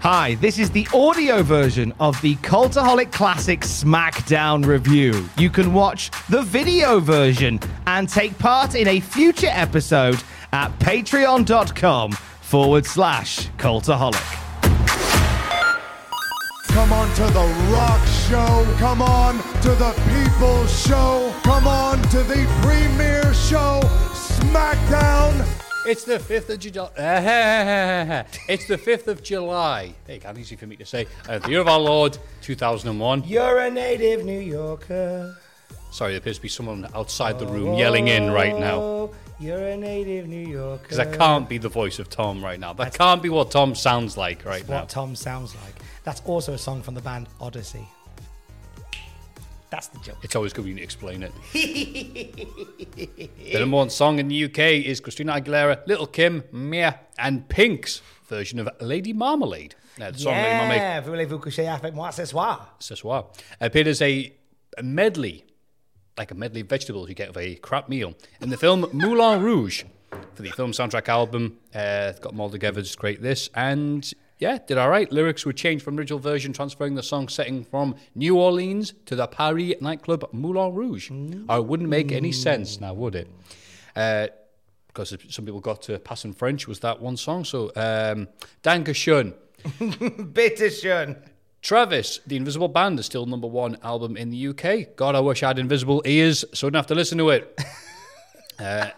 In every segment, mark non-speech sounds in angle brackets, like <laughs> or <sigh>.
Hi, this is the audio version of the Cultaholic Classic SmackDown review. You can watch the video version and take part in a future episode at patreon.com forward slash Cultaholic. Come on to the rock show. Come on to the people show. Come on to the premiere show. SmackDown. It's the 5th of July. it's the 5th of July. There you go, easy for me to say. Uh, the year of our Lord, 2001. You're a native New Yorker. Sorry, there appears to be someone outside the room yelling in right now. Oh, You're a native New Yorker. Because that can't be the voice of Tom right now. That can't be what Tom sounds like right That's now. what Tom sounds like. That's also a song from the band Odyssey. That's the joke. It's always good when you explain it. the number one song in the UK is Christina Aguilera, Lil' Kim, Mya, and Pink's version of Lady Marmalade. Now, the song Lady Marmalade Yeah, voulez-vous coucher avec moi ce soir? ce soir appeared as a, a medley, like a medley of vegetables you get with a crap meal, in the film Moulin Rouge for the film soundtrack album. Uh, got them all together, just create this, and yeah, did all right. Lyrics were changed from original version, transferring the song setting from New Orleans to the Paris nightclub Moulin Rouge. Or it wouldn't make any sense now, would it? Uh, because some people got to passing French was that one song. So, um, Danke schön. <laughs> Bitteschön. Travis, The Invisible Band is still number one album in the UK. God, I wish I had invisible ears so I didn't have to listen to it. <laughs> Uh,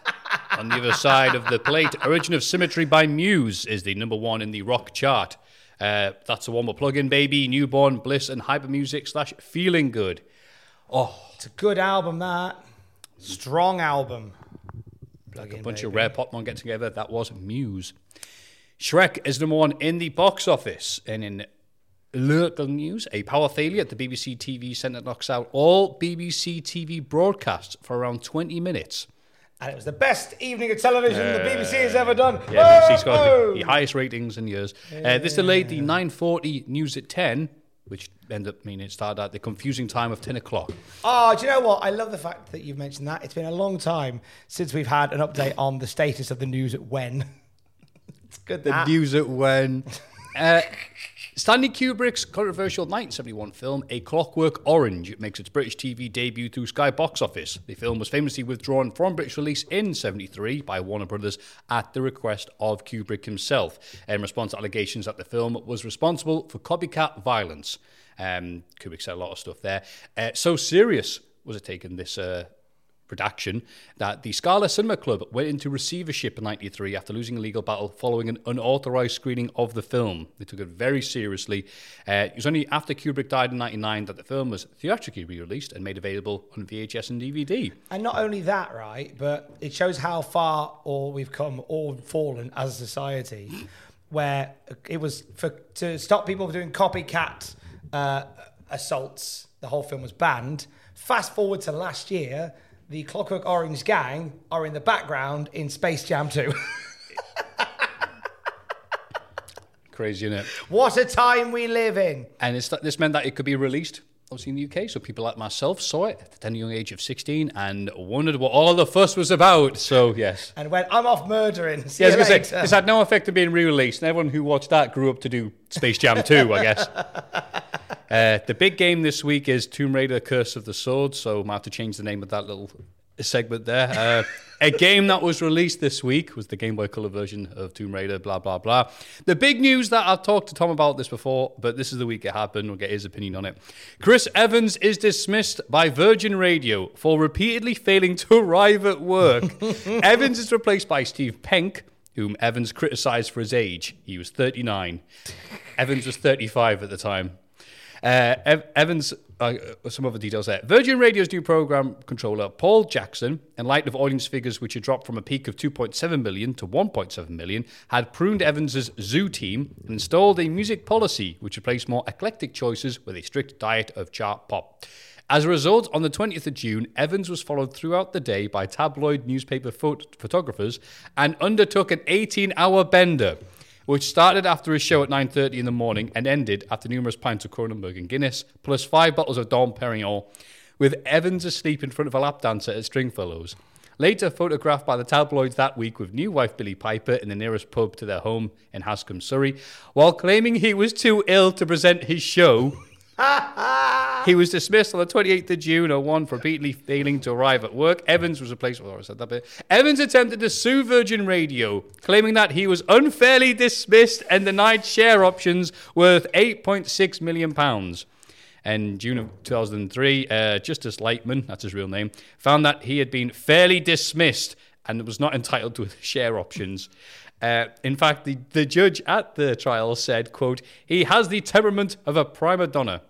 on the other side of the plate, Origin of Symmetry by Muse is the number one in the rock chart. Uh, that's the one with Plug In Baby, Newborn, Bliss, and Hyper Music slash Feeling Good. Oh, it's a good album, that. Strong album. Plug A in, bunch of baby. rare Pokemon get together. That was Muse. Shrek is number one in the box office. And in local news, a power failure at the BBC TV Centre knocks out all BBC TV broadcasts for around 20 minutes. And it was the best evening of television the BBC has ever done. Yeah, BBC's got Oh! the, the highest ratings in years. Uh, this delayed the 9.40 news at 10, which ended up meaning it started at the confusing time of 10 o'clock. Oh, do you know what? I love the fact that you've mentioned that. It's been a long time since we've had an update on the status of the news at when. it's good The that. news at when. <laughs> Uh, Stanley Kubrick's controversial 1971 film, A Clockwork Orange, makes its British TV debut through Sky Box Office. The film was famously withdrawn from British release in 73 by Warner Brothers at the request of Kubrick himself, in response to allegations that the film was responsible for copycat violence. Um, Kubrick said a lot of stuff there. Uh, so serious was it taken, this uh, production that the Scala Cinema Club went into receivership in 93 after losing a legal battle following an unauthorized screening of the film. They took it very seriously. Uh, it was only after Kubrick died in 99 that the film was theatrically re-released and made available on VHS and DVD. And not only that, right, but it shows how far or we've come or fallen as a society, where it was for to stop people from doing copycat uh, assaults. The whole film was banned. Fast forward to last year, the Clockwork Orange gang are in the background in Space Jam 2. Crazy, isn't it? what a time we live in! And it's, this meant that it could be released, obviously, in the UK. So people like myself saw it at the tender young age of 16 and wondered what all the fuss was about. So, yes. And went, I'm off murdering. See Yeah, I you was going to later. say, this had no effect of being re-released, and everyone who watched that grew up to do Space Jam 2, I guess. <laughs> Uh, the big game this week is Tomb Raider: Curse of the Sword, so I might have to change the name of that little segment there. Uh, a game that was released this week was the Game Boy Color version of Tomb Raider. Blah blah blah. The big news that I've talked to Tom about this before, but this is the week it happened. We'll get his opinion on it. Chris Evans is dismissed by Virgin Radio for repeatedly failing to arrive at work. <laughs> Evans is replaced by Steve Penk. Whom Evans criticised for his age. He was 39. Evans was 35 at the time. Uh, Ev- Evans, uh, some other details there. Virgin Radio's new program controller, Paul Jackson, in light of audience figures which had dropped from a peak of 2.7 million to 1.7 million, had pruned Evans's zoo team and installed a music policy which replaced more eclectic choices with a strict diet of chart pop. As a result, on the 20th of June, Evans was followed throughout the day by tabloid newspaper phot- photographers and undertook an 18-hour bender which started after his show at 9.30 in the morning and ended after numerous pints of Kronenbourg and Guinness, plus five bottles of Dom Perignon, with Evans asleep in front of a lap dancer at Stringfellows. Later photographed by the tabloids that week with new wife Billie Piper in the nearest pub to their home in Hascombe, Surrey, while claiming he was too ill to present his show. <laughs> He was dismissed on the 28th of June, 01, for repeatedly failing to arrive at work. Evans was replaced. Well, I said that bit. Evans attempted to sue Virgin Radio, claiming that he was unfairly dismissed and denied share options worth 8.6 million pounds. And June of 2003, uh, Justice Lightman, that's his real name, found that he had been fairly dismissed and was not entitled to <laughs> share options. Uh, in fact, the, the judge at the trial said, quote, he has the temperament of a prima donna.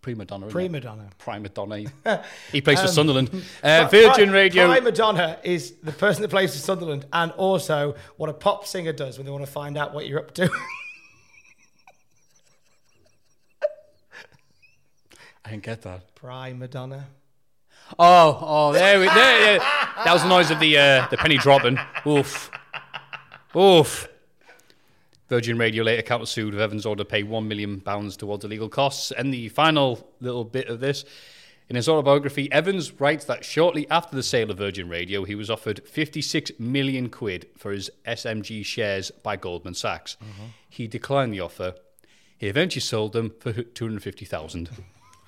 Prima donna. Prima donna. Prima donna. <laughs> He plays for Um, Sunderland. <laughs> Uh, Virgin Pri- Radio. Prima Donna is the person that plays for Sunderland, and also what a pop singer does when they want to find out what you're up to. <laughs> I didn't get that. Prima Donna. Oh, oh, there we there, yeah. That was the noise of the uh, the penny dropping. Oof. Oof. Virgin Radio later countersued with Evans' order to pay £1 million towards the legal costs. And the final little bit of this in his autobiography, Evans writes that shortly after the sale of Virgin Radio, he was offered 56 million quid for his SMG shares by Goldman Sachs. He declined the offer. He eventually sold them for 250,000.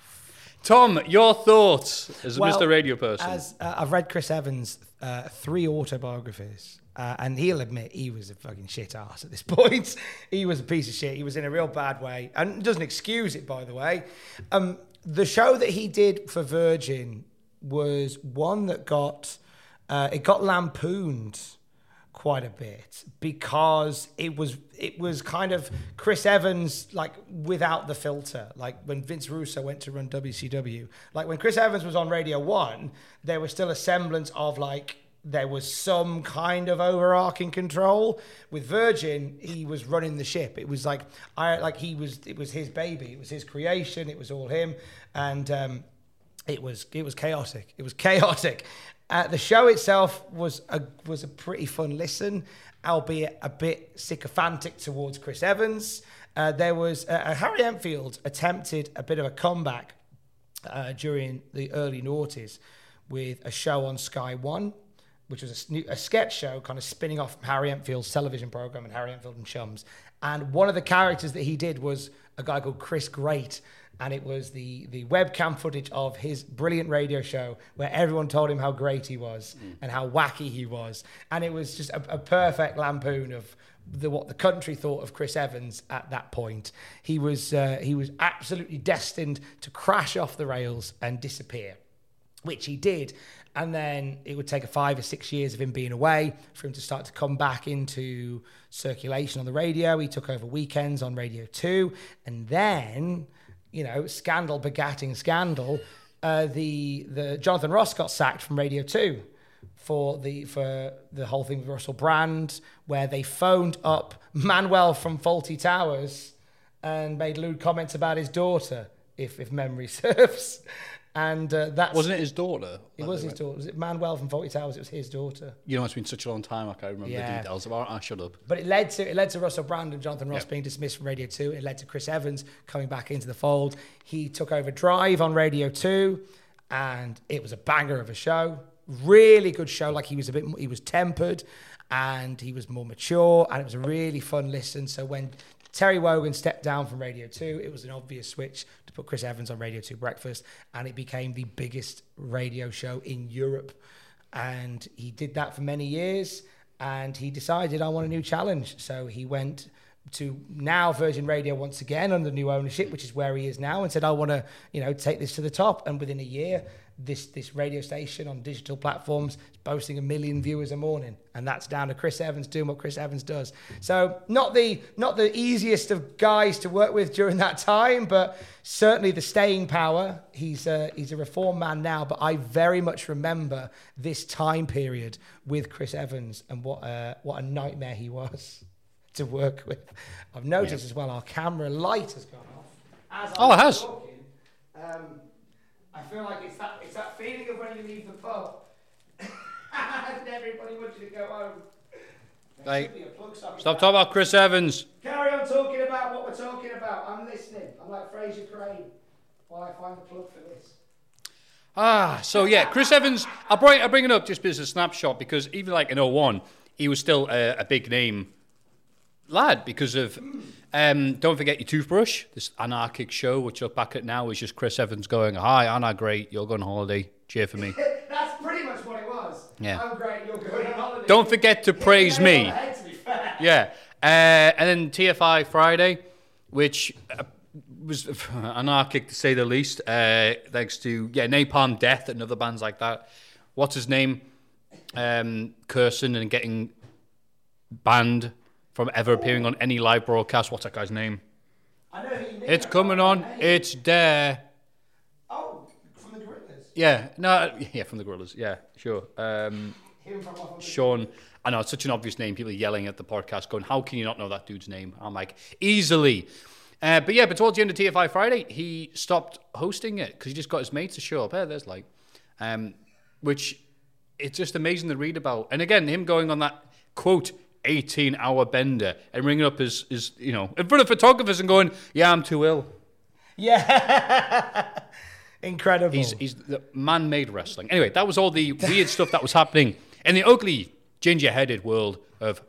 <laughs> Tom, your thoughts as a Well, Mr. Radio person? As uh, I've read Chris Evans' uh, three autobiographies, uh, and he'll admit he was a fucking shit ass at this <laughs> point. he was a piece of shit. He was in a real bad way, and doesn't excuse it, by the way. Um, the show that he did for Virgin was one that got uh, it got lampooned quite a bit because it was it was kind of Chris Evans like without the filter like when Vince Russo went to run WCW like when Chris Evans was on Radio 1 there was still a semblance of like there was some kind of overarching control with Virgin he was running the ship it was like I like he was it was his baby it was his creation it was all him and um it was it was chaotic. It was <laughs> chaotic. Uh, the show itself was a was a pretty fun listen, albeit a bit sycophantic towards Chris Evans. Uh, there was uh, Harry Enfield attempted a bit of a comeback uh, during the early noughties with a show on Sky One, which was a, a sketch show kind of spinning off from Harry Enfield's television program and Harry Enfield and Chums. And one of the characters that he did was a guy called Chris Great. And it was the, the webcam footage of his brilliant radio show where everyone told him how great he was and how wacky he was. And it was just a, a perfect lampoon of the, what the country thought of Chris Evans at that point. He was, uh, he was absolutely destined to crash off the rails and disappear which he did. And then it would take a five or six years of him being away for him to start to come back into circulation on the radio. He took over weekends on Radio 2. And then, you know, scandal begatting scandal. Uh, the, the Jonathan Ross got sacked from Radio 2 for the for the whole thing with Russell Brand, where they phoned up Manuel from Fawlty Towers and made lewd comments about his daughter, if if memory <laughs> serves. And uh, that's Wasn't it his daughter? It was his daughter. Was it Manuel from Fawlty Towers? It was his daughter. You know, it's been such a long time, I can't remember Yeah. the details about it. I shut up. But it led to it led to Russell Brand and Jonathan Ross Yeah. being dismissed from Radio Two. It led to Chris Evans coming back into the fold. He took over Drive on Radio Two, and it was a banger of a show. Really good show. Like he was a bit, he was tempered, and he was more mature, and it was a really fun listen. So when Terry Wogan stepped down from Radio 2. It was an obvious switch to put Chris Evans on Radio 2 Breakfast, and it became the biggest radio show in Europe. And he did that for many years, and he decided, I want a new challenge. So he went to now Virgin Radio once again under new ownership, which is where he is now, and said, I want to, you know, take this to the top. And within a year, this this radio station on digital platforms is boasting a million viewers a morning, and that's down to Chris Evans doing what Chris Evans does. So not the not the easiest of guys to work with during that time, but certainly the staying power. He's a, he's a reformed man now, but I very much remember this time period with Chris Evans and what a, what a nightmare he was <laughs> to work with. I've noticed as well our camera light has gone off. As Oh, it has. talking. Um, I feel like it's that it's that feeling of when you leave the pub <laughs> and everybody wants you to go home. There Right. be a plug somewhere. Stop talking about Chris Evans. Carry on talking about what we're talking about. I'm listening. I'm like Frasier Crane while I find the plug for this. Ah, so yeah, Chris Evans. I bring I bring it up just as a snapshot because even like in 01, he was still a, a big name lad because of. Um, don't forget your toothbrush. This anarchic show, which you look back at now, is just Chris Evans going, "Hi, Anna, great. You're going on holiday. Cheer for me." <laughs> That's pretty much what it was. Yeah. I'm great. You're going on holiday. Don't forget to praise me. <laughs> head, to. Yeah. Uh, and then TFI Friday, which uh, was <laughs> anarchic to say the least, uh, thanks to yeah Napalm Death and other bands like that. What's his name? Um, cursing and getting banned from ever appearing on any live broadcast. What's that guy's name? I know who you mean. It's coming on. remember the name. It's there. Oh, from the Gorillaz. Yeah. No. Yeah, from the Gorillaz. Yeah. Sure. Um, Him from off of the Sean. I know it's such an obvious name. People are yelling at the podcast, going, "How can you not know that dude's name?" I'm like, easily. Uh, but yeah, but towards the end of TFI Friday, he stopped hosting it because he just got his mates to show up. Hey, there's like, um, which it's just amazing to read about. And again, him going on that quote 18 hour bender and ringing up his, his, you know, in front of photographers and going, "Yeah, I'm too ill." Yeah. <laughs> Incredible. He's he's the man-made wrestling. Anyway, that was all the weird stuff that was happening in the ugly, ginger-headed world of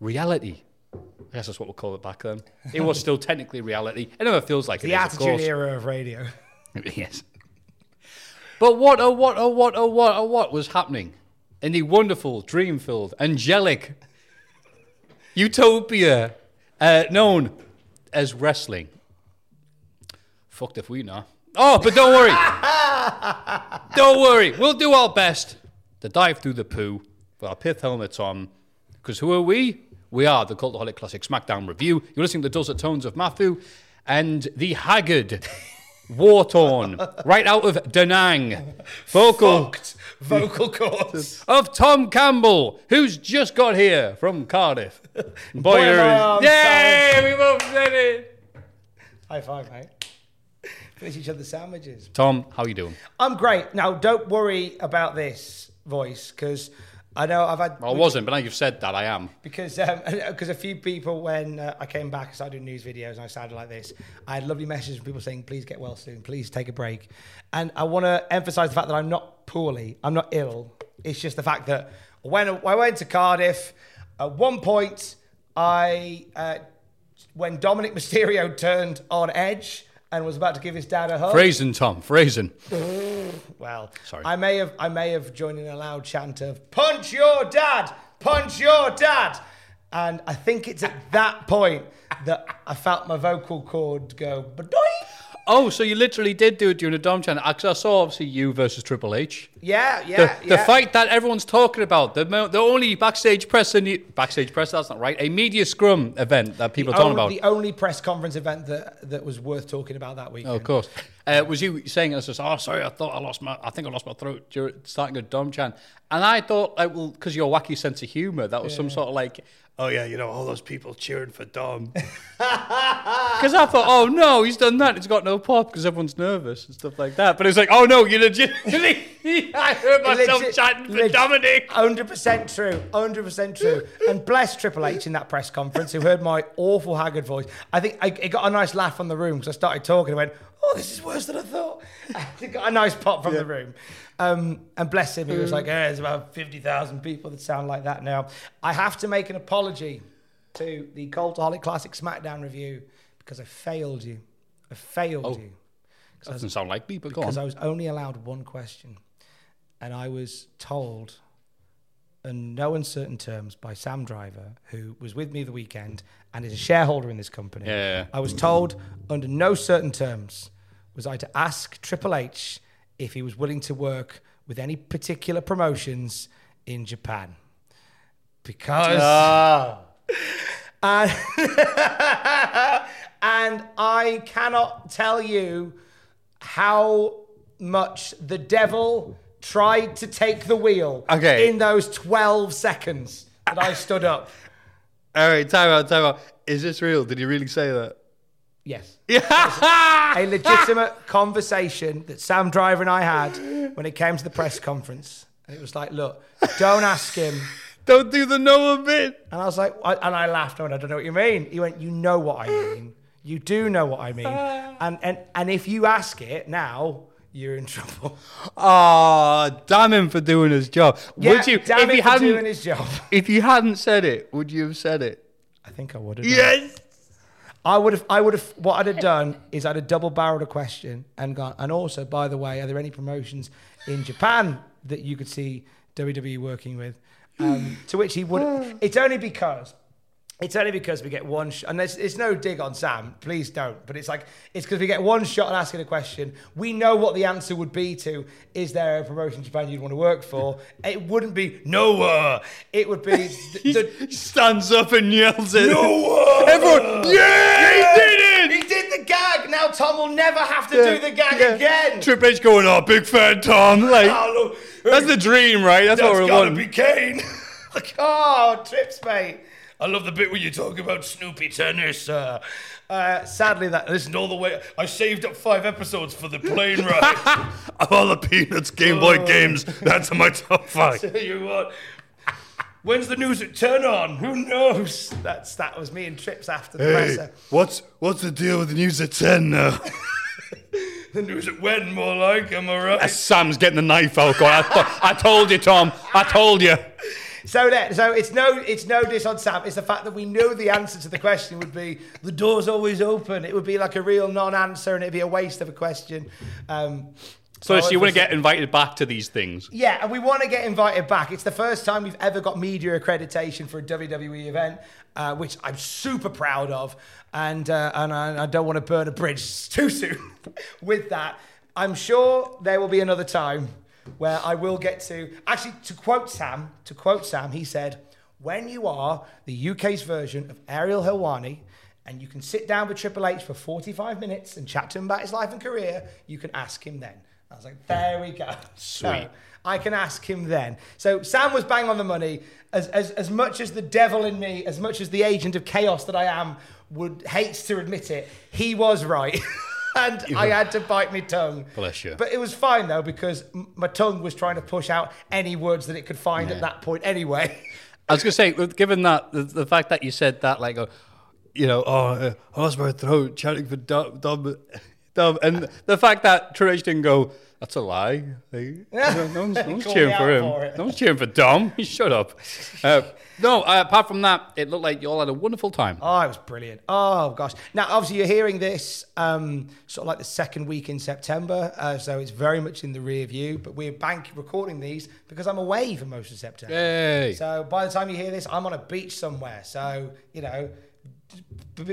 reality. I guess that's what we'll call it back then. It was still technically reality. It never feels like the it is, of attitude course. era of radio. <laughs> yes. But what, oh, what, oh, what, oh, what, oh, what was happening in the wonderful, dream-filled, angelic utopia uh, known as wrestling? Fucked if we know. Oh, but don't worry. <laughs> don't worry. We'll do our best to dive through the poo with our pith helmets on. Because who are we? We are the Cultaholic Classic SmackDown review. You're listening to the dulcet tones of Matthew and the haggard, war torn, <laughs> right out of Da Nang, vocal Fucked vocal <laughs> cords. of Tom Campbell, who's just got here from Cardiff. <laughs> Boy, Boy, am I you're- Yay! We both said it. High five, mate. Finish each other's sandwiches. Tom, how you doing? I'm great. Now, don't worry about this voice because I know I've had. Well, I wasn't, but now you've said that, I am. because um, <laughs> because a few people when uh, I came back, I started doing news videos and I sounded like this. I had lovely messages from people saying, "Please get well soon. Please take a break." And I want to emphasise the fact that I'm not poorly. I'm not ill. It's just the fact that when I went to Cardiff, at one point, I uh, when Dominik Mysterio <laughs> turned on Edge and was about to give his dad a hug. Phrasing, Tom, phrasing. <laughs> Well, Sorry. I may have I may have joined in a loud chant of "Punch your dad! Punch your dad!" And I think it's at that point that I felt my vocal cord go "Badoing!" Oh, so you literally did do it during a Dom channel. Because I saw obviously you versus Triple H. Yeah, The, yeah, the yeah. fight that everyone's talking about, the, the only backstage press, and backstage press, that's not right, a media scrum event that people are talking Only- about. The only press conference event that that was worth talking about that week. Oh, of course. Uh, was you saying us? Oh, sorry, I thought I lost my. I think I lost my throat during starting a Dom Chan, and I thought, like, well, because your wacky sense of humor, that was some sort of like, oh yeah, you know, all those people cheering for Dom. <laughs> Because I thought, oh no, he's done that. He's got no pop because everyone's nervous and stuff like that. But it's like, oh no, you legitimately. <laughs> I heard myself Legit- chatting for leg- Dominic. 100% true. 100% true. And bless Triple H in that press conference who heard my awful haggard voice. I think I, it got a nice laugh on the room because I started talking and went, oh, this is worse than I thought. <laughs> it got a nice pop from the room. Um, and bless him, he was like, eh, there's about 50,000 people that sound like that now. I have to make an apology to the Cultaholic Classic SmackDown review because I failed you. I failed Oh. you. That doesn't sound likely, but go Because on. I was only allowed one question. And I was told, in no uncertain terms, by Sam Driver, who was with me the weekend and is a shareholder in this company. Yeah. I was told, under no certain terms, was I to ask Triple H if he was willing to work with any particular promotions in Japan. Because. Ah. And, <laughs> and I cannot tell you how much the devil tried to take the wheel Okay. in those 12 seconds that I stood up. <laughs> All right, time out, time out. Is this real? Did he really say that? Yes. <laughs> Yeah. A legitimate conversation that Sam Driver and I had when it came to the press conference. And it was like, look, don't ask him. <laughs> Don't do the Noah bit. And I was like, I, and I laughed. I went, I don't know what you mean. He went, you know what I mean. You do know what I mean. And and and if you ask it now, you're in trouble. Oh, damn him for doing his job. Yeah, would you? damn if it you for hadn't, doing his job. <laughs> if you hadn't said it, would you have said it? I think I would have. Yes. I would have. I would have. What I'd have done is I'd have double barreled a question and gone. And also, by the way, are there any promotions in Japan that you could see WWE working with? Um, to which he would. <sighs> It's only because. It's only because we get one shot, and there's, it's no dig on Sam. Please don't. But it's like it's because we get one shot at asking a question. We know what the answer would be to. Is there a promotion in Japan you'd want to work for? <laughs> It wouldn't be Noah. It would be the, <laughs> the, He stands up and yells it. Noah! <laughs> Everyone, yeah, he did it. He did the gag. Now Tom will never have to Yeah, do the gag yeah. again. Triple H going, oh, big fan Tom. Oh, like, Oh, look. that's the dream, right? That's, what we're gotta wanting. be Kane. like, oh, trips, mate. I love the bit where you talk about Snoopy tennis. Uh, uh, sadly, that listened all the way. I saved up five episodes for the plane <laughs> ride. Of all the Peanuts Game Boy games, that's my top <laughs> five. Tell you what. When's the news at turn on? Who knows? That's that was me and Trips after the presser. what's what's the deal with the news at 10 now? <laughs> The news at when? More like, am I right? Sam's getting the knife out. I, th- I told you, Tom. I told you. So that so it's no it's no diss on Sam. It's the fact that we know the answer to the question would be the door's always open. It would be like a real non-answer, and it'd be a waste of a question. Um, So, so you want to get invited back to these things? Yeah, and we want to get invited back. It's the first time we've ever got media accreditation for a WWE event, uh, which I'm super proud of. And uh, and I, I don't want to burn a bridge <laughs> too soon <laughs> with that. I'm sure there will be another time where I will get to actually to quote Sam. To quote Sam, he said, "When you are the UK's version of Ariel Helwani." And you can sit down with Triple H for 45 minutes and chat to him about his life and career. You can ask him then. I was like, there we go. Sweet. So, <laughs> I can ask him then. So Sam was bang on the money. As, as, as much as the devil in me, as much as the agent of chaos that I am, would hates to admit it, he was right. <laughs> and I had to bite my tongue. Bless you. But it was fine though, because my tongue was trying to push out any words that it could find at that point anyway. <laughs> I was going to say, given that, the, the fact that you said that, like, uh, you know, oh, uh, I lost my throat chanting for Dom, Dom, Dom, and the fact that Trish didn't go, that's a lie. Like, <laughs> no, no one's, no one's cheering for him. for no one's cheering for Dom. <laughs> Shut up. Uh, no, uh, apart from that, it looked like you all had a wonderful time. Oh, it was brilliant. Oh gosh. Now, obviously, you're hearing this um, sort of like the second week in September, uh, so it's very much in the rear view. But we're bank recording these because I'm away for most of September. Yay. So by the time you hear this, I'm on a beach somewhere. So you know,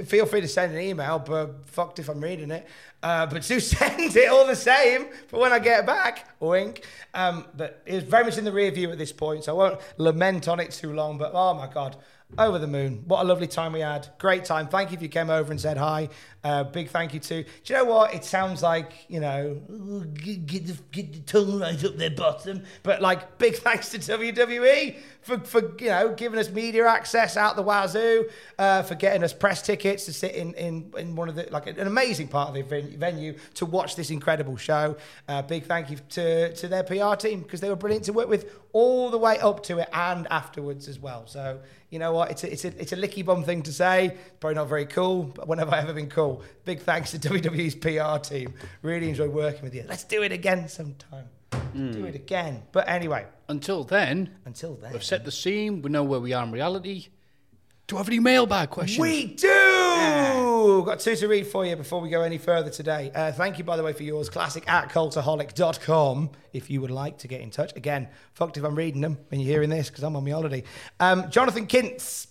feel free to send an email, but fucked if I'm reading it. Uh, but do <laughs> send it all the same for when I get back. Wink. Um, but it's very much in the rear view at this point, so I won't lament on it too long. But oh my god. Over the moon. What a lovely time we had. Great time. Thank you if you came over and said hi. Uh, big thank you to. Do you know what? It sounds like, you know, get, get, the, get the tongue right up their bottom. But like, big <laughs> thanks to WWE for, for you know, giving us media access out the wazoo, uh, for getting us press tickets to sit in, in, in one of the, like an amazing part of the venue to watch this incredible show. Uh, big thank you to, to their PR team because they were brilliant to work with all the way up to it and afterwards as well. So, you know what? It's a, it's a, it's a licky bum thing to say. Probably not very cool, but when have I ever been cool? Big thanks to WWE's PR team. Really enjoyed working with you. Let's do it again sometime. Do hmm. it again. But anyway, Until then, until then. we've set the scene. We know where we are in reality. Do I have any mailbag questions? We do! Got two to read for you before we go any further today. Uh, thank you, by the way, for yours. Classic at cultaholic.com if you would like to get in touch. Again, fucked if I'm reading them when you're hearing this because I'm on my holiday. Um, Jonathan Kintz.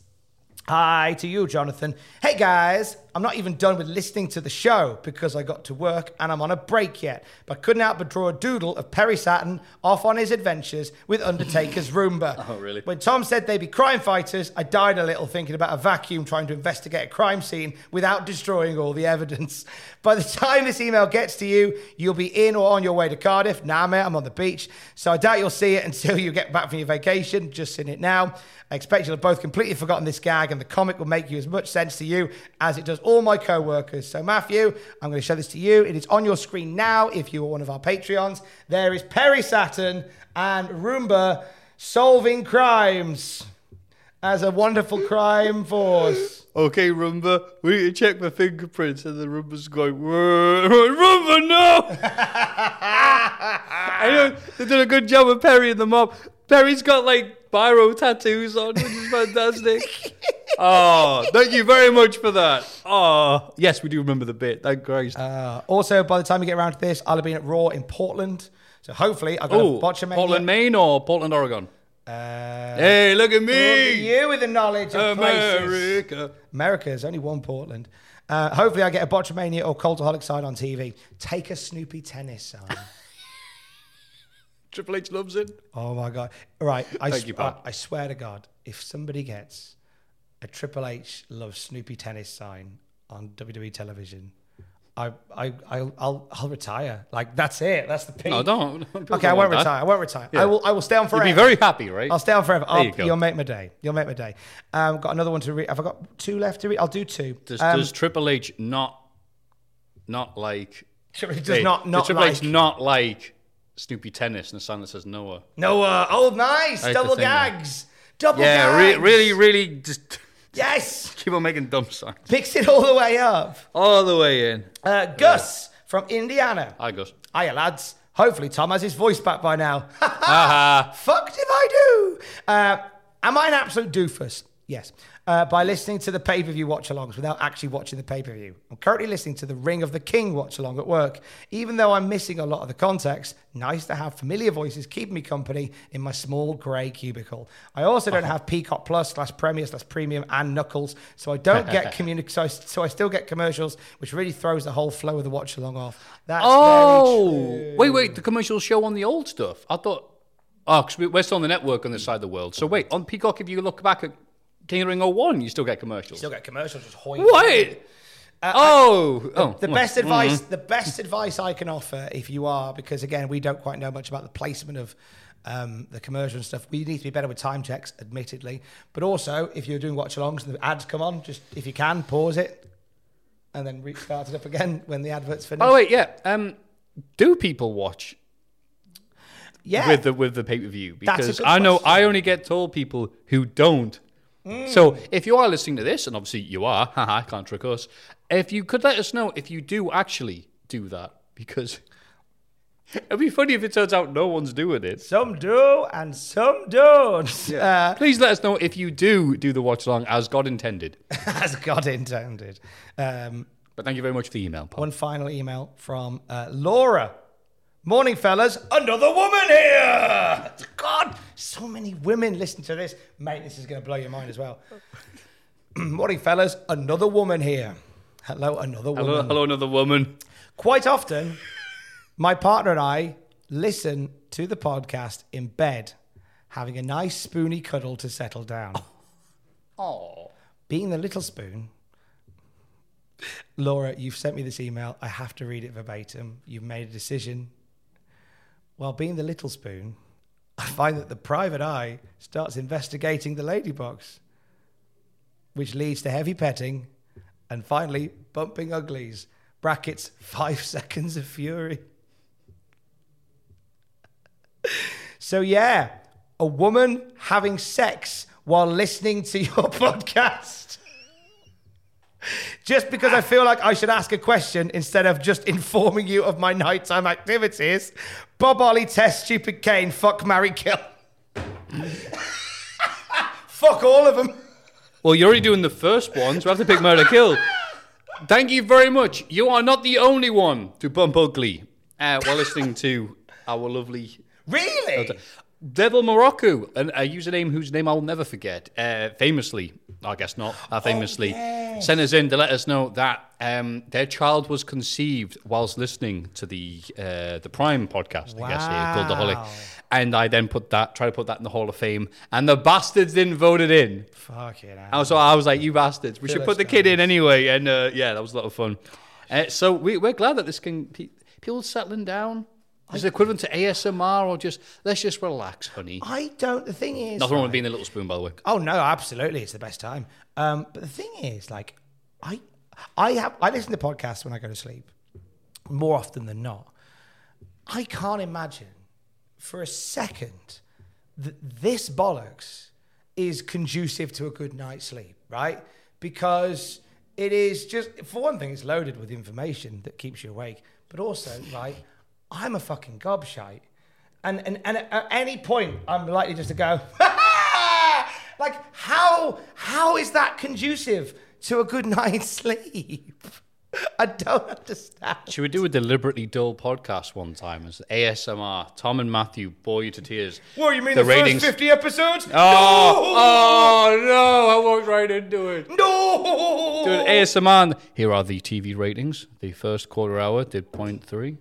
Hi to you, Jonathan. Hey guys, I'm not even done with listening to the show because I got to work and I'm on a break yet, but couldn't help but draw a doodle of Perry Saturn off on his adventures with Undertaker's <laughs> Roomba. Oh, really? When Tom said they'd be crime fighters, I died a little thinking about a vacuum trying to investigate a crime scene without destroying all the evidence. <laughs> By the time this email gets to you, you'll be in or on your way to Cardiff. Nah, mate, I'm on the beach, so I doubt you'll see it <laughs> until you get back from your vacation. Just in it now. I expect you'll have both completely forgotten this gag, and the comic will make you as much sense to you as it does all my co workers. So, Matthew, I'm going to show this to you. It is on your screen now if you are one of our Patreons. There is Perry Saturn and Roomba solving crimes as a wonderful crime force. Okay, Roomba, we need to check my fingerprints. And the Roomba's going. Roomba, no! <laughs> I know they did a good job with Perry and the mob. Perry's got like biro tattoos on, which is fantastic. <laughs> oh, thank you very much for that. Oh, yes, we do remember the bit. Thank Christ. Uh, also, by the time you get around to this, I'll have been at Raw in Portland. So, hopefully, I've got oh, a botchamania. Portland, Maine or Portland, Oregon? Uh, hey, look at Look at me! you with the knowledge of places. America. America is only one Portland. Uh, hopefully, I get a Botchamania or Cultaholic sign on TV. Take a Snoopy tennis sign. <laughs> Triple H loves it. oh my God! Right, I, Thank sw- you. I, I swear to God, if somebody gets a Triple H loves Snoopy tennis sign on WWE television, I, I, I'll, I'll, I'll retire. Like that's it. That's the peak. No, don't. <laughs> don't Okay, I won't that. retire. I won't retire. Yeah. I will. I will stay on forever. You'll be very happy, right? I'll stay on forever. I'll, you go. You'll make my day. You'll make my day. Um, I've got another one to read. Have I got two left to read? I'll do two. Does, Um, does Triple H not, not like? Triple H does Hey, not not does Triple H not like Snoopy tennis and the sign that says Noah? Noah. Oh, nice. Double gags. Double Yeah, re- really, really, just <laughs> Yes. keep on making dumb signs Mix it all the way up. all the way in. Uh, Gus from Indiana. I Gus. Hiya, lads. Hopefully, Tom has his voice back by now. <laughs> Haha. Fucked if I do. Uh, am I an absolute doofus? Yes. Uh, by listening to the pay per view watch alongs without actually watching the pay per view. I'm currently listening to the Ring of the King watch along at work. Even though I'm missing a lot of the context, nice to have familiar voices keeping me company in my small grey cubicle. I also don't have Peacock Plus slash Premier slash Premium and Knuckles, so I don't get <laughs> communi- so I, so I still get commercials, which really throws the whole flow of the watch along off. That's very Oh, wait, wait. The commercials show on the old stuff. I thought. Oh, because we're still on the network on this side of the world. So wait, on Peacock, if you look back at King of the Ring 01, you still get commercials. You Still get commercials just hoy. What? oh, oh, The well, best advice, the best advice I can offer, if you are, because again, we don't quite know much about the placement of um, the commercial and stuff. We need to be better with time checks, admittedly. But also, if you're doing watch-alongs and the ads come on, just if you can, pause it and then restart it up again when the adverts finish. Oh wait, yeah. Um, do people watch yeah, with the with the pay per view? Because I know question. I only get told people who don't. Mm. So if you are listening to this, and obviously you are, <laughs> haha, can't trick us. If you could let us know if you do actually do that, because <laughs> it'd be funny if it turns out no one's doing it. some do and some don't, <laughs> uh, Please let us know if you do do the watch along as God intended. as God intended. Um, But thank you very much for the email, Paul. One final email from uh, Laura. Morning, fellas. Another woman here. God, so many women listen to this. Mate, this is going to blow your mind as well. <clears throat> Morning, fellas. Another woman here. Hello, another woman. Hello, hello, another woman. Quite often, my partner and I listen to the podcast in bed, having a nice spoony cuddle to settle down. <laughs> Oh, Being the little spoon, Laura, you've sent me this email. I have to read it verbatim. You've made a decision. While being the little spoon, I find that the private eye starts investigating the lady box, which leads to heavy petting and finally bumping uglies. Brackets, five <laughs> seconds of fury. So, yeah, a woman having sex while listening to your <laughs> podcast. Just because I feel like I should ask a question instead of just informing you of my nighttime activities. Bob Holly, Test, Stupid Kane, fuck, marry, kill. <laughs> fuck all of them. Well, you're already doing the first one, so I have to pick Murder Kill. Thank you very much. You are not the only one to bump ugly uh, while listening to our lovely Really? Devil Morocco, an, a username whose name I'll never forget. Uh, famously, I guess not, uh, famously, sent us in to let us know that um, their child was conceived whilst listening to the uh, the Prime podcast, I guess, here, called The Holic. Wow. And I then put that, try to put that in the Hall of Fame, and the bastards didn't vote it in. Fuck it. I was, I was like, you bastards, we should put the kid in anyway. And uh, yeah, that was a lot of fun. Uh, so we, we're glad that this can, pe- people settling down. Is it equivalent to ASMR or just, let's just relax, honey? I don't. The thing is, Nothing wrong with being a little spoon, by the way. Oh no, absolutely, it's the best time. Um, but the thing is, like, I, I have, I listen to podcasts when I go to sleep, more often than not. I can't imagine for a second that this bollocks is conducive to a good night's sleep, right? Because it is just, for one thing, it's loaded with information that keeps you awake, but also, right, I'm a fucking gobshite. And, and, and at any point, I'm likely just to go, <laughs> like, how, how is that conducive to a good <laughs> night's sleep? I don't understand. Should we do a deliberately dull podcast one time as ASMR? Tom and Matthew bore you to tears. What, you mean the, ratings? first 50 episodes? Oh, oh no! I walked right into it. no! No! ASMR. Here are the TV ratings. The first quarter hour did 0.3.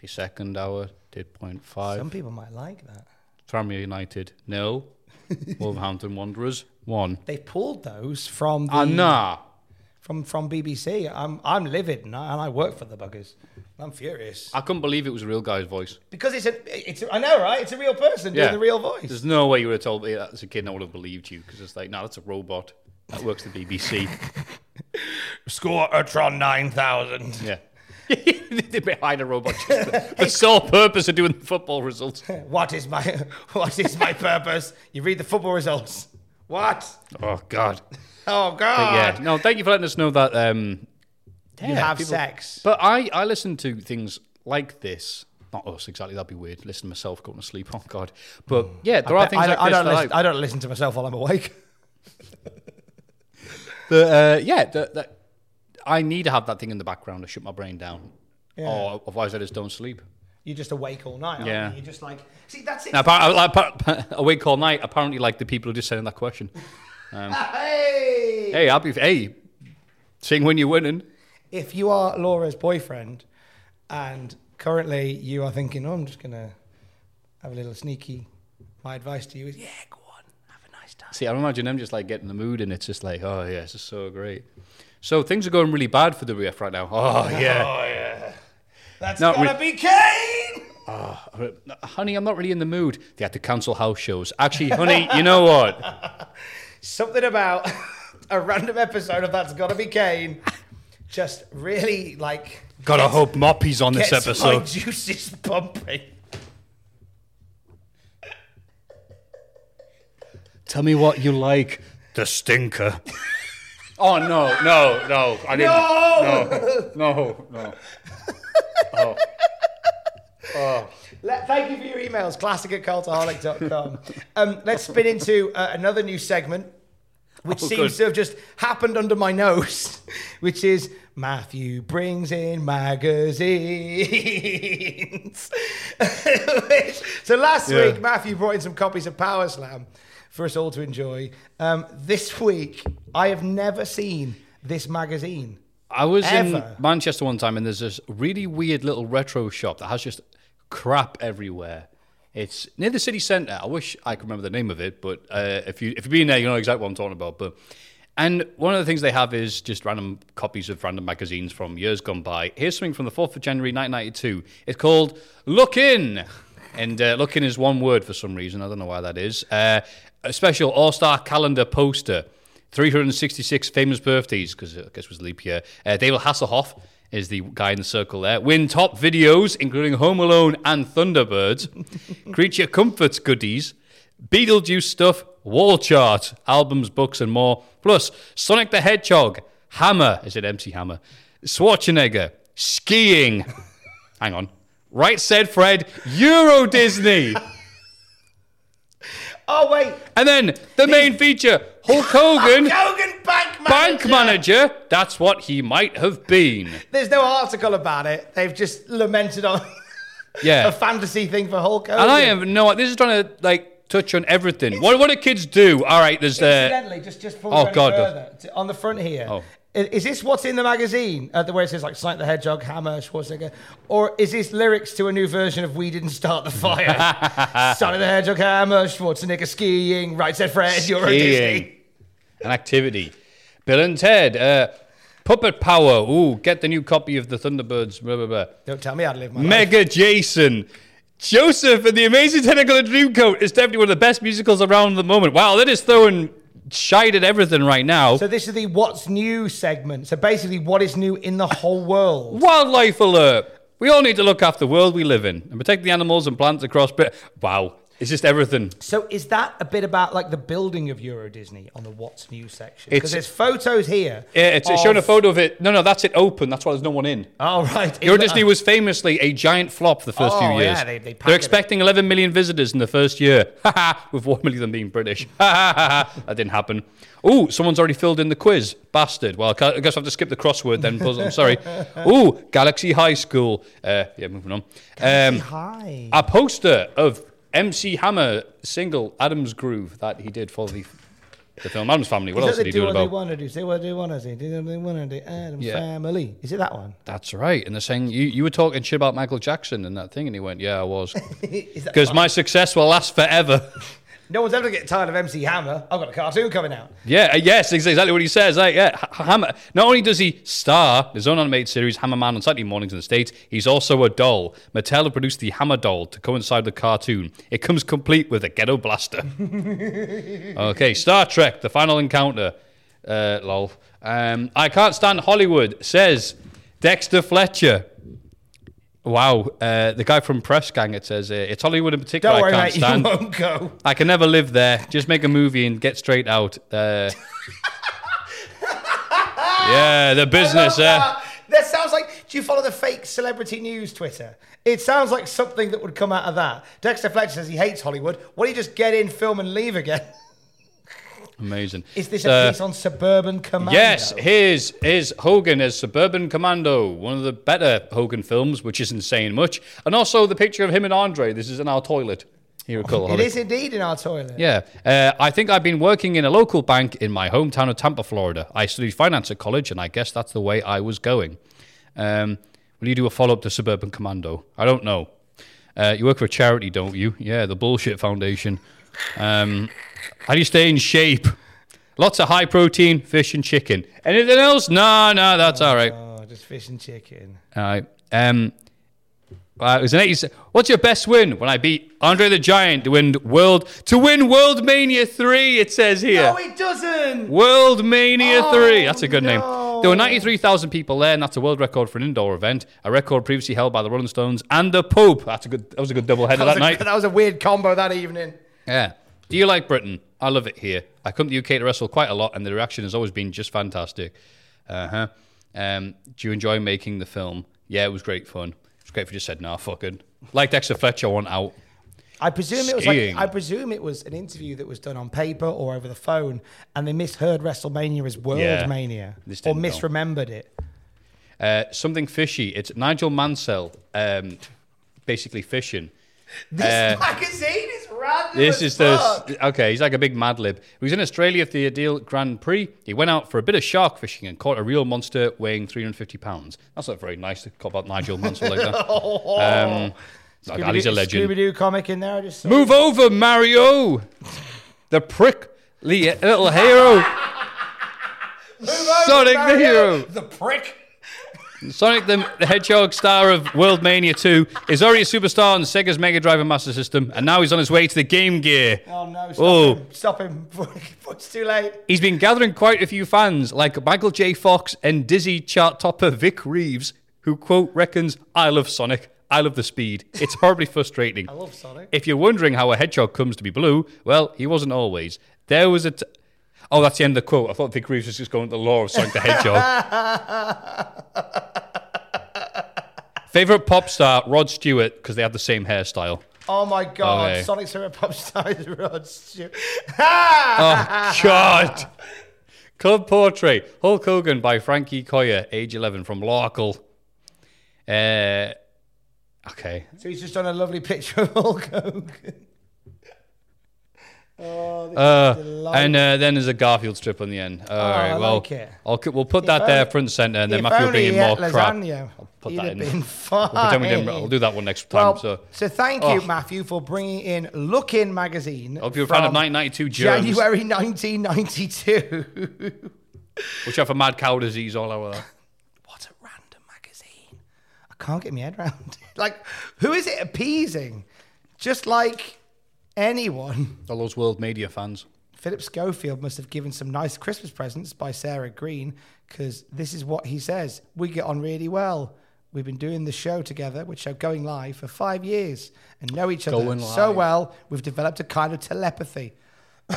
The second hour did 0.5. Some people might like that. Tranmere United, nil. <laughs> Wolverhampton Wanderers, one. They pulled those from the Ah, nah. from from BBC. I'm I'm livid and I, and I work for the buggers. I'm furious I couldn't believe it was a real guy's voice. because it's a it's a, I know right. It's a real person doing the real voice. There's no way you would have told me that as a kid and I would have believed you because it's like, no, that's a robot. That works the BBC. <laughs> Score Tron nine thousand. yeah. <laughs> behind a robot <laughs> just for the sole purpose of doing the football results. <laughs> What is my what is my purpose? You read the football results. What? Oh, God. Oh But God! yeah, no, thank you for letting us know that. Um, you yeah, have people- sex. But I, I listen to things like this. Not us exactly. That'd be weird. Listen to myself going to sleep. Oh God. But yeah, there I are bet- things I, like don't- I don't that listen, I don't listen to myself while I'm awake. The, uh, yeah, the, the, I need to have that thing in the background to shut my brain down. Or otherwise, I just don't sleep. You're just awake all night. Yeah. You? You're just like see that's it. Now, appar- uh, <laughs> awake all night. Apparently, like the people who just sending that question. Um, <laughs> hey. Hey, happy. Hey, sing when you're winning. if you are Laura's boyfriend and currently you are thinking, oh, I'm just going to have a little sneaky, my advice to you is, yeah, go on, have a nice time. See, I imagine them just like getting the mood, and it's just like, oh yeah, this is so great. So things are going really bad for the WF right now. Oh, oh yeah. That's No, going to we- be Kane! Oh, honey, I'm not really in the mood. They had to cancel house shows. Actually, honey, you know what? <laughs> Something about <laughs> a random episode of That's Gotta Be Kane just really, like, Gotta hope Moppy's on this gets my episode. juices pumping. Tell me what you like. The stinker. <laughs> oh no, no, no! I didn't. No, no, no. Let, thank you for your emails, classic at cultaholic.com. um, let's spin into uh, another new segment, which Oh, seems good. to have just happened under my nose, <laughs> which is Matthew brings in magazines. <laughs> So last Yeah. week, Matthew brought in some copies of Power Slam for us all to enjoy. Um, this week, I have never seen this magazine. I was in Manchester one time, and there's this really weird little retro shop that has just crap everywhere. It's near the city centre. I wish I could remember the name of it, but uh, if you if you've been there, you know exactly what I'm talking about. But and one of the things they have is just random copies of random magazines from years gone by. Here's something from the 4th of January 1992. It's called Look In, and uh, Look In is one word for some reason. I don't know why that is. Uh, a special All Star calendar poster. 366 famous birthdays, because I guess it was leap year. Uh, David Hasselhoff is the guy in the circle there. Win top videos, including Home Alone and Thunderbirds. <laughs> Creature Comforts goodies. Beetlejuice stuff, wall chart, albums, books, and more. Plus, Sonic the Hedgehog, Hammer, is it MC Hammer? Schwarzenegger, skiing. <laughs> Hang on. Right said Fred, Euro Disney. <laughs> Oh, wait. And then the main feature <laughs> Hulk Hogan, Hogan bank manager. bank manager. That's what he might have been. There's no article about it. They've just lamented on <laughs> Yeah. a fantasy thing for Hulk Hogan. And I have no. This is trying to like touch on everything. What what do kids do? All right, there's uh, Incidentally, just just oh, God. further, on the front here, Oh. I- is this what's in the magazine? Uh, the where it says like Sonic the Hedgehog, Hammer, Schwarzenegger, or is this lyrics to a new version of "We Didn't Start the Fire"? <laughs> Sonic the Hedgehog, Hammer, Schwarzenegger skiing, right said Fred, you're a skiing, Disney. an activity. Bill and Ted, uh, puppet power. Ooh, get the new copy of the Thunderbirds. Blah, blah, blah. Don't tell me how to live my life. Mega Jason. Joseph and the Amazing Technicolor Dreamcoat is definitely one of the best musicals around at the moment. Wow, that is throwing shite at everything right now. So this is the what's new segment. So basically, what is new in the whole world? Wildlife alert. We all need to look after the world we live in and protect the animals and plants across. But wow, it's just everything. So is that a bit about like the building of Euro Disney on the what's new section? Because there's photos here. Yeah, it's, it's showing a photo of it. No, no, that's it open. That's why there's no one in. Oh right. Euro In the- Disney was famously a giant flop the first Oh, few years. yeah, they, they They're it. expecting 11 million visitors in the first year, <laughs> with 1 million of them being British. <laughs> that didn't happen. Ooh, someone's already filled in the quiz. Bastard. Well, I guess I have to skip the crossword then, Puzzle. I'm sorry. <laughs> Ooh, Galaxy High School. Uh, yeah, moving on. Um, Hi. a poster of MC Hammer single Addams Groove that he did for the, the film Addams Family. What Is else did he do what they want to do? Say what they want to say. Do what they want to do. Addams Yeah. family. Is it that one? That's right. And they're saying, you, you were talking shit about Michael Jackson and that thing. And he went, yeah, I was. <laughs> Because my success will last forever. <laughs> no one's ever gonna get tired of MC Hammer. I've got a cartoon coming out. yeah, uh, yes, exactly what he says. Like, yeah, Hammer. Not only does he star his own animated series, Hammerman on Saturday mornings in the States, he's also a doll. Mattel have produced the Hammer doll to coincide with the cartoon. It comes complete with a ghetto blaster. <laughs> okay, Star Trek, The Final Encounter. Uh, lol. Um, I can't stand Hollywood, says Dexter Fletcher. Wow, uh, the guy from Press Gang, it says, uh, it's Hollywood in particular Don't worry, I can't You stand. won't go. I can never live there. Just make a movie and get straight out. Uh, <laughs> yeah, the business. Uh, that. That sounds like. Do you follow the fake celebrity news Twitter? It sounds like something that would come out of that. Dexter Fletcher says he hates Hollywood. Why don't you just get in, film, and leave again? <laughs> amazing. Is this a piece on Suburban Commando? Yes, here's here's Hogan as Suburban Commando, one of the better Hogan films, which isn't saying much, and also the picture of him and Andre. This is in our toilet here at It is indeed in our toilet. Yeah. Uh, I think I've been working in a local bank in my hometown of Tampa, Florida. I studied finance at college, and I guess that's the way I was going. Um, will you do a follow up to Suburban Commando? I don't know. Uh, you work for a charity, don't you? Yeah, the Bullshit Foundation. Um, how do you stay in shape? Lots of high protein, fish and chicken. Anything else? No, no, that's all right. Oh, just fish and chicken. All right. Um, uh, it was an 80s. What's your best win? When I beat Andre the Giant to win World to win World Mania three. It says here. No, it doesn't. World Mania Oh, 3. That's a good name. There were 93,000 people there, and that's a world record for an indoor event. A record previously held by the Rolling Stones and the Pope. That's a good. That was a good double header That that, a, night. <laughs> that was a weird combo that evening. Yeah. Do you like Britain? I love it here. I come to the UK to wrestle quite a lot, and the reaction has always been just fantastic. Uh huh. Um, do you enjoy making the film? Yeah, it was great fun. It's great if you just said, nah, fuck it. Like Dexter Fletcher, I want out. I presume it was like Skiing. I presume it was an interview that was done on paper or over the phone, and they misheard WrestleMania as World Yeah. Mania This or didn't go. misremembered it. Uh, something fishy. It's Nigel Mansell, um, basically fishing. This Uh, magazine is random. This as is the okay. He's like a big Mad Lib. He was in Australia for the Adelaide Grand Prix. He went out for a bit of shark fishing and caught a real monster weighing 350 pounds. That's not very nice to call about Nigel Mansell like that. <laughs> Um, <laughs> like, he's a legend. Scooby Doo comic in there. I just saw. Move over, Mario. The prickly little hero. <laughs> Sonic the Mario, hero. The prick. Sonic the, the Hedgehog, star of World Mania 2, is already a superstar on Sega's Mega Drive and Master System, and now he's on his way to the Game Gear. Oh no! Stop Oh. him! Stop him! <laughs> it's too late. He's been gathering quite a few fans, like Michael J. Fox and Dizzy chart topper Vic Reeves, who quote reckons, "I love Sonic, I love the speed. It's horribly <laughs> frustrating." I love Sonic. If you're wondering how a hedgehog comes to be blue, well, he wasn't always. There was a. T- oh, that's the end of the quote. I thought Vic Reeves was just going to the law of Sonic the Hedgehog. <laughs> Favorite pop star Rod Stewart because they have the same hairstyle. Oh my god, Okay. Sonic Syrup Pop Stars Rod Stewart. <laughs> Oh, God. Club Portrait, Hulk Hogan by Frankie Coyer, age 11, from Larkle. Uh, okay. So he's just done a lovely picture of Hulk Hogan. Oh, this Uh, and uh, then there's a Garfield strip on the end. All right, I well, like it. I'll, we'll put If that there only- front and center, and then Matthew will bring in more ate crap. I'll put that in. been We'll we fine. I'll do that one next Well, time. So, so thank you, Oh. Matthew, for bringing in Look In magazine. Hope you're a fan of 1992 germs. January 1992. which have a mad cow disease all over there. <laughs> what a random magazine. I can't get my head around it. Like, who is it appeasing? Just like anyone. All those world media fans. Philip Schofield must have given some nice Christmas presents by Sarah Greene because this is what he says. We get on really well. We've been doing the show together, which are going live for five years and know each other Going so live. well, we've developed a kind of telepathy. <laughs>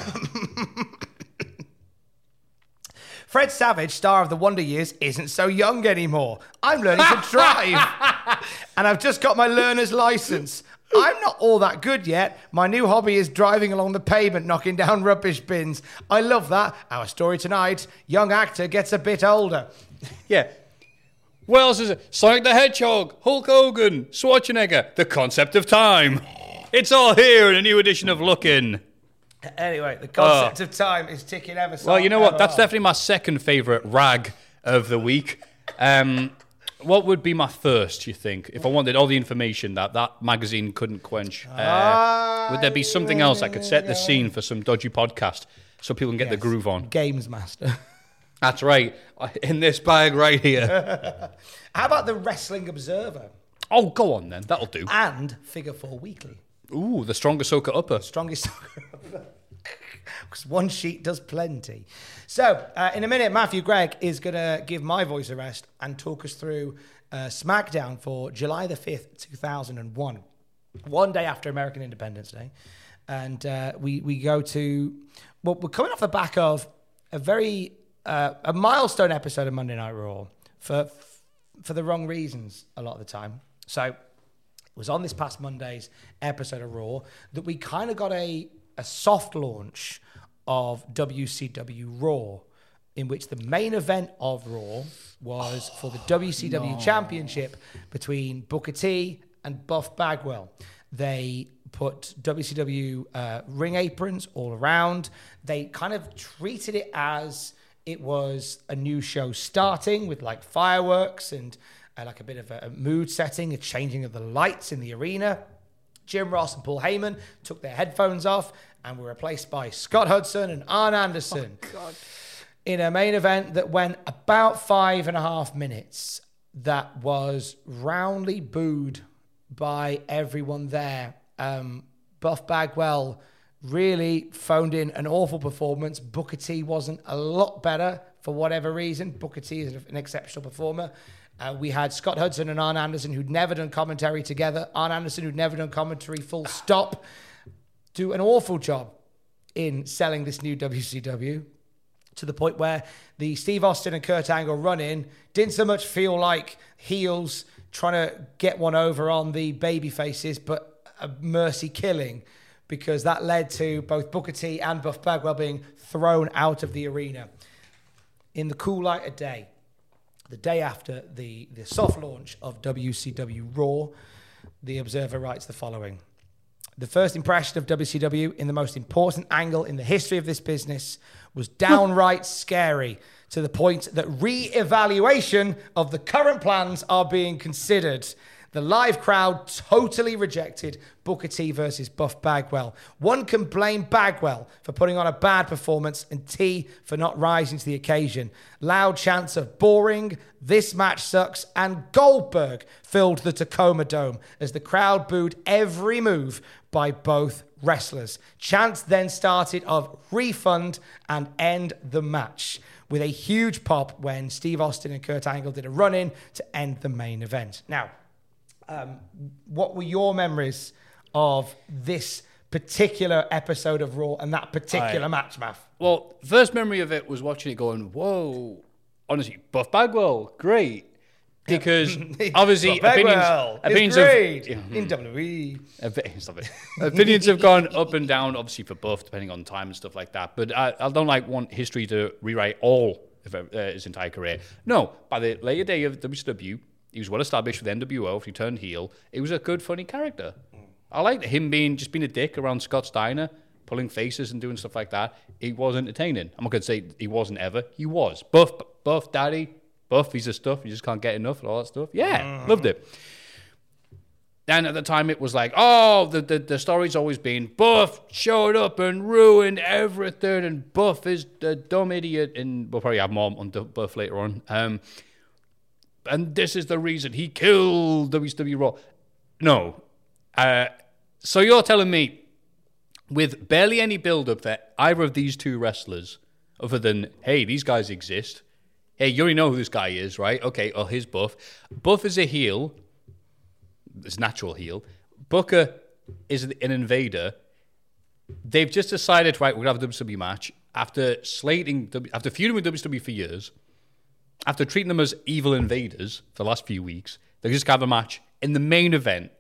Fred Savage, star of The Wonder Years, isn't so young anymore. I'm learning to drive. <laughs> and I've just got my learner's license. I'm not all that good yet. My new hobby is driving along the pavement, knocking down <laughs> rubbish bins. I love that. Our story tonight young actor gets a bit older. Yeah. What else is it? Sonic the Hedgehog, Hulk Hogan, Schwarzenegger, the concept of time. It's all here in a new edition of Lookin'. Anyway, the concept of time is ticking ever so Well, you know what? That's on. definitely my second favourite rag of the week. Um, what would be my first, you think, if I wanted all the information that that magazine couldn't quench? Uh, would there be something else that could set the scene for some dodgy podcast so people can get the Yes. groove on? Games Master. <laughs> That's right. In this bag right here. <laughs> How about the Wrestling Observer oh, go on then. That'll do. and Figure Four Weekly? Ooh, the strongest soaker upper. strongest because one sheet does plenty. So, uh, in a minute, Matthew Gregg is going to give my voice a rest and talk us through uh, SmackDown for July the 5th, 2001, one day after American Independence Day. And uh, we, we go to, well, we're coming off the back of a very, uh, a milestone episode of Monday Night Raw for, for the wrong reasons a lot of the time. So, it was on this past Monday's episode of Raw that we kind of got a, a soft launch of WCW Raw, in which the main event of Raw was for the WCW Championship between Booker T and Buff Bagwell. They put WCW uh, ring aprons all around. They kind of treated it as it was a new show starting with like fireworks and uh, like a bit of a, a mood setting, a changing of the lights in the arena. Jim Ross and Paul Heyman took their headphones off and were replaced by Scott Hudson and Arn Anderson in a main event that went about five and a half minutes. That was roundly booed by everyone there. Um, Buff Bagwell really phoned in an awful performance. Booker T wasn't a lot better for whatever reason. Booker T is an exceptional performer. Uh, we had Scott Hudson and Arn Anderson, who'd never done commentary together. Arn Anderson, who'd never done commentary full stop, do an awful job in selling this new WCW to the point where the Steve Austin and Kurt Angle run in didn't so much feel like heels trying to get one over on the baby faces, but a mercy killing because that led to both Booker T and Buff Bagwell being thrown out of the arena. In the cool light of day, the day after the, the soft launch of WCW Raw, the Observer writes the following. The first impression of WCW in the most important angle in the history of this business was <laughs> downright scary to the point that re-evaluation of the current plans are being considered. The live crowd totally rejected Booker T versus Buff Bagwell. One can blame Bagwell for putting on a bad performance and T for not rising to the occasion. Loud chants of boring, this match sucks, and Goldberg filled the Tacoma Dome as the crowd booed every move by both wrestlers. Chants then started of refund and end the match with a huge pop when Steve Austin and Kurt Angle did a run in to end the main event. Now, um, what were your memories of this particular episode of Raw and that particular Aye. match, Math? Well, first memory of it was watching it going, whoa. Honestly, Buff Bagwell, great. because <laughs> obviously opinions, opinions <laughs> of in WWE. Opi- Stop it. Opinions have gone up and down, obviously for both, depending on time and stuff like that. But I, I don't like want history to rewrite all of uh, his entire career. No, by the later day of WCW, he was well established with NWO. If he turned heel, he was a good, funny character. I liked him being just being a dick around Scott Steiner, pulling faces and doing stuff like that. He was entertaining. I'm not going to say he wasn't ever. He was. Buff, buff, daddy, buff. He's a stuff. You just can't get enough and all that stuff. Yeah, loved it. And at the time, it was like, oh, the, the, the story's always been Buff showed up and ruined everything, and Buff is the dumb idiot. And we'll probably have more on Buff later on. Um, and this is the reason he killed WCW Raw. No. Uh, so you're telling me, with barely any build up for either of these two wrestlers, other than, hey, these guys exist. Hey, you already know who this guy is, right? Okay, oh, here's Buff. Buff is a heel his natural heel. Booker is an invader. They've just decided, right, we're gonna have a WWE match after slating, after feuding with WWE for years, after treating them as evil invaders for the last few weeks. They just have a match in the main event,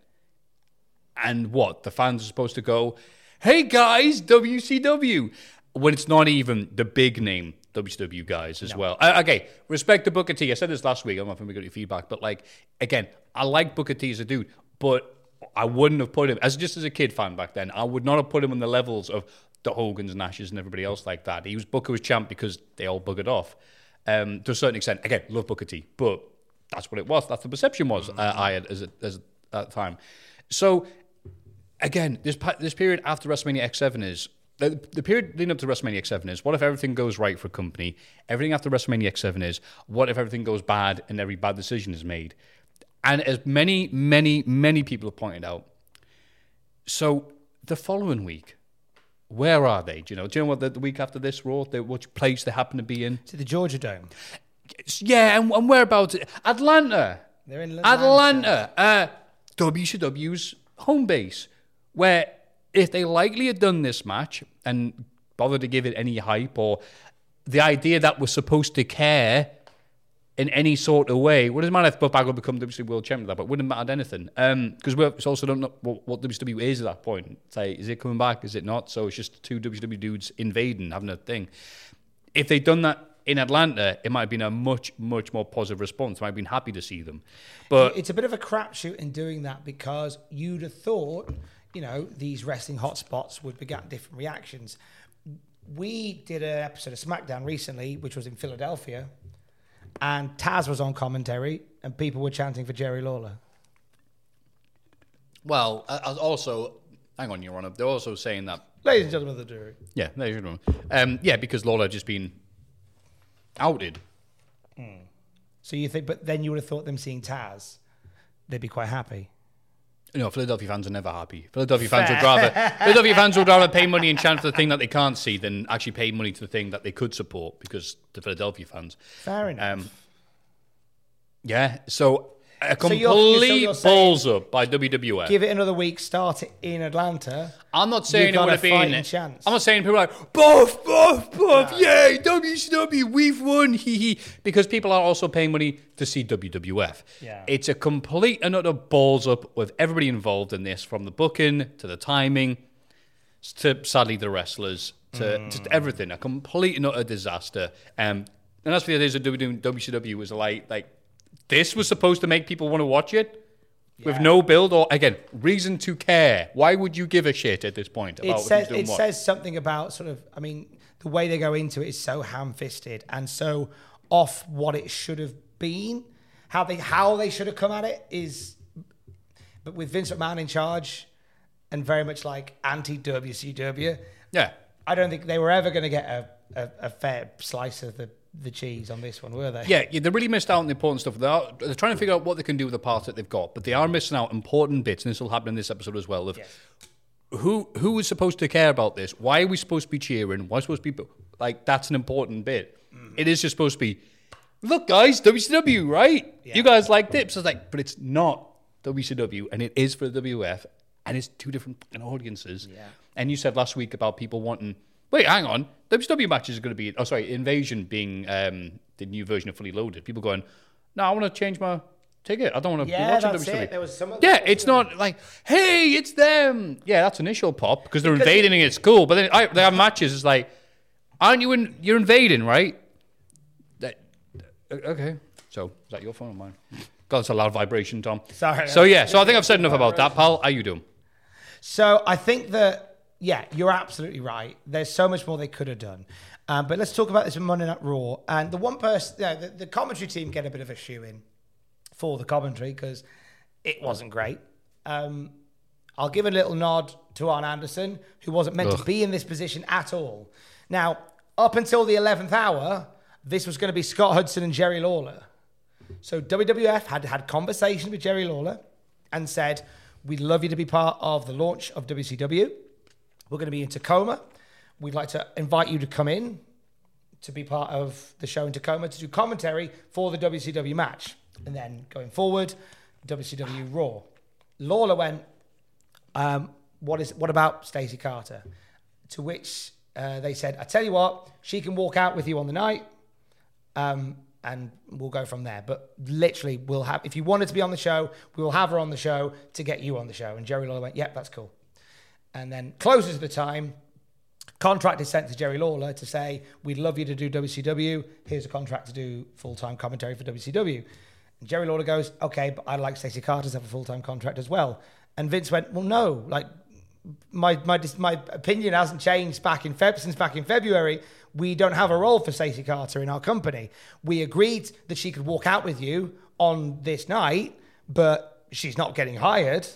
and what the fans are supposed to go, "Hey guys, WCW," when it's not even the big name WCW guys as well. Uh, okay, respect to Booker T. I said this last week. I don't know if we got your feedback, but like again, I like Booker T as a dude, but I wouldn't have put him as just as a kid fan back then. I would not have put him on the levels of the Hogans and Ashes and everybody else like that. He was Booker was champ because they all buggered off um, to a certain extent. Again, love Booker T, but that's what it was. That's the perception was uh, I had as, a, as at the time. So again, this this period after WrestleMania X7 is the, the period leading up to WrestleMania X7 is what if everything goes right for a company? Everything after WrestleMania X7 is what if everything goes bad and every bad decision is made? And as many, many, many people have pointed out, so the following week, where are they? Do you know? Do you know what the, the week after this Raw, the, which place they happen to be in? To the Georgia Dome. Yeah, and, and whereabouts? Atlanta. They're in Atlanta. Uh, WCW's home base, where if they likely had done this match and bothered to give it any hype or the idea that we're supposed to care in any sort of way, what does it matter if Buff Bagwell become WWE World Champion? That, but it wouldn't matter anything um, because we also don't know what, what WCW is at that point. Say, is it coming back? Is it not? So it's just two WWE dudes invading, having a thing. If they'd done that in Atlanta, it might have been a much, much more positive response. I might have been happy to see them. But it's a bit of a crapshoot in doing that because you'd have thought, you know, these wrestling hotspots would beget different reactions. We did an episode of SmackDown recently, which was in Philadelphia, and Taz was on commentary, and people were chanting for Jerry Lawler. Well, uh, uh, also, hang on, Your Honour. They're also saying that. Ladies and gentlemen of the jury. Yeah, there you go. Um, yeah, because Lawler had just been outed. So you think, but then you would have thought them seeing Taz, they'd be quite happy. You know, Philadelphia fans are never happy. Philadelphia fans would rather Philadelphia fans would rather pay money and chant for the thing that they can't see than actually pay money to the thing that they could support because the Philadelphia fans. Fair enough. Um, yeah, so a So complete you're- so you're balls up by WWF. Give it another week, start it in Atlanta. I'm not saying it would a have been. chance. I'm not saying people are like buff, buff, buff, yay, WCW, we've won, hee hee. Because people are also paying money to see WWF. Yeah. It's a complete and utter balls up with everybody involved in this, from the booking to the timing, to sadly the wrestlers, to just everything. A complete and utter disaster. Um, and that's what it is of WCW was like like this was supposed to make people want to watch it. With no build or again reason to care. Why would you give a shit at this point about it says doing it what? says something about sort of I mean the way they go into it is so ham-fisted and so off what it should have been how they how they should have come at it is but with Vince McMahon in charge and very much like anti WCW yeah. I don't think they were ever going to get a, a, a fair slice of the the cheese on this one were they Yeah, yeah, they really missed out on the important stuff. They are, they're trying to figure out what they can do with the parts that they've got, but they are missing out important bits, and this will happen in this episode as well. Of who who is supposed to care about this? Why are we supposed to be cheering? Why are we supposed to be like that's an important bit? Mm-hmm. It is just supposed to be, look, guys, WCW, right? You guys like dips. I was like, but it's not WCW, and it is for the WF, and it's two different fucking audiences. Yeah. And you said last week about people wanting. Wait, hang on. WCW matches are going to be. Oh, sorry, Invasion being um, the new version of Fully Loaded. People going, no, I want to change my ticket. I don't want to Yeah, be watching that's WWE. it. There was some yeah, that, it's not like, hey, it's them. Yeah, that's initial pop because they're Because invading and it's cool. But then I, they have matches. It's like, aren't you in? You're invading, right? That, okay. So is that your phone or mine? God, it's a loud vibration, Tom. Sorry. So yeah, so I think I've said enough about that, pal. How you doing? So I think that yeah, you're absolutely right. There's so much more they could have done. Um, but let's talk about this Monday Night Raw. And the one person, the, the commentary team get a bit of a shoe in for the commentary because it wasn't great. Um, I'll give a little nod to Arn Anderson, who wasn't meant to be in this position at all. Now, up until the 11th hour, this was going to be Scott Hudson and Jerry Lawler. So WWF had had conversations with Jerry Lawler and said, "We'd love you to be part of the launch of WCW. We're going to be in Tacoma. We'd like to invite you to come in to be part of the show in Tacoma to do commentary for the WCW match, and then going forward, WCW Raw." Lawler went, um, "What is? What about Stacey Carter?" To which uh, they said, "I tell you what, she can walk out with you on the night." um, and we'll go from there. But literally, we'll have if you wanted to be on the show, we will have her on the show to get you on the show. And Jerry Lawler went, "Yep, that's cool." And then closes the time, contract is sent to Jerry Lawler to say, "We'd love you to do WCW. Here's a contract to do full time commentary for WCW." And Jerry Lawler goes, "Okay, but I'd like Stacey Carter to have a full time contract as well." And Vince went, "Well, no, like." my my my opinion hasn't changed back in Feb since back in February. We don't have a role for Stacey Carter in our company. We agreed that she could walk out with you on this night, but she's not getting hired.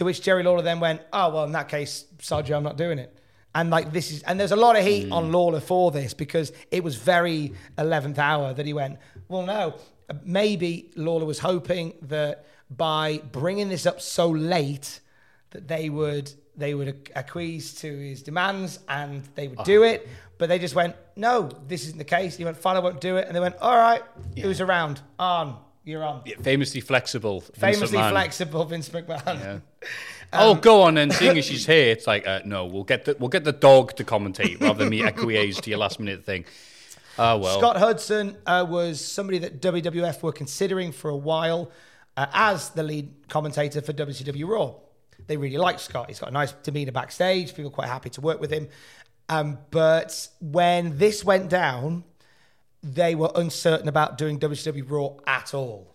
To which Jerry Lawler then went, "Oh well, in that case, Sergio, I'm not doing it." And like this is, and there's a lot of heat on mm. Lawler for this because it was very 11th hour that he went. Well, no, maybe Lawler was hoping that by bringing this up so late that they would they would acquiesce to his demands and they would do it. Uh-huh. But they just went, no, this isn't the case. He went, fine, I won't do it. And they went, all right, who's around? On, you're on. Famously flexible. Famously flexible, Vince McMahon. <laughs> oh, go on then. Seeing as <laughs> she's here, it's like, uh, no, we'll get the we'll get the dog to commentate rather than me acquiesce to your last minute thing. Oh well. Scott Hudson uh, was somebody that WWF were considering for a while uh, as the lead commentator for WCW Raw. They really liked Scott. He's got a nice demeanor backstage. People are quite happy to work with him. Um, but when this went down, they were uncertain about doing WCW Raw at all.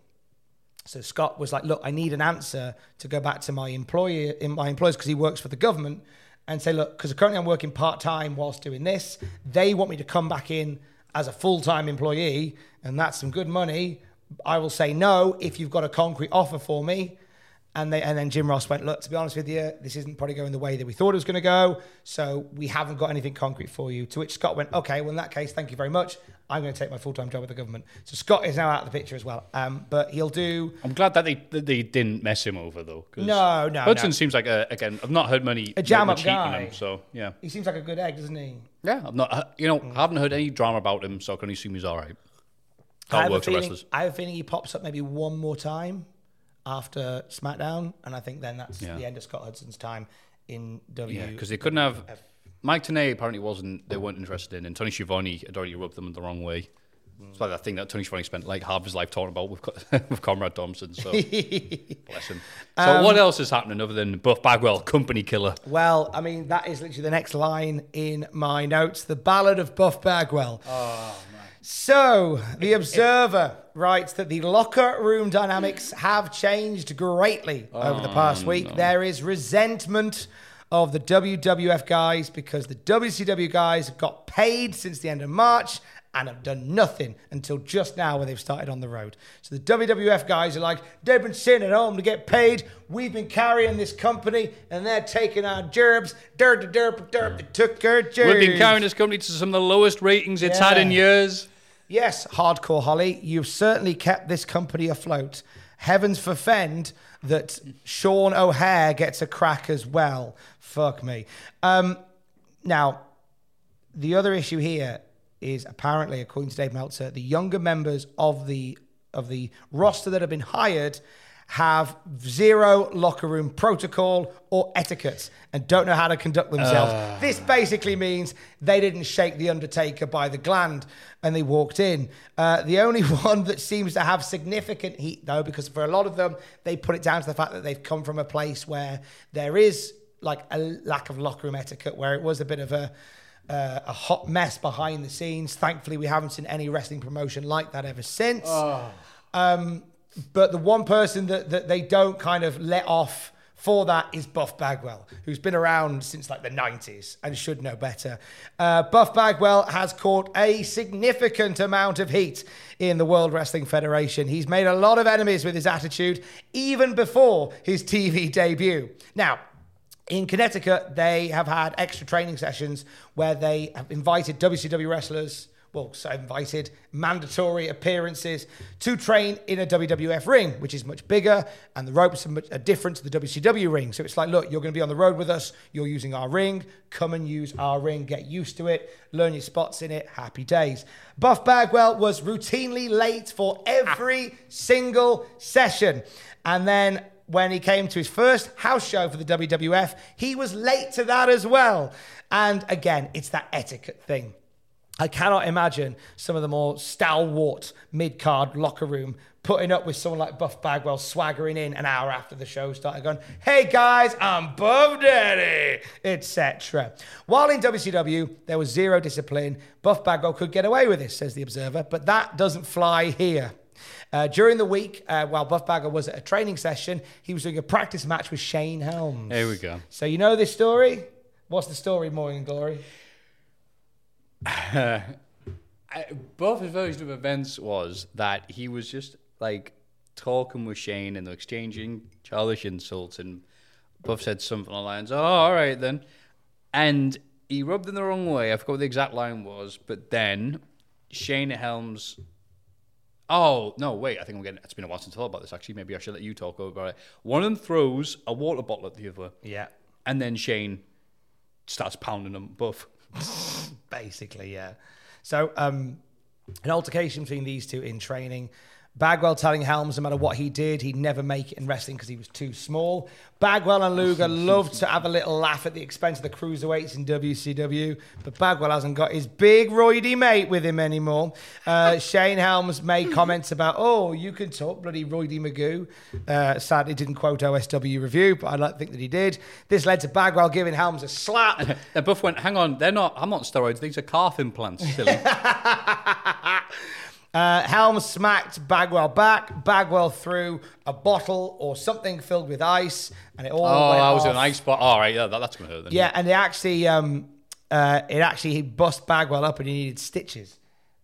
So Scott was like, "Look, I need an answer to go back to my employer, in my employers, because he works for the government, and say, look, because currently I'm working part time whilst doing this. They want me to come back in as a full time employee, and that's some good money. I will say no if you've got a concrete offer for me." And they, and then Jim Ross went, look, to be honest with you, this isn't probably going the way that we thought it was going to go. So we haven't got anything concrete for you. To which Scott went, okay, well, in that case, thank you very much. I'm going to take my full time job with the government. So Scott is now out of the picture as well. Um, but he'll do. I'm glad that they that they didn't mess him over though. No, no, Hudson no. seems like a again. I've not heard many A heat on guy. him, so yeah, He seems like a good egg, doesn't he? yeah. I've not. You know, I haven't heard any drama about him, so I can assume he's all right. I have, a feeling, wrestlers. I have a feeling he pops up maybe one more time after SmackDown. And I think then that's Yeah. the end of Scott Hudson's time in W. Yeah, because they couldn't have. Mike Tenay apparently wasn't. They weren't interested in, and Tony Schiavone had already rubbed them the wrong way. It's like that thing that Tony Schiavone spent like half his life talking about with <laughs> with Conrad Thompson. So <laughs> bless him. So Um, what else is happening other than Buff Bagwell, company killer? Well, I mean, that is literally the next line in my notes The Ballad of Buff Bagwell. Oh, So, The Observer writes that the locker room dynamics have changed greatly over the oh, past week. There is resentment of the WWF guys because the WCW guys have got paid since the end of March and have done nothing until just now when they've started on the road. So the WWF guys are like, they've been sitting at home to get paid. We've been carrying this company and they're taking our gerbs. Derp, derp, derp, they took our gerbs. We've been carrying this company to some of the lowest ratings it's had in years. Yes, hardcore Holly, you've certainly kept this company afloat. Heavens forfend that Sean O'Haire gets a crack as well. Fuck me. Um, now, the other issue here is apparently, according to Dave Meltzer, the younger members of the of the roster that have been hired have zero locker room protocol or etiquette and don't know how to conduct themselves. this basically means they didn't shake the Undertaker by the gland and they walked in. Uh, the only <laughs> one that seems to have significant heat, though, because for a lot of them, they put it down to the fact that they've come from a place where there is like a lack of locker room etiquette, where it was a bit of a uh, a hot mess behind the scenes. Thankfully, we haven't seen any wrestling promotion like that ever since. Um, but the one person that, that they don't kind of let off for that is Buff Bagwell, who's been around since like the 90s and should know better. Uh, Buff Bagwell has caught a significant amount of heat in the World Wrestling Federation. He's made a lot of enemies with his attitude, even before his TV <laughs> debut. Now, in Connecticut, they have had extra training sessions where they have invited WCW wrestlers, well, so invited mandatory appearances to train in a WWF ring, which is much bigger, and the ropes are, much, are different to the WCW ring. So it's like, look, you're going to be on the road with us, you're using our ring, come and use our ring, get used to it, learn your spots in it, happy days. Buff Bagwell was routinely late for every single session. And then when he came to his first house show for the WWF, he was late to that as well. And again, it's that etiquette thing. I cannot imagine some of the more stalwart mid card locker room putting up with someone like Buff Bagwell swaggering in an hour after the show started, going, "Hey guys, I'm Buff Daddy," etc. While in WCW there was zero discipline, Buff Bagwell could get away with this, says the Observer, but that doesn't fly here. Uh, during the week, uh, while Buff Bagwell was at a training session, he was doing a practice match with Shane Helms. There we go. So you know this story? What's the story, Morning Glory? <laughs> I, both his version of events was that he was just like talking with Shane and they're exchanging childish insults, and Buff said something along the lines, "Oh, all right then," and he rubbed in the wrong way. I forgot what the exact line was, but then Shane Helms. Oh no! Wait, I think I'm getting. It's been a while since I thought about this. Actually, maybe I should let you talk about it. One of them throws a water bottle at the other, Yeah. and then Shane starts pounding him. Buff. <laughs> Basically, yeah. So, um, an altercation between these two in training. Bagwell telling Helms no matter what he did, he'd never make it in wrestling because he was too small. Bagwell and Luger <laughs> loved to have a little laugh at the expense of the cruiserweights in WCW, but Bagwell hasn't got his big roidy mate with him anymore. Uh, <laughs> Shane Helms made comments about, oh, you can talk, bloody roidy Magoo. Uh, sadly, didn't quote OSW review, but I like to think that he did. This led to Bagwell giving Helms a slap. <laughs> And Buff went, hang on, they're not, I'm not steroids, these are calf implants, silly. Uh, Helms smacked Bagwell back. Bagwell threw a bottle or something filled with ice, and it all oh, went I was off. an ice spot. All right, yeah, that, that's going to hurt then. Yeah, and it actually, um, uh, it actually bust Bagwell up, and he needed stitches.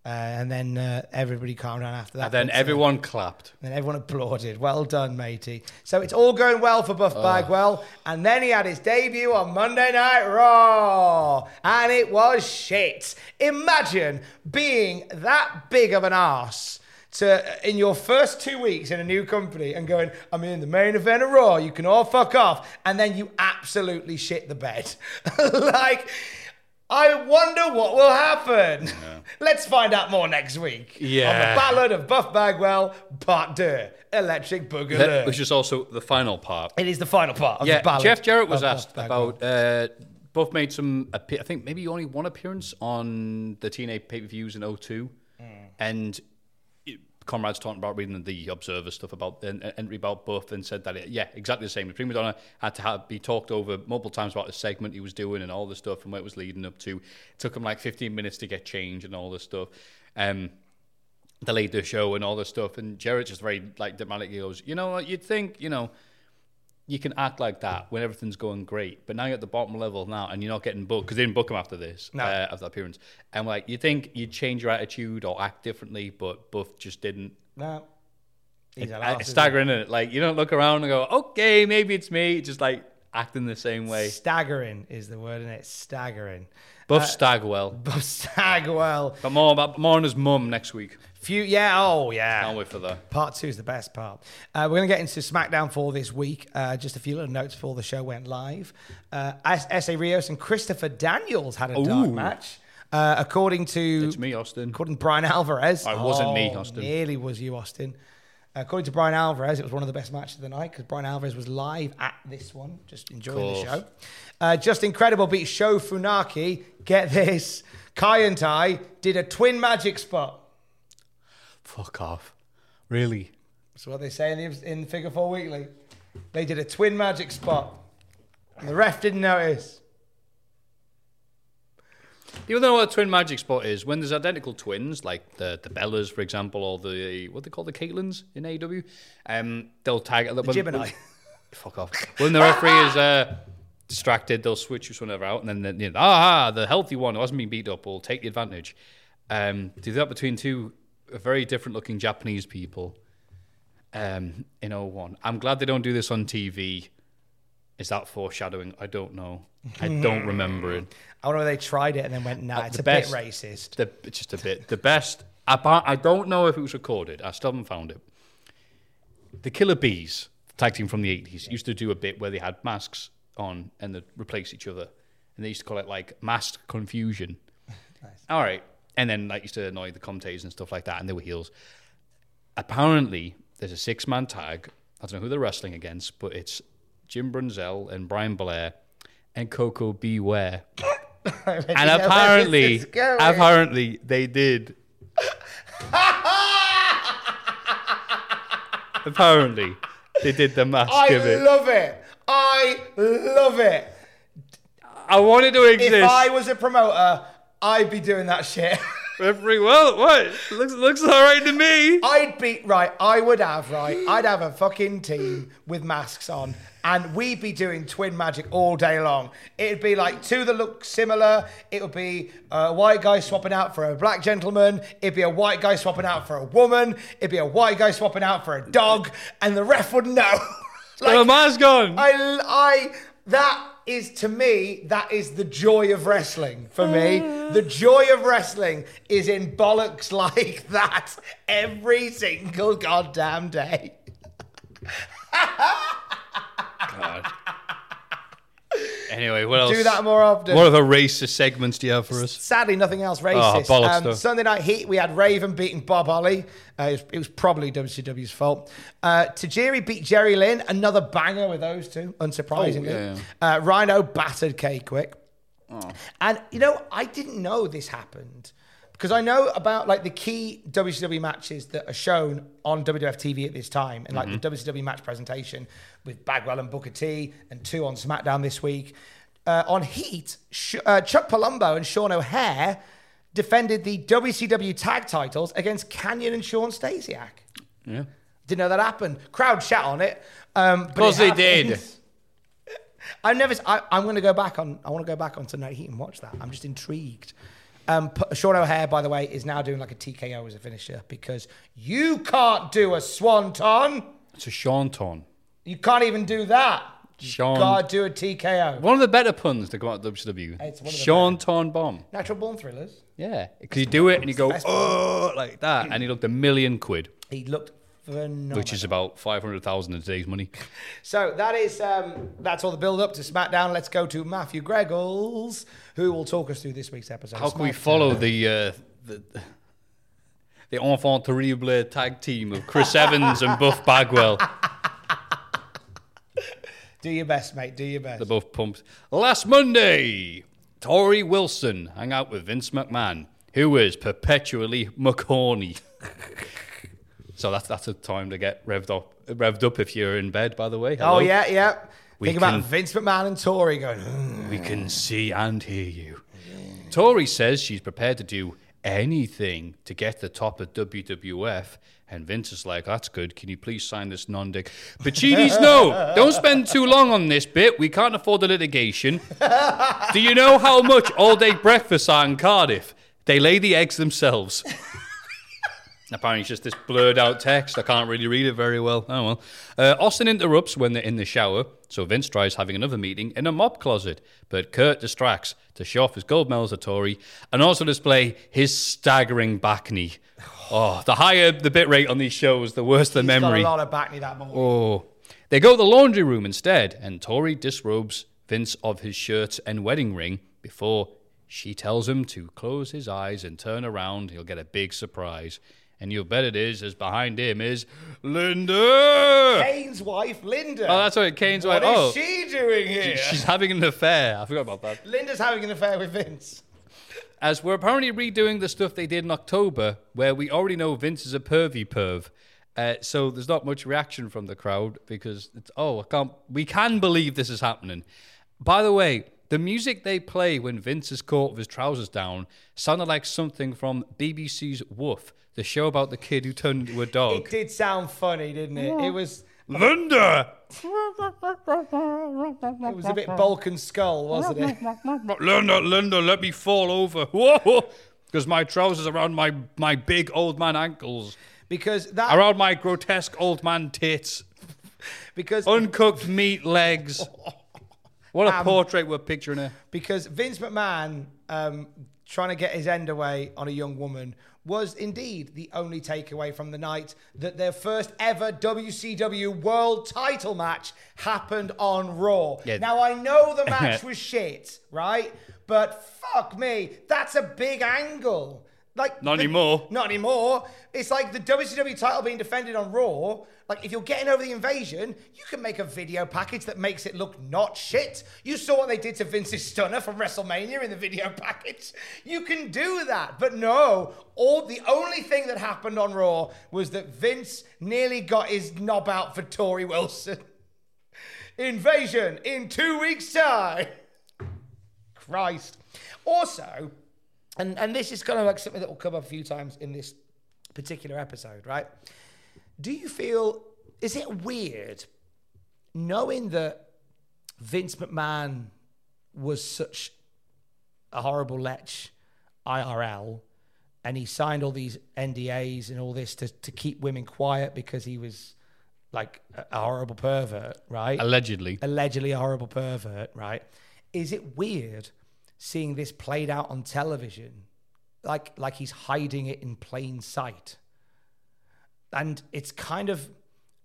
Uh, and then uh, everybody calmed down after that. And then uh, everyone clapped. then everyone applauded. Well done, matey. So it's all going well for Buff Bagwell. And then he had his debut on Monday Night Raw. And it was shit. Imagine being that big of an ass to in your first two weeks in a new company and going, I'm in the main event of Raw, you can all fuck off. And then you absolutely shit the bed. <laughs> like, I wonder what will happen. <laughs> Let's find out more next week. On the Ballad of Buff Bagwell, Part 2, Electric Boogaloo. That- Which is also the final part. it is the final part of Yeah, the ballad. Jeff Jarrett was Buff asked Bagwell. about. Uh, Buff made some. I think maybe only one appearance on the TNA pay per views in 02. Hmm. And Conrad's talking about reading the Observer stuff about an entry about Buff and said that, it, yeah, exactly the same. The Prima Donna had to have, be talked over multiple times about the segment he was doing and all the stuff and what it was leading up to. It took him like 15 minutes to get changed and all this stuff. Um, delayed the show and all this stuff. And Jarrett just very like. He goes, you know what? You'd think, you know, you can act like that when everything's going great, but now you're at the bottom level now, and you're not getting booked because they didn't book him after this, No. uh, after that appearance. And like, you think you'd change your attitude or act differently, but Buff just didn't. No. He's an Uh, isn't staggering, is it? Like, you don't look around and go, okay, maybe it's me. Just like acting the same way. Staggering is the word, isn't it? Staggering. Buff Stagwell. Buff Stagwell. But more about more on his mum next week. Few, yeah, oh, yeah. Can't wait for that. Part two is the best part. Uh, we're going to get into SmackDown for this week. Uh, just a few little notes before the show went live. Uh, Essa Rios and Christopher Daniels had a dark match. Uh, according to It's me, Austin. according to Bryan Alvarez, Oh, it wasn't me, Oh, Austin. Nearly was you, Austin. According to Bryan Alvarez, it was one of the best matches of the night because Bryan Alvarez was live at this one, just enjoying the show. Uh, Justin Credible beat Sho Funaki. Get this. Kaientai did a twin magic spot. Fuck off. Really? That's what they say in, the, in Figure Four Weekly. They did a twin magic spot. And the ref didn't notice. You know what a twin magic spot is? When there's identical twins, like the the Bellas, for example, or the what they call the Caitlins in AEW, um, they'll tag it. The Gemini. <laughs> Fuck off. When the referee is uh, distracted, they'll switch which one ever out, and then the, you know, ah, the healthy one who hasn't been beat up will take the advantage. Um, do that between two very different looking Japanese people um, in 01. I'm glad they don't do this on TV. Is that foreshadowing? I don't know. I don't remember it. I wonder if they tried it and then went, nah, it's the a best- bit racist. The, just a bit. The best. I, ba- I don't know if it was recorded. I still haven't found it. The Killer Bees, tag team from the 80s, used to do a bit where they had masks on and they'd replace each other. And they used to call it like masked confusion. <laughs> All right. And then like used to annoy the commentators and stuff like that. And they were heels. Apparently, there's a six man tag. I don't know who they're wrestling against, but it's Jim Brunzell and Brian Blair and Koko B. Ware. <laughs> and apparently, This is going. apparently they did. <laughs> apparently, they did the mask I love it. I love it. I wanted to exist. If I was a promoter, I'd be doing that shit. <laughs> Referee, well, what? Looks looks all right to me. I'd be right. I would have right. I'd have a fucking team with masks on, and we'd be doing twin magic all day long. It'd be like two that look similar. It would be a white guy swapping out for a black gentleman. It'd be a white guy swapping out for a woman. It'd be a white guy swapping out for a dog, and the ref wouldn't know. <laughs> Got a mask on. I, I, that is to me, that is the joy of wrestling for me. Mm. The joy of wrestling is in bollocks <laughs> like that every single goddamn day. <laughs> God. Anyway, what else? Do that more often. What other racist segments do you have for us? Sadly, nothing else racist. Oh, bollocks, um. Sunday Night Heat, we had Raven beating Bob Holly. Uh, it, was, it was probably WCW's fault. Uh, Tajiri beat Jerry Lynn, another banger with those two, unsurprisingly. Oh, yeah, Uh, Rhino battered K-Kwik. And, you know, I didn't know this happened because I know about like the key WCW matches that are shown on WWF TV at this time and like Mm-hmm. the WCW match presentation with Bagwell and Booker T and two on SmackDown this week. Uh, on Heat, Sh- uh, Chuck Palumbo and Sean O'Haire defended the WCW tag titles against Kanyon and Shawn Stasiak. Yeah. Didn't know that happened. Crowd shat on it. Um, but course they did. <laughs> I've never. I, I'm going to go back on. I want to go back on Tonight Heat and watch that. I'm just intrigued. Um, Sean O'Haire, by the way, is now doing like a TKO as a finisher because you can't do a swanton. It's a Shanton. You can't even do that. You Sean- gotta do a TKO. One of the better puns to come out of WCW. It's one of the Shanton bomb. Natural born thrillers. Yeah, because you do it and you go oh like that, and he looked a million quid, He looked phenomenal. which is about five hundred thousand in today's money. <laughs> So that is um, that's all the build up to SmackDown. Let's go to Matthew Greggles, who will talk us through this week's episode. How can we follow the uh, the the enfant terrible tag team of Chris Evans and Buff Bagwell? <laughs> Do your best, mate. Do your best. They're both pumped. Last Monday, Torrie Wilson hung out with Vince McMahon, who is perpetually McCorny. <laughs> so that's that's a time to get revved up, revved up if you're in bed. By the way. Oh yeah, yeah. We Think can- about Vince McMahon and Torrie going. "Hmm." We can see and hear you. Torrie says she's prepared to do anything to get the top of WWF. And Vince is like, that's good. Can you please sign this non dick? Cheaties, no. <laughs> Don't spend too long on this bit. We can't afford the litigation. Do you know how much all day breakfasts are in Cardiff? They lay the eggs themselves. Apparently, it's just this blurred out text. I can't really read it very well. Oh well. Uh, Austin interrupts when they're in the shower, so Vince tries having another meeting in a mop closet. But Kurt distracts to show off his gold medals at Torrie and also display his staggering back knee. <sighs> Oh, the higher the bit rate on these shows, the worse the He's memory. got a lot of back knee that boy. Oh. They go to the laundry room instead, and Tori disrobes Vince of his shirt and wedding ring before she tells him to close his eyes and turn around. He'll get a big surprise. And you bet it is, as behind him is Linda. Kane's wife, Linda. Oh, that's right, Kane's What wife. is Oh, she doing here? she's having an affair. I forgot about that. Linda's having an affair with Vince. As we're apparently redoing the stuff they did in October, where we already know Vince is a pervy perv. Uh, so there's not much reaction from the crowd because it's oh I can't we can believe this is happening. By the way, the music they play when Vince is caught with his trousers down sounded like something from BBC's Woof, the show about the kid who turned into a dog. It did sound funny, didn't it? It was Linda, it was a bit Balkan skull, wasn't it? <laughs> Linda, Linda, let me fall over. Whoa, because my trousers are around my my big old man ankles. Because that around my grotesque old man tits, <laughs> because uncooked meat legs. <laughs> What a portrait we're picturing here. because Vince McMahon um, trying to get his end away on a young woman was indeed the only takeaway from the night that their first ever WCW World Title match happened on Raw. Yeah. Now I know the <laughs> match was shit, right? But fuck me, that's a big angle. Like Not the- anymore. Not anymore. It's like the WCW title being defended on Raw. Like if you're getting over the invasion, you can make a video package that makes it look not shit. You saw what they did to Vince's stunner from WrestleMania in the video <laughs> package. You can do that. But no, all the only thing that happened on Raw was that Vince nearly got his knob out for Torrie Wilson. <laughs> Invasion in two weeks' time. <laughs> Christ. Also, and and this is kind of like something that will come up a few times in this particular episode, right? Do you feel is it weird knowing that Vince McMahon was such a horrible lech IRL and he signed all these NDAs and all this to, to keep women quiet because he was like a, a horrible pervert, right? Allegedly. allegedly a horrible pervert, right? Is it weird seeing this played out on television, like like he's hiding it in plain sight? And it's kind of,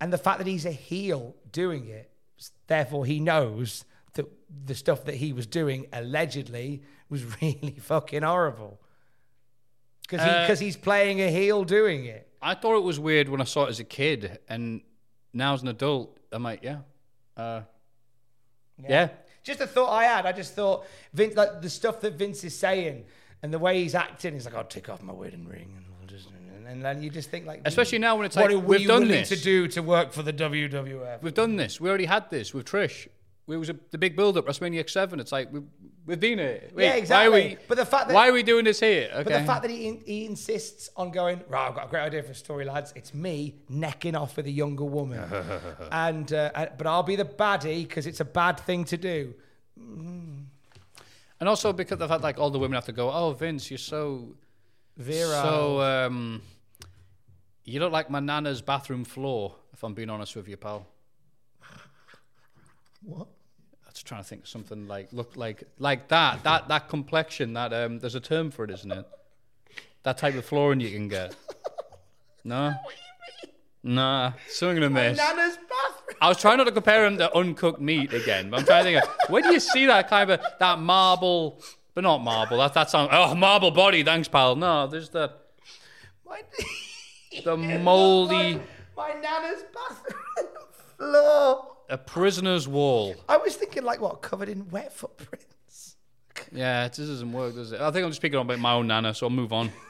and the fact that he's a heel doing it, therefore he knows that the stuff that he was doing allegedly was <laughs> really fucking horrible. Because he, Uh, 'cause he's playing a heel doing it. I thought it was weird when I saw it as a kid, and now as an adult, I'm like, yeah, uh, yeah. Just a thought I had. I just thought Vince, like the stuff that Vince is saying and the way he's acting, he's like, "I'll take off my wedding ring," and I'll just, and then you just think like, Especially now when it's what like, we we've done this. to do to work for the WWF? We've done this. We already had this with Trish. It was a, the big build up, WrestleMania X7. It's like, we've, we've been here. Wait, Yeah, Why exactly. are we, But the fact that- why are we doing this here? Okay. But the fact that he, he insists on going, right, I've got a great idea for a story, lads. It's me necking off with a younger woman, <laughs> and uh, uh, but I'll be the baddie because it's a bad thing to do. and also because the fact like all the women have to go, oh, Vince, you're so Vera. So, um, you look like my nana's bathroom floor, if I'm being honest with you, pal. What? Trying to think of something like look like like that that that complexion that um there's a term for it isn't it? That type of flooring you can get. <laughs> No? Nah something in this. Nana's bathroom. I was trying not to compare him to uncooked meat again but I'm trying to think of, where do you see that kind of that marble but not marble that that sounds oh marble body thanks pal. No there's the My, the moldy my nana's bathroom floor. A prisoner's wall I was thinking like what, covered in wet footprints. yeah it just doesn't work does it I think I'm just speaking about my own nana so I'll move on <laughs>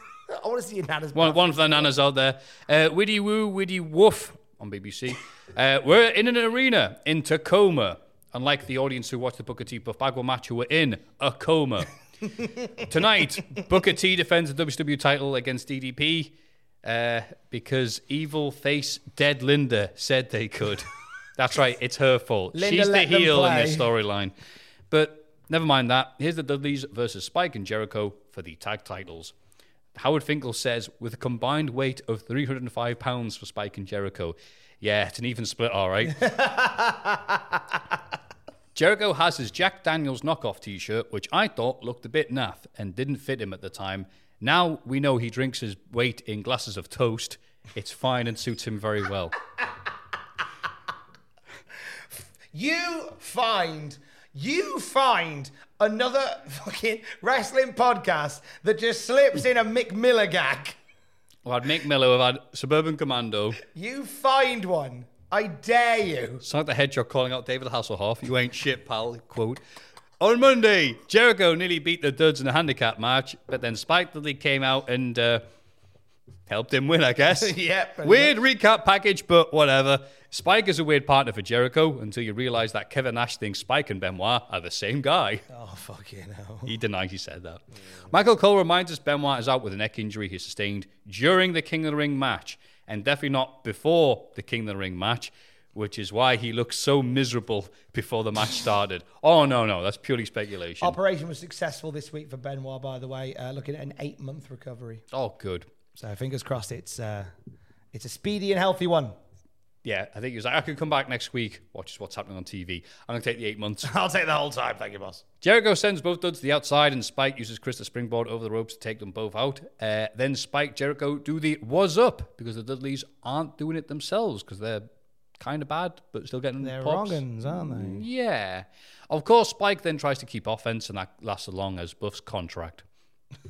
I want to see your nana's One, one for the nanas out there. Uh, Widdy Woo, Widdy Woof on BBC. Uh, we're in an arena in Tacoma. Unlike the audience who watched the Booker T Buff Bagwell match, who were in a coma. <laughs> Tonight, Booker T defends the WCW title against DDP uh, because evil face dead Linda said they could. <laughs> That's right, it's her fault. Linda She's the let them heel in this storyline. But never mind that. Here's the Dudleys versus Spike and Jericho for the tag titles. Howard Finkel says, with a combined weight of 305 pounds for Spike and Jericho. Yeah, it's an even split, all right. <laughs> Jericho has his Jack Daniels knockoff t shirt, which I thought looked a bit naff and didn't fit him at the time. Now we know he drinks his weight in glasses of toast. It's fine and suits him very well. <laughs> You find, you find another fucking wrestling podcast that just slips in a Mick Miller gag. We've had Mick Miller, we've had Suburban Commando. You find one. I dare you. Sonic the Hedgehog calling out David Hasselhoff. You ain't shit, pal. Quote. On Monday, Jericho nearly beat the Duds in a handicap match, but then Spike Dudley came out and uh, helped him win, I guess. <laughs> Yep, Weird recap package, but whatever. Spike is a weird partner for Jericho until you realize that Kevin Nash thinks Spike and Benoit are the same guy. Oh, fucking hell. He denies he said that. Michael Cole reminds us Benoit is out with a neck injury he sustained during the King of the Ring match, and definitely not before the King of the Ring match, which is why he looked so miserable before the match started. <laughs> Oh, no, no, that's purely speculation. Operation was successful this week for Benoit, by the way, uh, looking at an eight month recovery. oh, good. So fingers crossed it's uh, it's a speedy and healthy one. Yeah, I think he was like, I could come back next week, watch what's happening on TV. I'm going to take the eight months. <laughs> I'll take the whole time. Thank you, boss. Jericho sends both duds to the outside, and Spike uses Chris to springboard over the ropes to take them both out. Uh, then Spike, Jericho do the was up because the Dudleys aren't doing it themselves because they're kind of bad, but still getting They're pops. wrong'uns, aren't they? Yeah. Of course, Spike then tries to keep offense, and that lasts as long as Buff's contract. <laughs>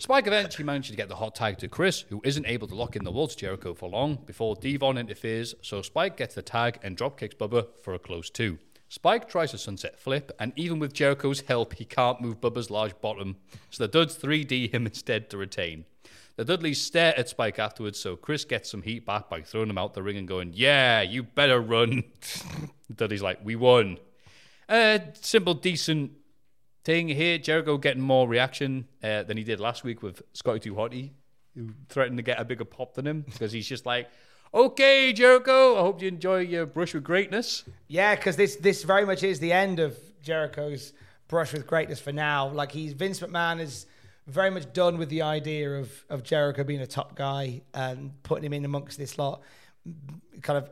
Spike eventually manages to get the hot tag to Chris, who isn't able to lock in the Waltz Jericho for long before Devon interferes, so Spike gets the tag and drop kicks Bubba for a close two. Spike tries a sunset flip, and even with Jericho's help, he can't move Bubba's large bottom, so the Duds 3D him instead to retain. The Dudleys stare at Spike afterwards, so Chris gets some heat back by throwing him out the ring and going, Yeah, you better run. <laughs> Dudley's like, We won. Uh, simple, decent thing here. Jericho getting more reaction uh, than he did last week with Scotty Too Hotty, who threatened to get a bigger pop than him <laughs> because he's just like, Okay, Jericho, I hope you enjoy your brush with greatness. Yeah, because this this very much is the end of Jericho's brush with greatness for now. Like he's Vince McMahon is very much done with the idea of of Jericho being a top guy and putting him in amongst this lot. Kind of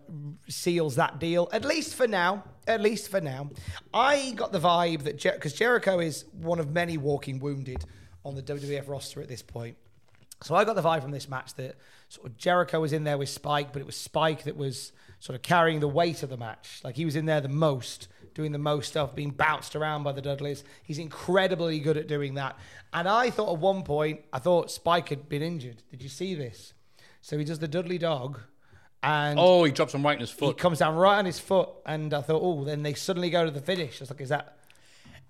seals that deal, at least for now. At least for now. I got the vibe that because Jericho is one of many walking wounded on the WWF roster at this point. So I got the vibe from this match that sort of Jericho was in there with Spike, but it was Spike that was sort of carrying the weight of the match. Like he was in there the most, doing the most stuff, being bounced around by the Dudleys. He's incredibly good at doing that. And I thought at one point, I thought Spike had been injured. Did you see this? So he does the Dudley dog, and Oh, he drops him right on his foot. he comes down right on his foot. And I thought, oh, then they suddenly go to the finish. I was like, is that?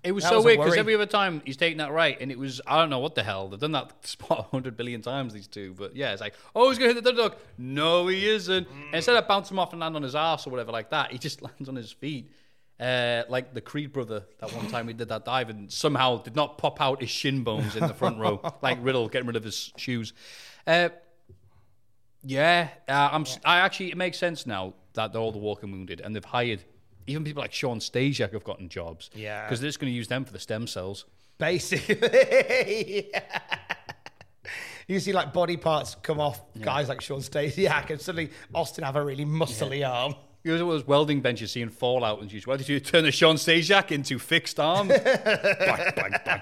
It was That so was weird because every other time he's taking that right, and it was I don't know what the hell they've done that <laughs> spot a hundred billion times these two, but yeah, it's like oh he's gonna hit the dog. No, he isn't. And instead of bouncing him off and land on his ass or whatever like that, he <laughs> just lands on his feet. Uh, like the Creed brother, that one time he did that dive and somehow did not pop out his shin bones in the front row, <laughs> like Riddle getting rid of his shoes. Uh, yeah, uh, I'm. I actually, it makes sense now that they're all the walking wounded, and they've hired even people like Shawn Stasiak have gotten jobs. Yeah. because they're just going to use them for the stem cells. Basically. <laughs> You see like body parts come off guys like Shawn Stasiak and suddenly Austin have a really muscly arm. You know those welding benches seeing fallout and you why did you turn the Shawn Stasiak into fixed arm? <laughs> bang, bang, bang.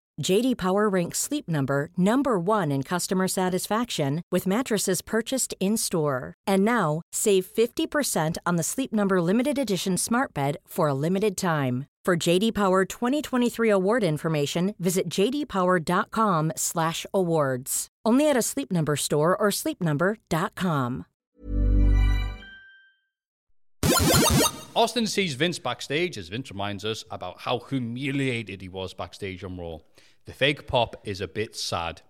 JD Power ranks Sleep Number number 1 in customer satisfaction with mattresses purchased in-store. And now, save 50% on the Sleep Number limited edition Smart Bed for a limited time. For JD Power 2023 award information, visit jdpower.com/awards. Only at a Sleep Number store or sleepnumber.com. Austin sees Vince backstage as Vince reminds us about how humiliated he was backstage on Raw. The fake pop is a bit sad.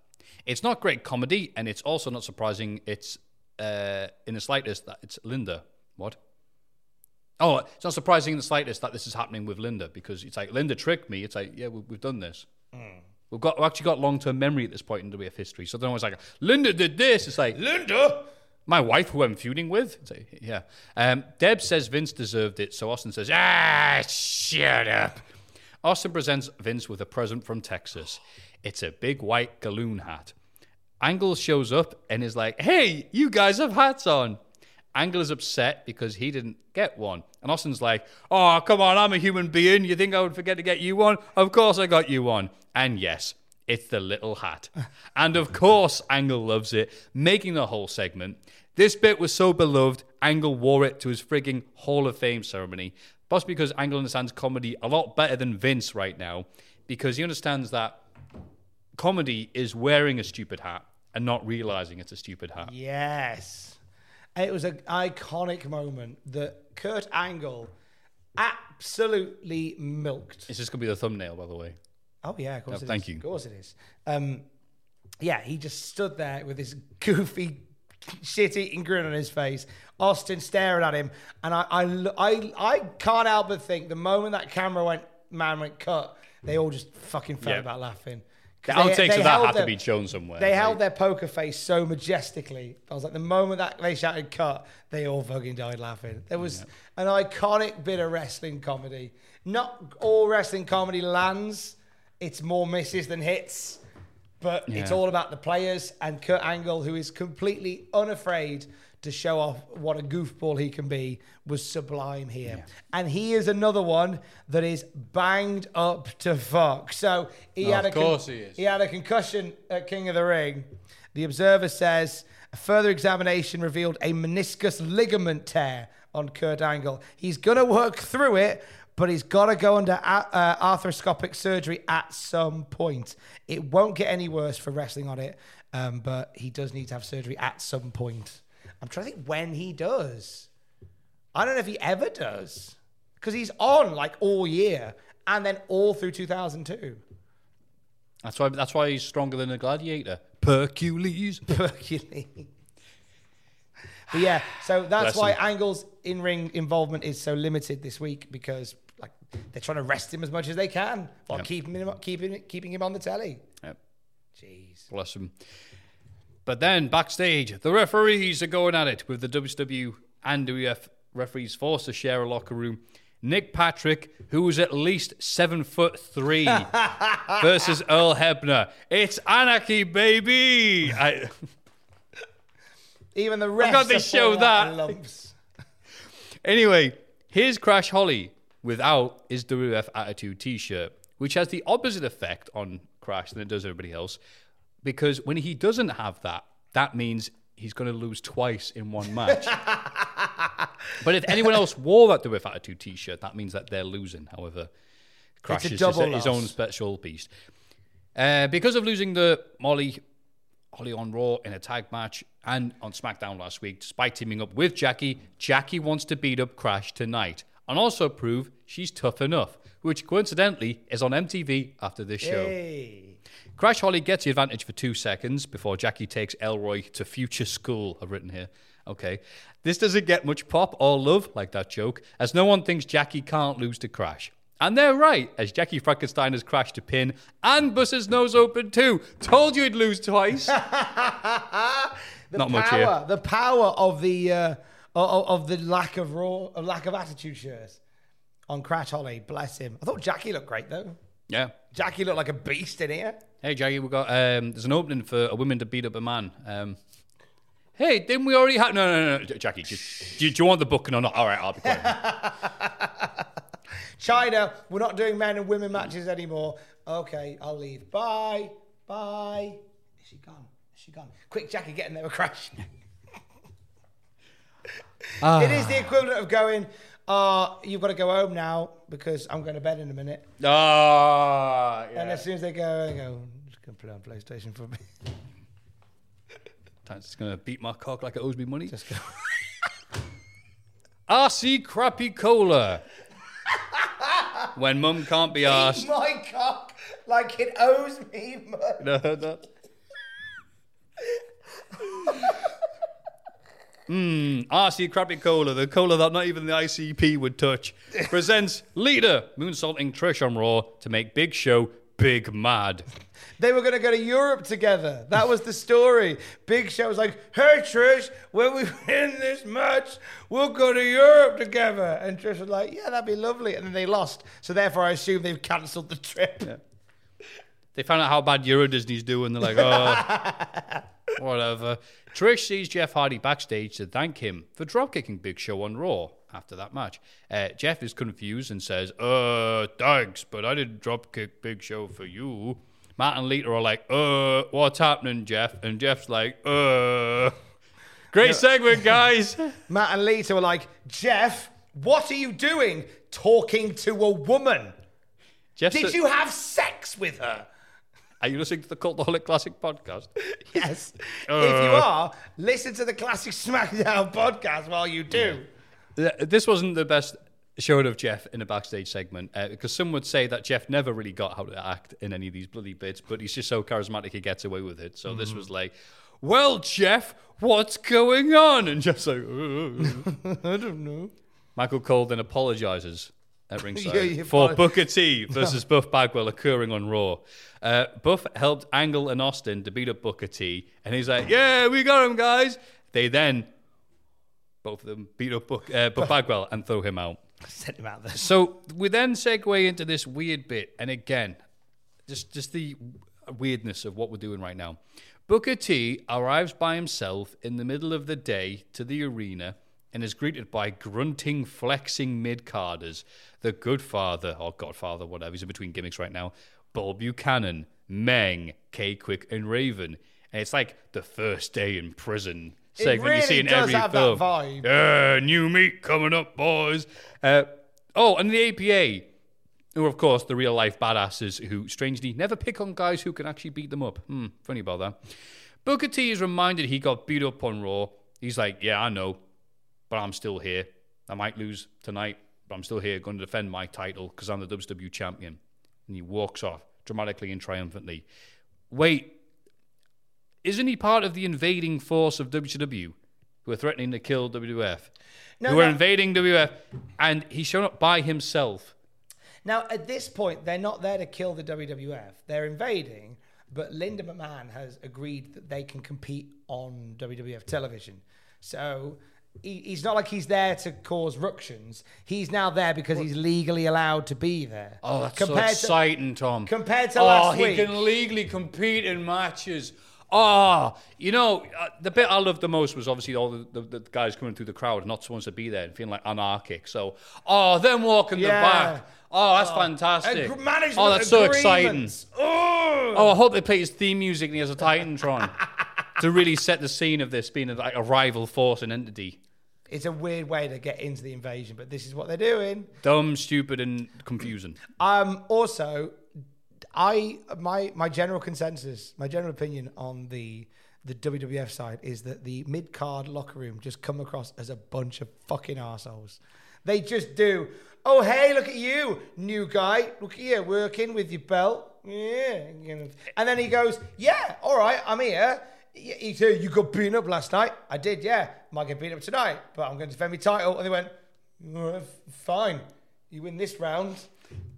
It's not great comedy, and it's also not surprising. It's uh, in the slightest that it's Linda. What? Oh, it's not surprising in the slightest that this is happening with Linda because it's like Linda tricked me. It's like, yeah, we, we've done this. We've got we've actually got long term memory at this point in the way of history. So they're always like, Linda did this. It's like Linda, my wife who I'm feuding with. It's like, yeah. Um, Deb says Vince deserved it, so Austin says, ah, shut up. Austin presents Vince with a present from Texas. It's a big white galloon hat. Angle shows up and is like, hey, you guys have hats on. Angle is upset because he didn't get one. And Austin's like, oh, come on, I'm a human being. You think I would forget to get you one? Of course I got you one. And yes, it's the little hat. <laughs> and of course, Angle loves it, making the whole segment. This bit was so beloved, Angle wore it to his frigging Hall of Fame ceremony. Possibly because Angle understands comedy a lot better than Vince right now, because he understands that comedy is wearing a stupid hat and not realizing it's a stupid hat. Yes. It was an iconic moment that Kurt Angle absolutely milked. Is this going to be the thumbnail, by the way? Oh yeah, of course. Oh, it thank is. you. Of course it is. Um, yeah, he just stood there with this <laughs> goofy, shit-eating grin on his face. Austin staring at him, and I, I, I, I can't help but think the moment that camera went, man went cut, they all just fucking fell Yeah. about laughing. The outtakes of that had to be shown somewhere. They Like- held their poker face so majestically. I was like, the moment that they shouted cut, they all fucking died laughing. There was an iconic bit of wrestling comedy. Not all wrestling comedy lands. It's more misses than hits. But it's all about the players and Kurt Angle, who is completely unafraid to show off what a goofball he can be, was sublime here. And he is another one that is banged up to fuck. So he Oh, had a course he is. he had a concussion at King of the Ring. The Observer says a further examination revealed a meniscus ligament tear on Kurt Angle. He's going to work through it, but he's got to go under a- uh, arthroscopic surgery at some point. It won't get any worse for wrestling on it, um, but he does need to have surgery at some point. I'm trying to think when he does. I don't know if he ever does because he's on like all year and then all through 2002. That's why. That's why he's stronger than a gladiator. Hercules. <laughs> Hercules. But yeah, so that's Bless why him. Angle's in ring involvement is so limited this week because they're trying to rest him as much as they can while Yep. keeping him keeping keeping him on the telly. Yep. Jeez. Bless him. But then backstage, the referees are going at it with the WCW and WF referees forced to share a locker room. Nick Patrick, who was at least seven foot three, <laughs> versus Earl Hebner. It's anarchy, baby. I, <laughs> Even the rest got to show that. lumps. <laughs> Anyway, here's Crash Holly without his WF Attitude t shirt, which has the opposite effect on Crash than it does everybody else. Because when he doesn't have that, that means he's going to lose twice in one match. <laughs> but if anyone else wore that WF Attitude t shirt, that means that they're losing. However, Crash is double his own special beast. Uh, because of losing the Molly Holly on Raw in a tag match and on SmackDown last week, despite teaming up with Jackie, Jackie wants to beat up Crash tonight and also prove she's tough enough, which coincidentally is on MTV after this show. Hey. Crash Holly gets the advantage for two seconds before Jackie takes Elroy to future school. I've written here. Okay. This doesn't get much pop or love, like that joke, as no one thinks Jackie can't lose to Crash. And they're right, as Jackie Frankenstein has crashed to pin and busts his nose open too. Told you he'd lose twice. <laughs> The Not power, much here. the power of the uh, of, of the lack of raw, of lack of attitude shirts on Crash Holly. Bless him. I thought Jackie looked great though. Yeah. Jackie looked like a beast in here. Hey, Jackie, we got um, there's an opening for a woman to beat up a man. Um, hey, didn't we already have? No, no, no, Jackie. Just, do, you- do you want the booking or not? All right, I'll be quiet. <laughs> Chyna, we're not doing men and women matches anymore. okay, I'll leave. Bye. Bye. Is she gone? Is she gone? Quick, Jackie, get in there. We're crashing. Ah. It is the equivalent of going, uh, you've got to go home now because I'm going to bed in a minute. Ah, And as soon as they go, I go, I'm just going to play on PlayStation for me. bit. <laughs> It's gonna beat my cock like it owes me money. Just go. <laughs> RC Crappy Cola. when mum can't be asked. My cock, like it owes me money. No, no. Ah, mmm, RC Crappy Cola, the cola that not even the ICP would touch, <laughs> presents Lita moonsaulting Trish on Raw to make Big Show big mad. They were going to go to Europe together. That was the story. Big Show was like, hey, Trish, when we <laughs> win this match, we'll go to Europe together. And Trish was like, yeah, that'd be lovely. And then they lost. So therefore, I assume they've cancelled the trip. They found out how bad Euro Disney's doing. They're like, oh, <laughs> whatever. Trish sees Jeff Hardy backstage to thank him for dropkicking Big Show on Raw after that match. Uh, Jeff is confused and says, uh, thanks, but I didn't dropkick Big Show for you. Matt and Lita are like, uh, what's happening, Jeff? And Jeff's like, uh. Great segment, guys. <laughs> Matt and Lita were like, Jeff, what are you doing talking to a woman? Jeff Did you have sex with her? Are you listening to the Cultaholic Classic podcast? <laughs> Yes. if you Uh. are, listen to the Classic SmackDown podcast while you do. Th- This wasn't the best showing of Jeff in a backstage segment uh, because some would say that Jeff never really got how to act in any of these bloody bits, but he's just so charismatic he gets away with it. So this Mhm. was like, "Well, Jeff, what's going on?" And Jeff's like, "Uh." <laughs> I don't know. Michael Cole then apologizes at <laughs> ringside Yeah, you for apolo- Booker T <laughs> versus Buff Bagwell occurring on Raw. Uh, Buff helped Angle and Austin to beat up Booker T, and he's like, "Yeah, we got him, guys." They then both of them beat up Book, uh, Buff Bagwell and throw him out. <laughs> Sent him out there. So we then segue into this weird bit, and again, just just the weirdness of what we're doing right now. Booker T arrives by himself in the middle of the day to the arena and is greeted by grunting, flexing mid carders. The Good Father or Godfather, whatever he's in between gimmicks right now. Bull Buchanan, Meng, K-Kwik, and Raven. And it's like the first day in prison It segment you really see in does every have that film. vibe. Yeah, new meat coming up, boys. Uh, oh, and the APA, who are, of course, the real life badasses who, strangely, never pick on guys who can actually beat them up. Hmm, funny about that. Booker T is reminded he got beat up on Raw. He's like, yeah, I know, but I'm still here. I might lose tonight, but I'm still here going to defend my title because I'm the WWE champion. And he walks off dramatically and triumphantly. Wait, isn't he part of the invading force of WCW who are threatening to kill WWF? No, who are no. invading WWF, and he's shown up by himself. Now, at this point, they're not there to kill the WWF. They're invading, but Linda McMahon has agreed that they can compete on WWF television. So he, he's not like he's there to cause ructions. He's now there because he's legally allowed to be there. Oh, that's Compared so to- exciting, Tom. compared to oh, last he can legally compete in matches. Oh, you know, uh, the bit I loved the most was obviously all the, the, the guys coming through the crowd, not supposed to be there and feeling like anarchic. So, oh, them walking Yeah. the back. Oh, that's Oh, fantastic. ag- management oh, that's so exciting. agreements. Oh. Oh, I hope they play his theme music and he has a Titantron <laughs> to really set the scene of this being like a rival force and entity. It's a weird way to get into the invasion, but this is what they're doing. Dumb, stupid, and confusing. Um, also, I my my general consensus, my general opinion on the the WWF side is that the mid card locker room just come across as a bunch of fucking assholes. They just do. Oh hey, look at you, new guy. Look at you, working with your belt. Yeah, and then he goes, "Yeah, all right, I'm here." He said, "You got beaten up last night." I did, yeah. Might get beaten up tonight, but I'm going to defend my title. And they went, "Uh, "Fine, you win this round."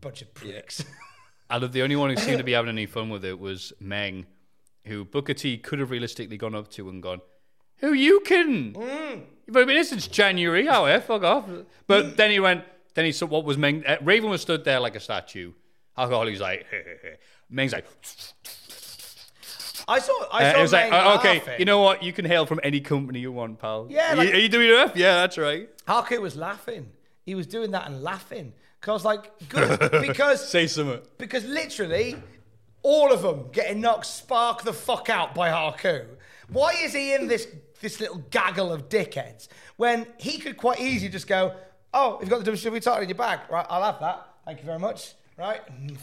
Bunch of pricks. <laughs> I love the only one who seemed to be having any fun with it was Meng, who Booker T could have realistically gone up to and gone, Who you kidding? You've only been here since January. Oh, yeah, fuck off. But then he went, then he saw what was Meng. Uh, Raven was stood there like a statue. Alcohol, he's like, <laughs> Meng's like, I saw. I uh, saw it was like, uh, okay, you know what? You can hail from any company you want, pal. Yeah, Are you, are you doing enough? Yeah, that's right. Haku was laughing. He was doing that and laughing Cause like good <laughs> because Say something. because literally all of them getting knocked spark the fuck out by Haku. Why is he in this this little gaggle of dickheads when he could quite easily just go, "Oh, you've got the WWE title in your bag, right? I'll have that. Thank you very much." Right?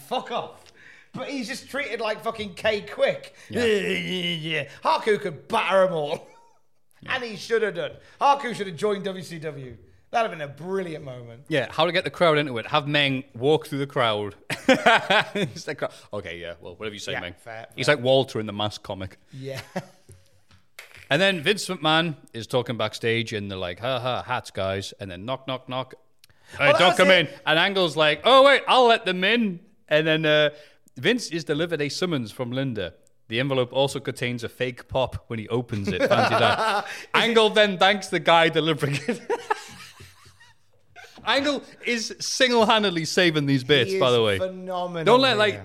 Fuck off. But he's just treated like fucking K-Kwik. Yeah. <laughs> Haku could batter them all. <laughs> And he should have done. Haku should have joined WCW. That'd have been a brilliant moment. Yeah, how to get the crowd into it. Have Meng walk through the crowd. <laughs> The crowd. Okay, yeah, well, whatever you say, Yeah, Meng. fair, He's like Walter in the Mask comic. Yeah. And then Vince McMahon is talking backstage, and they're like, ha ha, hats, guys. And then knock, knock, knock. Hey, don't come it. in. And Angle's like, oh, wait, I'll let them in. And then uh, Vince is delivered a summons from Linda. The envelope also contains a fake pop when he opens it. Fancy <laughs> that. Angle then thanks the guy delivering it. <laughs> Angle is single handedly saving these bits, by the way. phenomenal Don't let like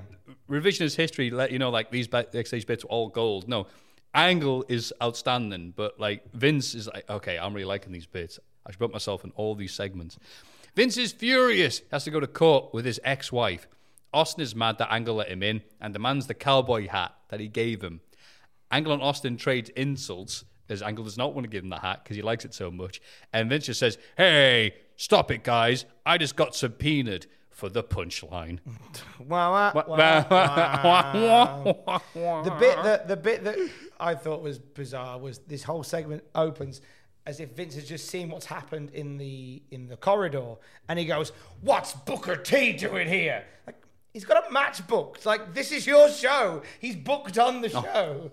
revisionist history let you know like these back- backstage bits are all gold. No, Angle is outstanding, but like Vince is like, okay, I'm really liking these bits. I should put myself in all these segments. Vince is furious. Has to go to court with his ex-wife. Austin is mad that Angle let him in and demands the cowboy hat that he gave him. Angle and Austin trade insults as Angle does not want to give him the hat because he likes it so much. And Vince just says, "Hey, stop it, guys! I just got subpoenaed for the punchline." Wah, wah, wah, wah. the bit that the bit that I thought was bizarre was this whole segment opens as if Vince has just seen what's happened in the in the corridor, and he goes, "What's Booker T doing here?" Like he's got a match booked. Like this is your show. He's booked on the show.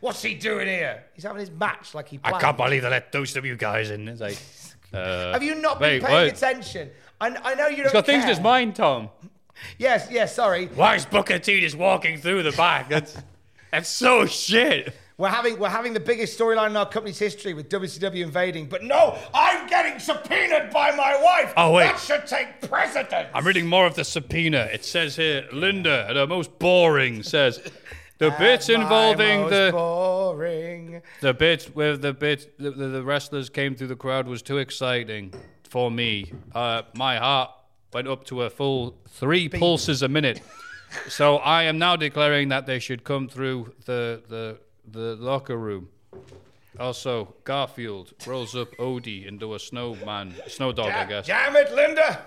What's he doing here? He's having his match like he. I can't believe they let those W guys in. It's like, uh, <laughs> Have you not been wait, paying what? attention? I, I know you don't. He's got things in care. his mind, Tom. <laughs> Yes, yes. Sorry. Why is Booker T just walking through the back? That's that's so shit. We're having we're having the biggest storyline in our company's history with WCW invading, but no, I'm getting subpoenaed by my wife. Oh, wait. that should take precedence. I'm reading more of the subpoena. It says here, Linda, the most boring, says the bits involving the boring. the bit where the bit the, the, the wrestlers came through the crowd was too exciting for me. Uh, my heart went up to a full three pulses a minute. so I am now declaring that they should come through the the the locker room. Also, Garfield rolls up Odie into a snowman, snow dog, I guess. Damn it, Linda.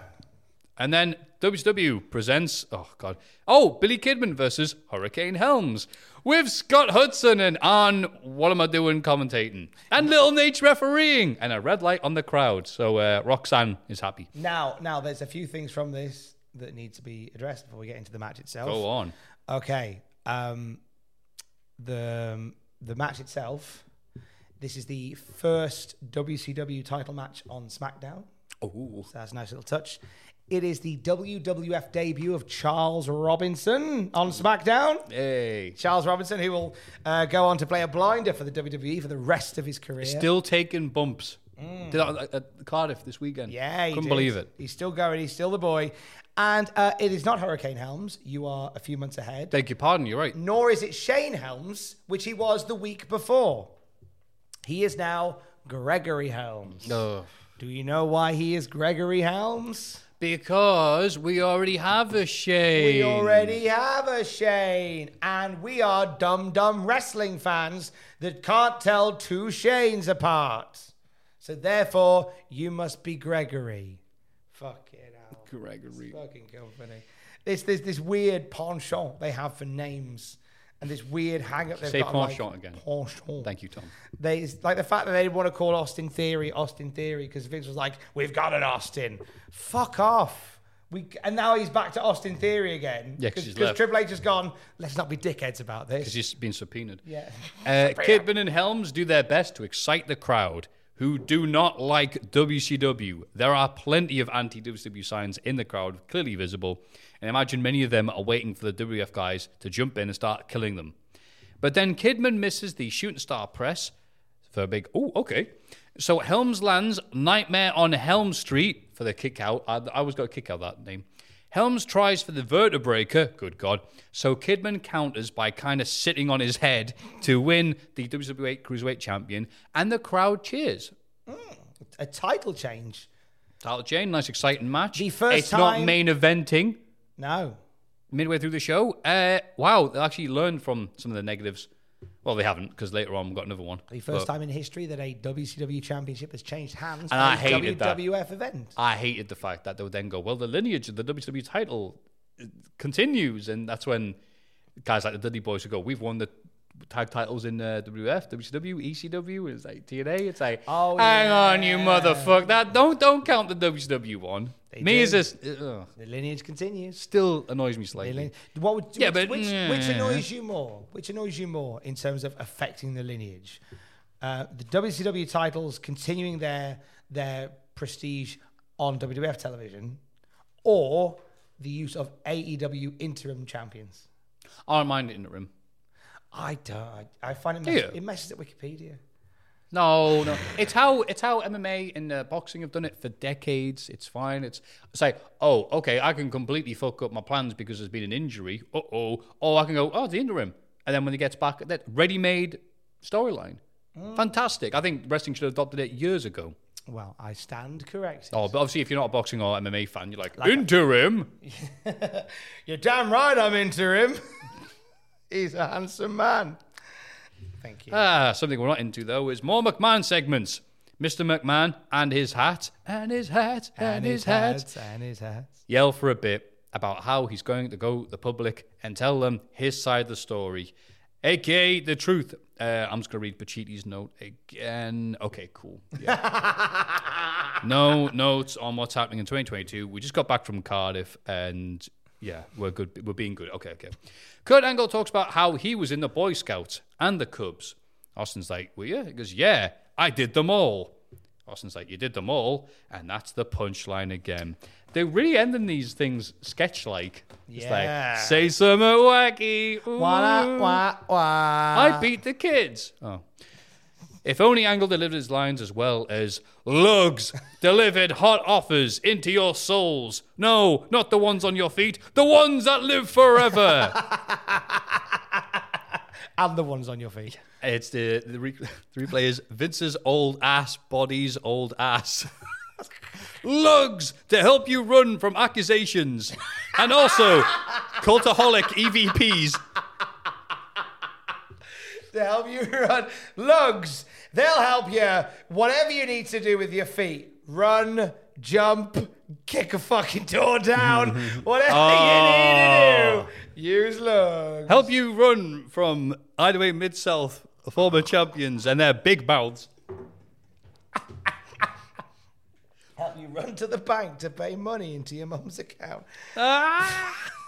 And then WCW presents, oh God, oh, Billy Kidman versus Hurricane Helms with Scott Hudson and on What Am I Doing commentating and Little Nate refereeing and a red light on the crowd. So uh, Roxanne is happy. Now, now, there's a few things from this that need to be addressed before we get into the match itself. Go on. Okay. Um, the the match itself. This is the first WCW title match on SmackDown. Oh, So that's a nice little touch. It is the WWF debut of Charles Robinson on SmackDown. hey. Charles Robinson, who will uh, go on to play a blinder for the WWE for the rest of his career. Still taking bumps. Did that at, at Cardiff this weekend. Mm. yeah, he Couldn't did. believe it. He's still going. He's still the boy. And uh, it is not Hurricane Helms. You are a few months ahead. Beg your pardon, you're right. Nor is it Shane Helms, which he was the week before. He is now Gregory Helms. No. Do you know why he is Gregory Helms? Because we already have a Shane. We already have a Shane, and we are dumb dumb wrestling fans that can't tell two Shanes apart. So therefore, you must be Gregory. Fuck it out. Gregory. Fucking company. This this this weird penchant they have for names, and this weird hang up. they've Say got on, like, penchant again. Penchant. Thank you, Tom. They it's like the fact that they didn't want to call Austin Theory Austin Theory because Vince was like, "We've got an Austin." Fuck off. We and now he's back to Austin Theory again. Yeah, because. Triple H has gone. Let's not be dickheads about this. Because he's been subpoenaed. Yeah. Uh, <laughs> Kidman and Helms do their best to excite the crowd who do not like WCW. There are plenty of anti WCW signs in the crowd, clearly visible, and imagine many of them are waiting for the WF guys to jump in and start killing them. But then Kidman misses the shooting star press for a big, oh, okay. So Helms lands Nightmare on Helm Street for the kick out. I, I always got a kick out that name. Helms tries for the vertebraker, good God. So Kidman counters by kind of sitting on his head to win the WWA Cruiserweight Champion, and the crowd cheers. a title change. Title change, nice exciting match. The first it's not main eventing No. midway through the show. Uh, wow, they actually learned from some of the negatives. Well, they haven't because later on we've got another one. The first But time in history that a WCW championship has changed hands And I a hated that. WWF event. I hated the fact that they would then go, well, the lineage of the WCW title continues, and that's when guys like the Dudley Boys would go, we've won the tag titles in uh, WWF, WCW, ECW, it's like TNA. It's like, Oh, hang on, you yeah. motherfucker! That don't don't count the WCW one. They Me do. as this The lineage continues. still annoys me slightly. What would, Yeah, which, but- which, yeah. which annoys you more? Which annoys you more in terms of affecting the lineage? Uh, the WCW titles continuing their their prestige on WWF television, or the use of AEW interim champions? I don't mind it in the room. I don't. I, I find it Do you? it messes up Wikipedia. No, no. It's how it's how MMA and uh, boxing have done it for decades. It's fine. It's it's like, oh, okay, I can completely fuck up my plans because there's been an injury. Uh oh. Or I can go, oh, the interim, and then when he gets back, that ready-made storyline. Fantastic. I think wrestling should have adopted it years ago. Well, I stand corrected. Oh, but obviously, if you're not a boxing or MMA fan, you're like, interim. <laughs> You're damn right. I'm interim. <laughs> He's a handsome man. Thank you. Ah, something we're not into though is more McMahon segments. Mr. McMahon and his hat, and his hat, and, his, hat. hats, and his hats. yell for a bit about how he's going to go to the public and tell them his side of the story, aka the truth. Uh, I'm just going to read Pachiti's note again. Okay, cool. Yeah. <laughs> no notes on what's happening in 2022. We just got back from Cardiff and yeah, we're good. We're being good. Okay, okay. Kurt Angle talks about how he was in the Boy Scouts and the Cubs. Austin's like, were you? He goes, yeah, I did them all. Austin's like, you did them all, and that's the punchline again. They're really ending these things sketch-like. It's Yeah. like, say something wacky. Wah, wah, wah. I beat the kids. Oh. If only Angle delivered his lines as well as lugs <laughs> delivered hot offers into your souls. No, not the ones on your feet, the ones that live forever. <laughs> and the ones on your feet. it's the the, re- <laughs> the replay is Vince's old ass body's old ass. lugs to help you run from accusations, and also cultaholic EVPs. to help you run. Lugs, they'll help you. Whatever you need to do with your feet, run, jump, kick a fucking door down, <laughs> whatever you need to do. Oh. Use lugs. help you run from Hideaway Mid South former champions and their big mouths. <laughs> Help you run to the bank to pay money into your mum's account. Ah! <laughs>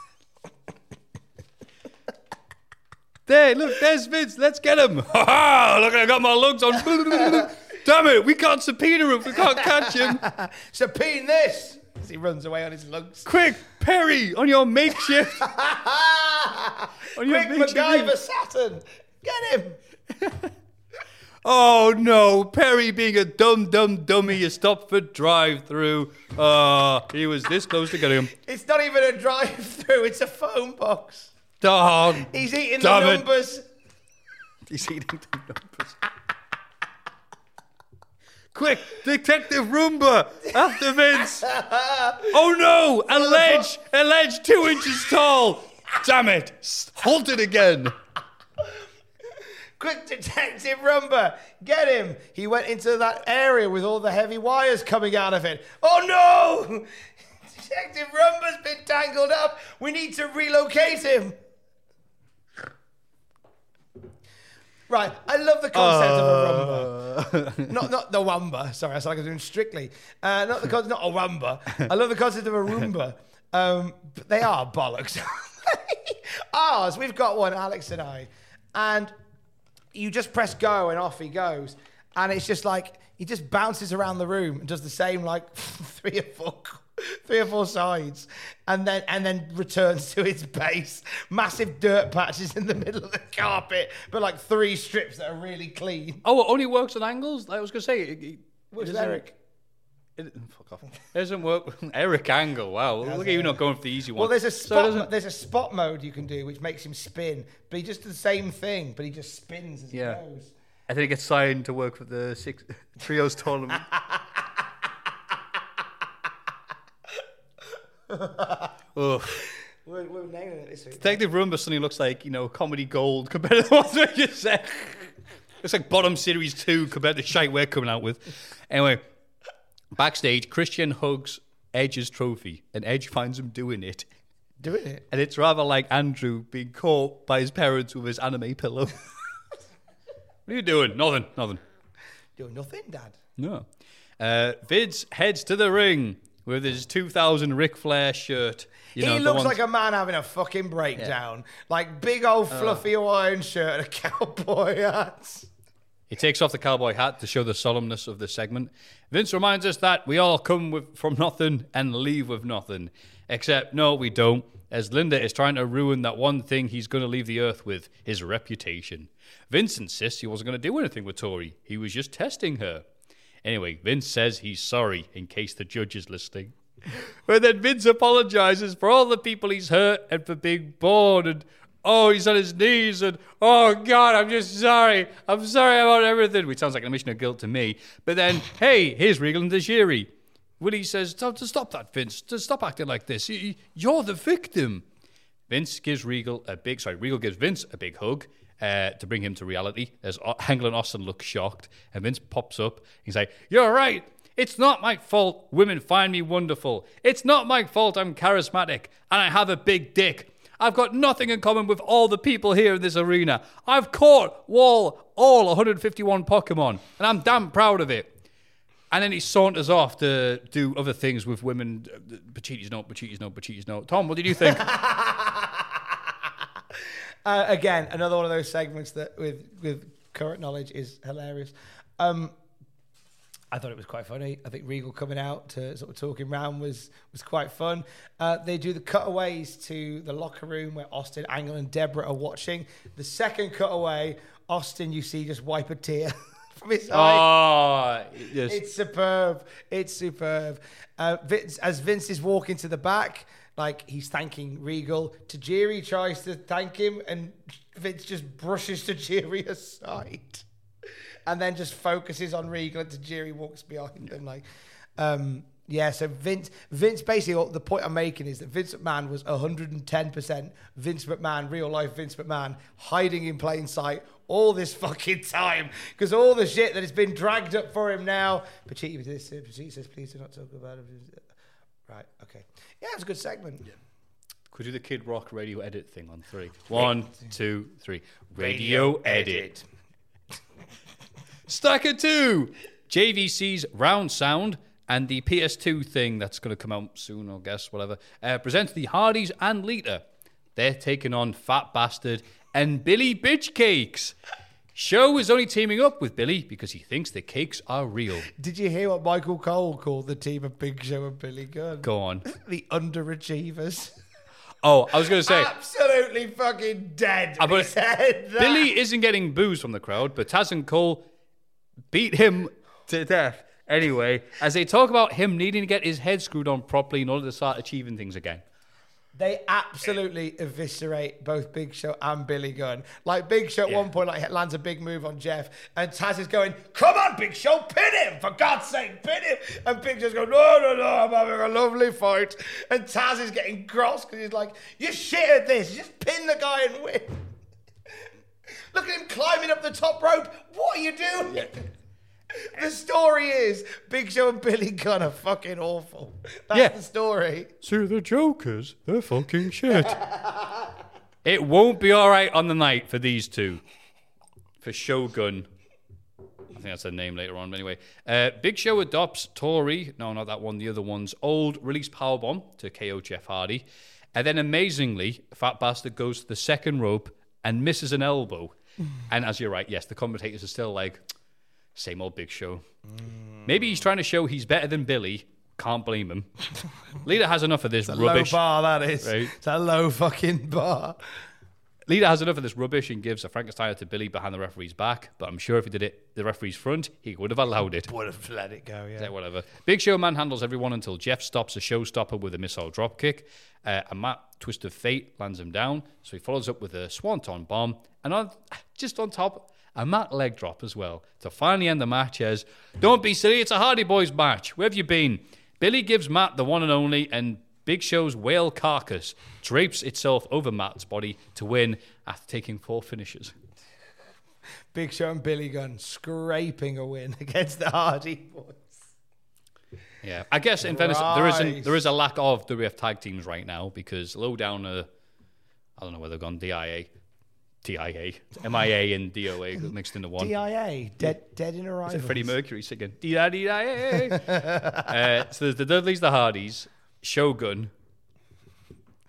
There, look, there's Vince. Let's get him. <laughs> Ha ha! Look, I got my lugs on. <laughs> Damn it, we can't subpoena him. We can't catch him. <laughs> Subpoena this. As he runs away on his lugs. Quick, Perry, on your makeshift. on your Quick, makeshift- MacGyver Saturn. Get him. Oh no, Perry being a dumb, dumb dummy, you stopped for drive through. Ah, he was this close to getting him. It's not even a drive through, it's a phone box. Dog. He's eating Damn the it. numbers. He's eating the numbers. Quick, Detective Roomba after Vince. Oh no, a ledge, a ledge two inches tall. Damn it, S- halt it again. Quick, Detective Roomba, get him! He went into that area with all the heavy wires coming out of it. Oh no! <laughs> Detective Roomba's been tangled up. We need to relocate him. Right, I love the concept of a rumba. not not the wamba. Sorry, I sound like I'm doing strictly. Uh, not the con- not a wamba. I love the concept of a roomba. Um, but they are bollocks. <laughs> Ours, we've got one, Alex and I, and you just press go and off he goes, and it's just like he just bounces around the room and does the same like <laughs> three or four. Three or four sides, and then and then returns to its base. Massive dirt patches in the middle of the carpet, but like three strips that are really clean. Oh, it only works on angles. Like I was gonna say, it, it, Where's it doesn't- Eric? It, fuck off. It doesn't work. Eric Angle. Wow, look at you not going for the easy one. Well, there's a spot. doesn't- there's a spot mode you can do which makes him spin, but he just does the same thing, but he just spins as Yeah. he goes. I think he gets signed to work for the six <laughs> trios tournament. <laughs> Ugh. We're, we're nailing it this week. Detective Roomba suddenly looks like, you know, comedy gold compared to the ones we just said. It's like bottom series two compared to shite we're coming out with. Anyway, backstage, Christian hugs Edge's trophy, and Edge finds him doing it. Doing it. And it's rather like Andrew being caught by his parents with his anime pillow. <laughs> what are you doing? Nothing, nothing. Doing nothing, Dad. No. Uh, Vince heads to the ring with his 2000 Ric Flair shirt. You know, he looks ones- like a man having a fucking breakdown. Like big old oh. fluffy Hawaiian shirt and a <laughs> cowboy hat. He takes off the cowboy hat to show the solemnness of the segment. Vince reminds us that we all come with, from nothing and leave with nothing. Except, no, we don't, as Linda is trying to ruin that one thing he's going to leave the earth with his reputation. Vince insists he wasn't going to do anything with Torrie, he was just testing her. Anyway, Vince says he's sorry in case the judge is listening. <laughs> But then Vince apologizes for all the people he's hurt and for being born and oh, he's on his knees and oh God, I'm just sorry. I'm sorry about everything. Which sounds like an admission of guilt to me. But then, hey, here's Regal and Tajiri. Willie says, stop, to stop that, Vince. To stop acting like this. You're the victim. Vince gives Regal a big, sorry, Regal gives Vince a big hug uh, to bring him to reality as O- Angle and Austin look shocked. And Vince pops up. He's like, You're right. It's not my fault women find me wonderful. It's not my fault I'm charismatic and I have a big dick. I've got nothing in common with all the people here in this arena. I've caught wall all 151 Pokemon and I'm damn proud of it. And then he saunters off to do other things with women. Pachiti's note, Pachiti's note, Pachiti's note. Tom, what did you think? <laughs> Uh, again, another one of those segments that with with current knowledge is hilarious. Um, I thought it was quite funny. I think Regal coming out to sort of talking round was was quite fun. Uh, they do the cutaways to the locker room where Austin, Angle, and Deborah are watching. The second cutaway, Austin, you see just wipe a tear <laughs> from his eye. oh, yes. It's superb. It's superb. Uh, Vince, as Vince is walking to the back, like he's thanking Regal, Tajiri tries to thank him, and Vince just brushes Tajiri aside, <laughs> and then just focuses on Regal, and Tajiri walks behind him. Like, um, yeah. So Vince, Vince, basically, the point I'm making is that Vince McMahon was 110 percent Vince McMahon, real life Vince McMahon, hiding in plain sight all this fucking time because all the shit that has been dragged up for him now. Pachitti, this, says, please do not talk about it. Right, okay. Yeah, it's a good segment. Yeah. Could do the Kid Rock radio edit thing on three. One, two, three. Radio, edit. Stacker 2! JVC's Round Sound and the PS2 thing that's going to come out soon, I guess, whatever, uh, presents the Hardys and Lita. They're taking on Fat Bastard and Billy Bitch Cakes. Show is only teaming up with Billy because he thinks the cakes are real. Did you hear what Michael Cole called the team of Big Show and Billy Gunn? Go on. The underachievers. Oh, I was going to say. Absolutely fucking dead. I when he put- said that. Billy isn't getting booze from the crowd, but Taz and Cole beat him to death. Anyway, as they talk about him needing to get his head screwed on properly in order to start achieving things again. They absolutely eviscerate both Big Show and Billy Gunn. Like Big Show at one point, like lands a big move on Jeff, and Taz is going, "Come on, Big Show, pin him for God's sake, pin him!" And Big Show's going, "No, no, no, I'm having a lovely fight." And Taz is getting cross because he's like, "You shit at this. Just pin the guy and win." <laughs> Look at him climbing up the top rope. What are you doing? <laughs> The story is Big Show and Billy Gunn are fucking awful. That's Yeah. the story. So the Jokers, they're fucking shit. it won't be all right on the night for these two. For Shogun. I think that's their name later on. But anyway, uh, Big Show adopts Tori. No, not that one. The other one's old release powerbomb to KO Jeff Hardy. And then amazingly, Fat Bastard goes to the second rope and misses an elbow. and as you're right, yes, the commentators are still like, same old Big Show. Maybe he's trying to show he's better than Billy. Can't blame him. <laughs> Lita has enough of this It's a rubbish. low bar, that is. Right. It's a low fucking bar. Lita has enough of this rubbish and gives a Frankenstein to Billy behind the referee's back. But I'm sure if he did it the referee's front, he would have allowed it. Would have let it go, yeah. Yeah, whatever. Big Show manhandles everyone until Jeff stops a showstopper with a missile dropkick. Uh, a Matt, twist of fate, lands him down. So he follows up with a swanton bomb. And on, just on top, a Matt leg drop as well. To finally end the match as, don't be silly, it's a Hardy Boys match. Where have you been? Billy gives Matt the one and only, and Big Show's whale carcass drapes itself over Matt's body to win after taking four finishes. <laughs> Big Show and Billy Gunn scraping a win <laughs> against the Hardy Boys. Yeah, I guess in Venice there isn't there is a lack of WF tag teams right now because low down, uh, I don't know where they've gone. DIA, TIA, MIA, and DOA <laughs> mixed into one. DIA, dead, dead in arrival. it Freddie Mercury singing? D-I-D-I-A. <laughs> uh, so there's the Dudleys, the Hardys, Shogun,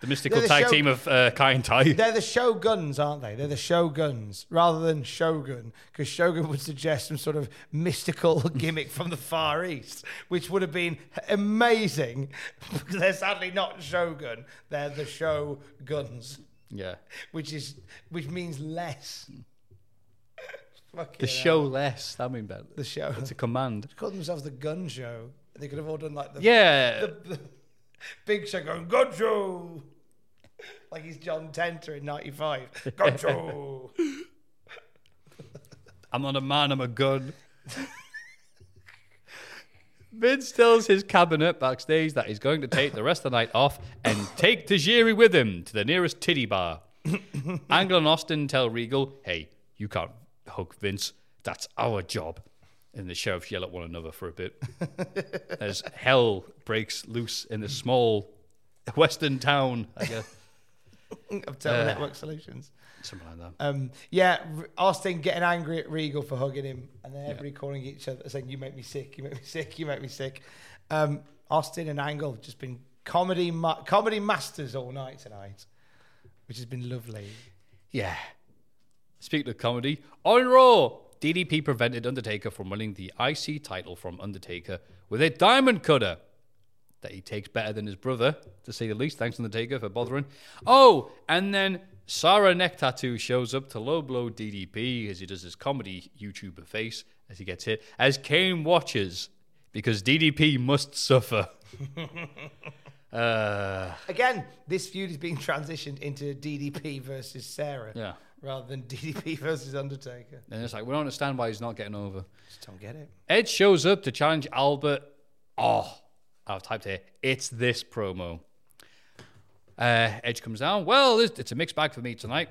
the mystical They're the tag Shog- team of uh, Kaientai. They're the Shoguns, aren't they? They're the Shoguns rather than Shogun, because Shogun would suggest some sort of mystical <laughs> gimmick from the Far East, which would have been amazing. they're sadly not Shogun; they're the Shoguns, Yeah. which is which means less. Fucking The hell. show less. That mean better. The show. It's a command. Call themselves the Gun Show. They could have all done like the Yeah. the, the big show going Gun Show, like he's John Tenta in '95. Gun <laughs> Show. I'm not a man, I'm a gun. <laughs> Vince tells his cabinet backstage that he's going to take the rest of the night off and take Tajiri with him to the nearest titty bar. <laughs> Angle and Austin tell Regal, hey, you can't hug Vince. That's our job. And the sheriffs yell at one another for a bit. <laughs> As hell breaks loose in the small western town, I guess. <laughs> of Total Uh, Network Solutions. Something like that. Um, yeah, Austin getting angry at Regal for hugging him, and then everybody calling each other saying, "You make me sick. You make me <laughs> sick. You make me sick." Um, Austin and Angle have just been comedy ma- comedy masters all night tonight, which has been lovely. Yeah. Speaking of comedy, on Raw, DDP prevented Undertaker from winning the IC title from Undertaker with a diamond cutter that he takes better than his brother, to say the least. Thanks, Undertaker, for bothering. Oh, and then Sarah Neck Tattoo shows up to low blow DDP as he does his comedy YouTuber face as he gets hit, as Kane watches because DDP must suffer. <laughs> uh, Again, this feud is being transitioned into DDP versus Sarah, Yeah. rather than DDP versus Undertaker. and it's like, we don't understand why he's not getting over. Just don't get it. Edge shows up to challenge Albert. Oh, I've typed here. It's this promo. Uh, Edge comes down. Well, it's a mixed bag for me tonight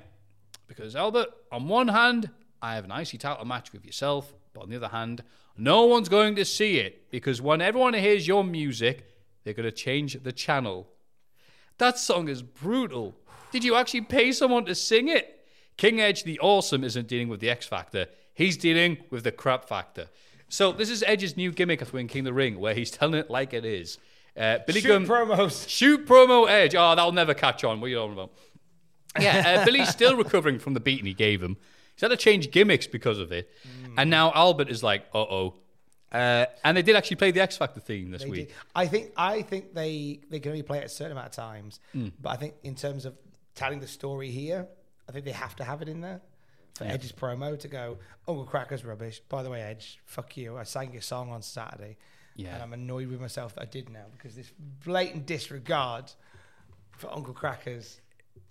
because Albert, on one hand, I have an IC title match with yourself, but on the other hand, no one's going to see it because when everyone hears your music, they're going to change the channel. That song is brutal. Did you actually pay someone to sing it? King Edge the Awesome isn't dealing with the X Factor. He's dealing with the crap factor. So this is Edge's new gimmick of winning the Ring, where he's telling it like it is. Uh, Billy Shoot Gunn promos. <laughs> Shoot promo Edge. Oh, that'll never catch on. What are you talking about? Yeah, uh, Billy's still recovering from the beating he gave him. He's had to change gimmicks because of it. And now Albert is like, uh oh. Uh, and they did actually play the X Factor theme this They week. did. I think I think they they can only play it a certain amount of times, Mm. but I think in terms of telling the story here, I think they have to have it in there for Yeah. Edge's promo to go. Uncle Kracker's rubbish. By the way, Edge, fuck you. I sang your song on Saturday, Yeah. and I'm annoyed with myself that I did now because this blatant disregard for Uncle Kracker's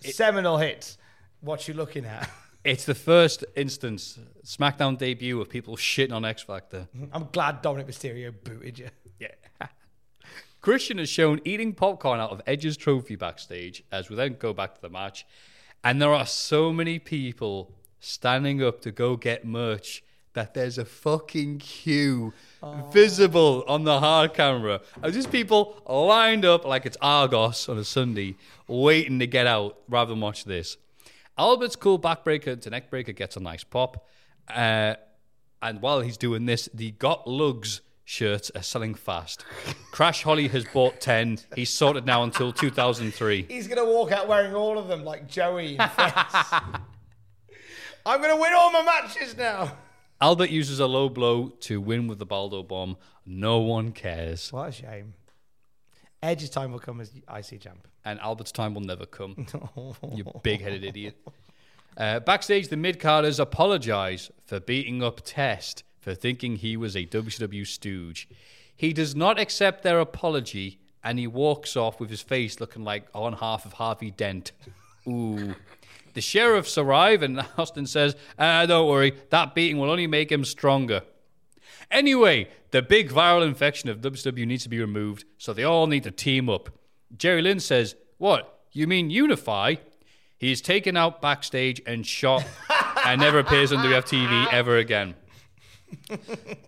seminal hit. What you looking at? <laughs> It's the first instance, SmackDown debut of people shitting on X Factor. <laughs> I'm glad Dominik Mysterio booted you. Yeah. <laughs> Christian is shown eating popcorn out of Edge's trophy backstage as we then go back to the match. And there are so many people standing up to go get merch that there's a fucking queue visible on the hard camera. Of just people lined up like it's Argos on a Sunday, waiting to get out rather than watch this. Albert's cool backbreaker to neckbreaker gets a nice pop. Uh, and while he's doing this, the Got Lugs shirts are selling fast. Crash Holly has bought 10. He's sorted now until 2003. He's gonna walk out wearing all of them like Joey. <laughs> I'm gonna win all my matches now. Albert uses a low blow to win with the Baldo bomb. No one cares. What a shame. Edge's time will come as IC champ. And Albert's time will never come. <laughs> you big headed idiot. Uh, backstage, the mid carders apologize for beating up Test for thinking he was a WCW stooge. He does not accept their apology and he walks off with his face looking like on half of Harvey Dent. Ooh. The sheriffs arrive and <laughs> Austin says, uh, Don't worry, that beating will only make him stronger. Anyway, the big viral infection of WCW needs to be removed, so they all need to team up. Jerry Lynn says, What? You mean unify? He is taken out backstage and shot <laughs> and never appears on WFTV ever again.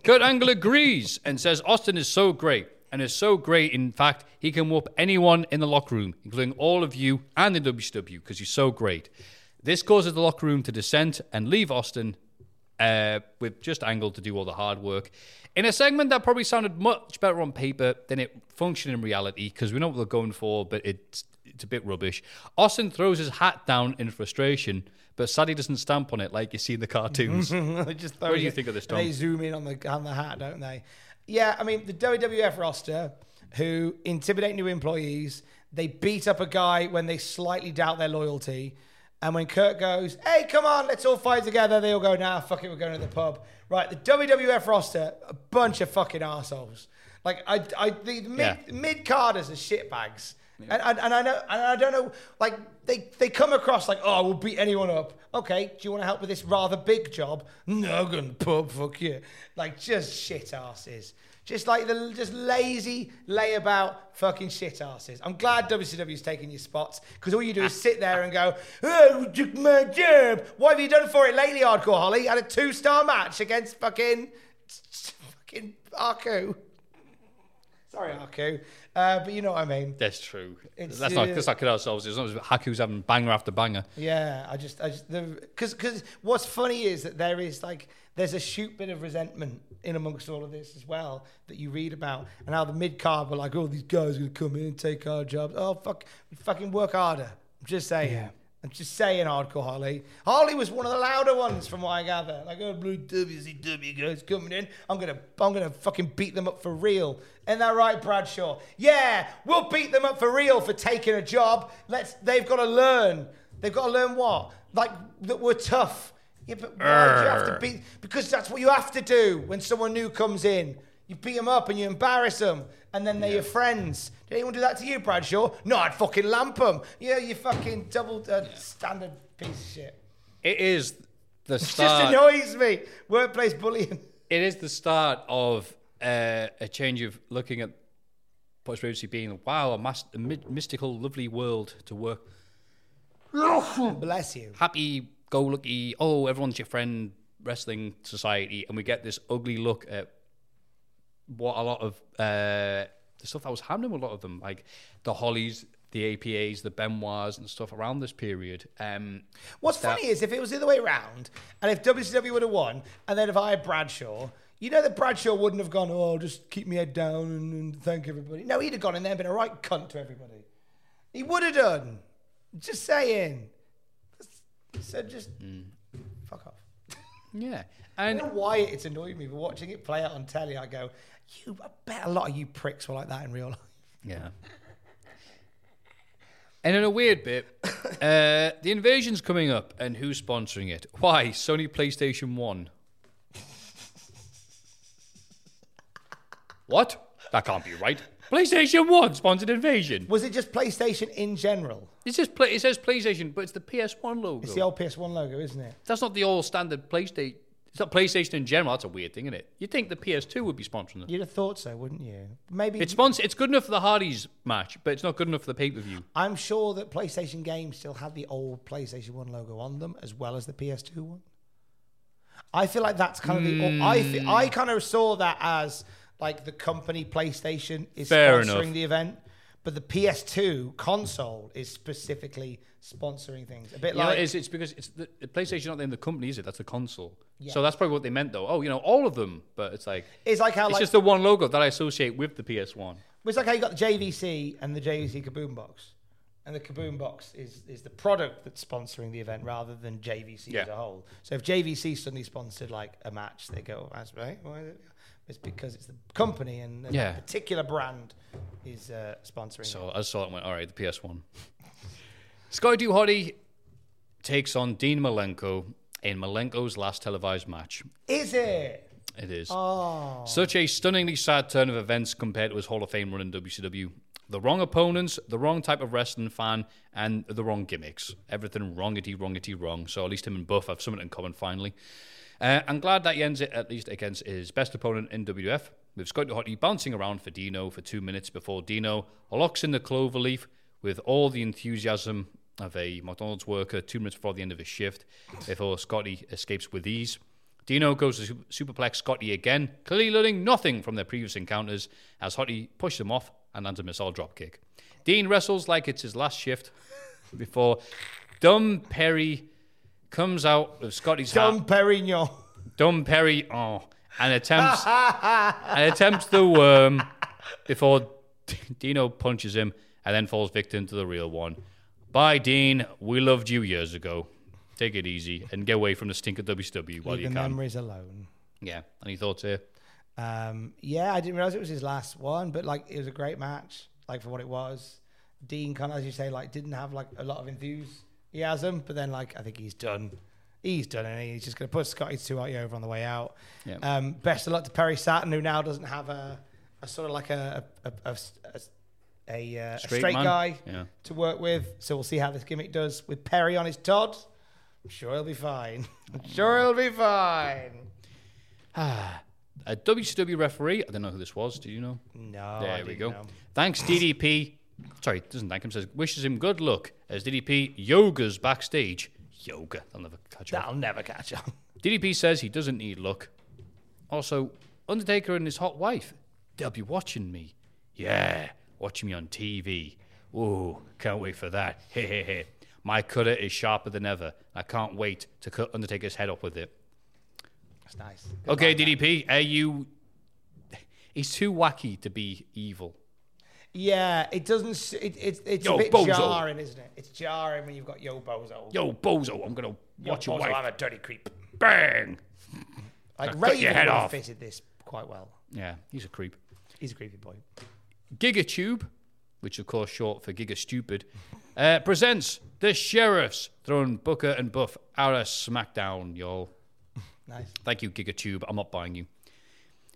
Kurt Angle agrees and says Austin is so great and is so great. In fact, he can whoop anyone in the locker room, including all of you and the WCW, because he's so great. This causes the locker room to dissent and leave Austin uh, with just Angle to do all the hard work. In a segment that probably sounded much better on paper than it functioned in reality, because we know what they're going for, but it's it's a bit rubbish. Austin throws his hat down in frustration, but sadly doesn't stamp on it like you see in the cartoons. <laughs> They just throw what do you it- think of this, and They zoom in on the on the hat, don't they? Yeah, I mean the WWF roster who intimidate new employees. They beat up a guy when they slightly doubt their loyalty. And when Kurt goes, hey, come on, let's all fight together, they all go, nah, fuck it, we're going to the pub. Right, the WWF roster, a bunch of fucking assholes. Like, I, I, the mid, Yeah. mid carders are shitbags. And, and, and I know, and I don't know, like they, they come across like, oh, we'll beat anyone up. Okay, do you want to help with this rather big job? No, going <laughs> pub, fuck you. Like just shit asses. Just like the just lazy layabout fucking shit asses. I'm glad WCW's taking your spots because all you do is sit there and go, oh, took my job. What have you done for it lately, Hardcore Holly? Had a two star match against fucking <laughs> fucking Arco. Sorry, Arco. Uh, but you know what I mean. That's true. It's, Let's not, uh, let's not kid ourselves. It's not as if Haku's having banger after banger. Yeah, I just, I just, because, because what's funny is that there is like, there's a shoot bit of resentment in amongst all of this as well that you read about, and how the mid card were like, oh, these guys are gonna come in and take our jobs. Oh, fuck, we fucking work harder. I'm just saying. I'm just saying, hardcore Harley. Harley was one of the louder ones, from what I gather. Like, oh, blue WCW guys coming in. I'm gonna, I'm gonna fucking beat them up for real. Isn't that right, Bradshaw? Yeah, we'll beat them up for real for taking a job. Let's. They've got to learn. They've got to learn what? Like that we're tough. Yeah, but why do you have to beat? Because that's what you have to do when someone new comes in. You beat them up and you embarrass them, and then they're your friends. Did anyone do that to you, Bradshaw? No, I'd fucking lamp them. Yeah, you fucking double uh, standard piece of shit. It is the <laughs> It just annoys me. Workplace bullying. it is the start of uh, a change of looking at previously being wow a, mas- a mystical, lovely world to work. <laughs> Bless you. Happy go lucky. Oh, everyone's your friend. Wrestling society, and we get this ugly look at what a lot of uh, the stuff that was happening with a lot of them, like the Hollies, the APAs, the Benoits, and stuff around this period. Um, What's that- funny is if it was the other way around, and if WCW would have won, and then if I had Bradshaw, you know that Bradshaw wouldn't have gone, oh, just keep me head down and, and thank everybody. No, he'd have gone in there and been a right cunt to everybody. He would have done. Just saying. So just fuck off. yeah, I and don't know why it's annoyed me, but watching it play out on telly, I go, you, I bet a lot of you pricks were like that in real life. Yeah. <laughs> And in a weird bit, uh, the invasion's coming up, and who's sponsoring it? Why? Sony PlayStation 1. <laughs> what? That can't be right. PlayStation 1 sponsored invasion. Was it just PlayStation in general? It's just play, it says PlayStation, but it's the PS1 logo. It's the old PS1 logo, isn't it? That's not the old standard PlayStation. It's not PlayStation in general. That's a weird thing, isn't it? You'd think the PS2 would be sponsoring them. You'd have thought so, wouldn't you? Maybe It's sponsor. It's good enough for the Hardys match, but it's not good enough for the pay per view. I'm sure that PlayStation games still had the old PlayStation 1 logo on them as well as the PS2 one. I feel like that's kind of the. I fe- I hmm. kind of saw that as like the company PlayStation is Fair sponsoring enough. the event, but the PS2 console is specifically sponsoring things. A bit You know, like it's, it's because it's the, the PlayStation not the name of the company, is it? That's the console. Yeah. So that's probably what they meant, though. Oh, you know, all of them, but it's like it's like how it's like just the one logo that I associate with the PS1. It's like how you got the JVC and the JVC Kaboom box. And the Kaboom box is, is the product that's sponsoring the event rather than JVC as a whole. So if JVC suddenly sponsored like a match, they go, that's right. Why is it? It's because it's the company and, Yeah. particular brand is uh, sponsoring So it. I saw it and went, all right, the PS1. <laughs> Sky Do takes on Dean Malenko in Malenko's last televised match. Is it? It is. Oh. Such a stunningly sad turn of events compared to his Hall of Fame run in WCW. The wrong opponents, the wrong type of wrestling fan, and the wrong gimmicks. Everything wrongity, wrongity, wrong. So at least him and Buff have something in common finally. Uh, I'm glad that he ends it at least against his best opponent in WF. with Scotty Hottie bouncing around for Dino for two minutes before Dino locks in the clover leaf with all the enthusiasm of a McDonald's worker two minutes before the end of his shift before Scotty escapes with ease. Dino goes to superplex Scotty again, clearly learning nothing from their previous encounters as Hottie pushes him off and lands a missile dropkick. Dean wrestles like it's his last shift before Dumb Perry comes out of Scotty's hat. Dom Perignon. Dumb Perry, oh, and attempts <laughs> and attempts the worm before Dino punches him and then falls victim to the real one. Bye, Dean. We loved you years ago. Take it easy and get away from the stink of WCW while Leave you the can. memories alone. Yeah. Any thoughts here? Um, yeah, I didn't realize it was his last one, but like it was a great match, like for what it was. Dean kind of, as you say, like didn't have like a lot of enthusiasm, but then like I think he's done. He's done it. He's just going to put Scotty two out over on the way out. Yeah. Um, best of luck to Perry Saturn, who now doesn't have a, a sort of like a a, a, a, a, uh, a Straight straight, guy Yeah. to work with. So we'll see how this gimmick does with Perry on his Todd. I'm sure he'll be fine. I'm sure he'll be fine. <sighs> A WCW referee. I don't know who this was. Do you know? No, I There we didn't go. know. Thanks, DDP. Sorry, doesn't thank him. Says wishes him good luck as DDP yogas backstage. Yoga. They'll never catch up. That'll never catch on. <laughs> DDP says he doesn't need luck. Also, Undertaker and his hot wife, they'll be watching me. Yeah, watching me on TV. Ooh, can't wait for that. Hey, hey, hey. My cutter is sharper than ever. I can't wait to cut Undertaker's head off with it. That's nice. Okay, DDP, are you. <laughs> He's too wacky to be evil. Yeah, it doesn't. s- It, it's it's Yo, a bit bozo. jarring, isn't it? It's jarring when you've got Yo Bozo. Yo, bozo, I'm gonna Yo, watch your Bozo, wife. I'm a dirty creep. Bang! Like Raven your head off. fitted this quite well. Yeah, he's a creep. He's a creepy boy. GigaTube, which of course short for Giga Stupid, uh, presents the Sheriffs throwing Booker and Buff out of SmackDown, y'all. Nice. Thank you, GigaTube. I'm not buying you.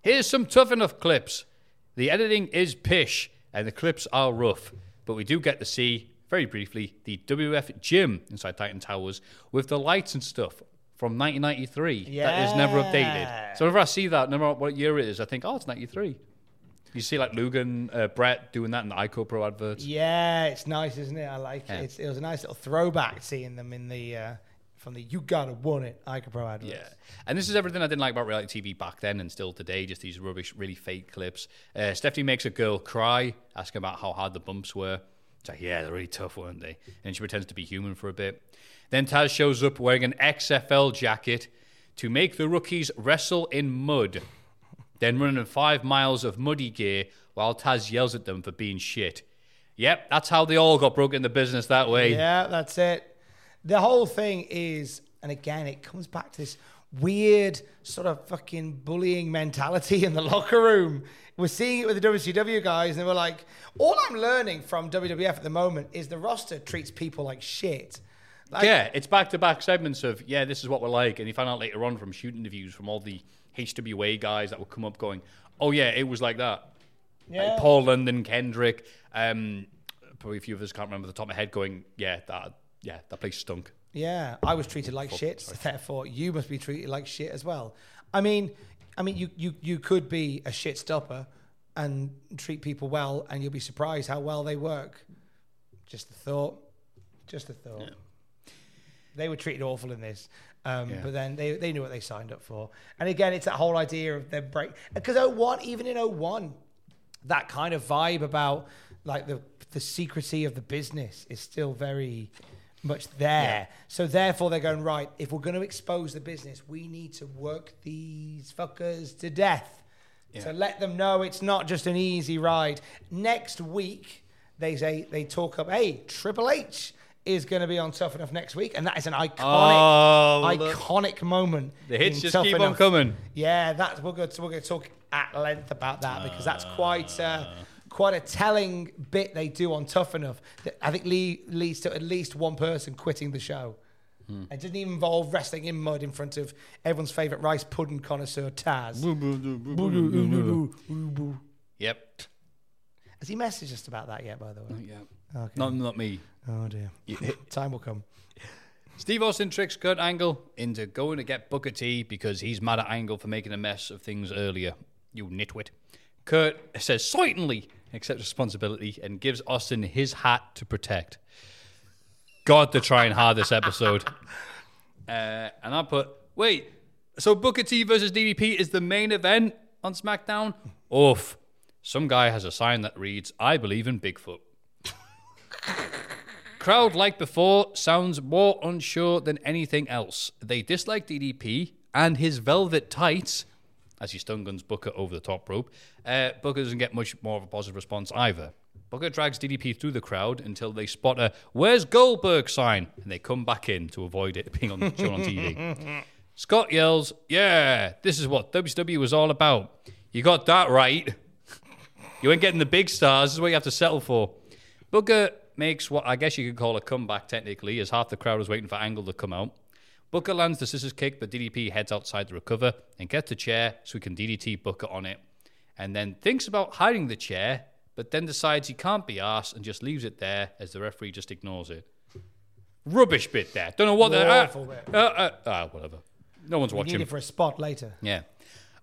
Here's some tough enough clips. The editing is pish and the clips are rough, but we do get to see, very briefly, the WF gym inside Titan Towers with the lights and stuff from 1993 yeah. that is never updated. So whenever I see that, no matter what year it is, I think, oh, it's 93. You see like Lugan, uh, Bret doing that in the Icopro adverts. Yeah, it's nice, isn't it? I like Yeah. it. It's, it was a nice little throwback seeing them in the uh, from the "You Gotta Want It" Icopro adverts. Yeah. And this is everything I didn't like about reality TV back then and still today, just these rubbish, really fake clips. Uh, Stephanie makes a girl cry, asking about how hard the bumps were. It's like, yeah, they're really tough, weren't they? And she pretends to be human for a bit. Then Taz shows up wearing an XFL jacket to make the rookies wrestle in mud, then running five miles of muddy gear while Taz yells at them for being shit. Yep, that's how they all got broke in the business that way. Yeah, that's it. The whole thing is, and again, it comes back to this weird sort of fucking bullying mentality in the <laughs> locker room. We're seeing it with the WCW guys, and they were like, all I'm learning from WWF at the moment is the roster treats people like shit. Like, yeah, it's back to back segments of yeah, this is what we're like, and you find out later on from shoot interviews from all the HWA guys that would come up going, oh yeah, it was like that. Yeah. Like Paul London, Kendrick, um, probably a few of us can't remember the top of my head going, yeah, that yeah, that place stunk. Yeah, I was treated like shit. Therefore, you must be treated like shit as well. I mean, I mean, you you you could be a shit stopper and treat people well, and you'll be surprised how well they work. Just a thought. Just a thought. They were treated awful in this, um, Yeah. but then they they knew what they signed up for. And again, it's that whole idea of their break because 01, even in 01, that kind of vibe about like the the secrecy of the business is still very much there. So therefore they're going right, if we're going to expose the business, we need to work these fuckers to death. To let them know it's not just an easy ride. Next week they say they talk up, hey, Triple H is going to be on Tough Enough next week, and that is an iconic, Oh, iconic moment. The hits just Tough keep on coming. Yeah, that's we're going to we're going to talk at length about that because that's quite uh, quite a telling bit they do on Tough Enough. That I think Lee leads to at least one person quitting the show. Hmm. It didn't even involve wrestling in mud in front of everyone's favorite rice pudding connoisseur Taz. Yep. Has he messaged us about that yet? By the way, Yeah. Okay. Not not me. oh dear, <laughs> <laughs> time will come. Steve Austin tricks Kurt Angle into going to get Booker T because he's mad at Angle for making a mess of things earlier. You nitwit. Kurt says, certainly accepts responsibility and gives Austin his hat to protect. God, they're trying hard this episode. <laughs> Uh, and I put, wait, so Booker T versus DDP is the main event on SmackDown? Oof. Some guy has a sign that reads, I believe in Bigfoot. <laughs> Crowd, like before, sounds more unsure than anything else. They dislike DDP and his velvet tights as he stun guns Booker over the top rope. Uh, Booker doesn't get much more of a positive response either. Booker drags DDP through the crowd until they spot a "Where's Goldberg" sign, and they come back in to avoid it being on, shown on TV. <laughs> Scott yells, "Yeah, this is what WCW was all about. You got that right. You ain't getting the big stars. This is what you have to settle for." Booker makes what I guess you could call a comeback technically, as half the crowd was waiting for Angle to come out. Booker lands the scissors kick, but DDP heads outside to recover and gets the chair so he can DDT Booker on it. And then thinks about hiding the chair, but then decides he can't be arsed and just leaves it there as the referee just ignores it. Rubbish bit there. Don't know what the. Awful Uh, uh, uh, ah, whatever. No one's We watching. need it for a spot later. Yeah.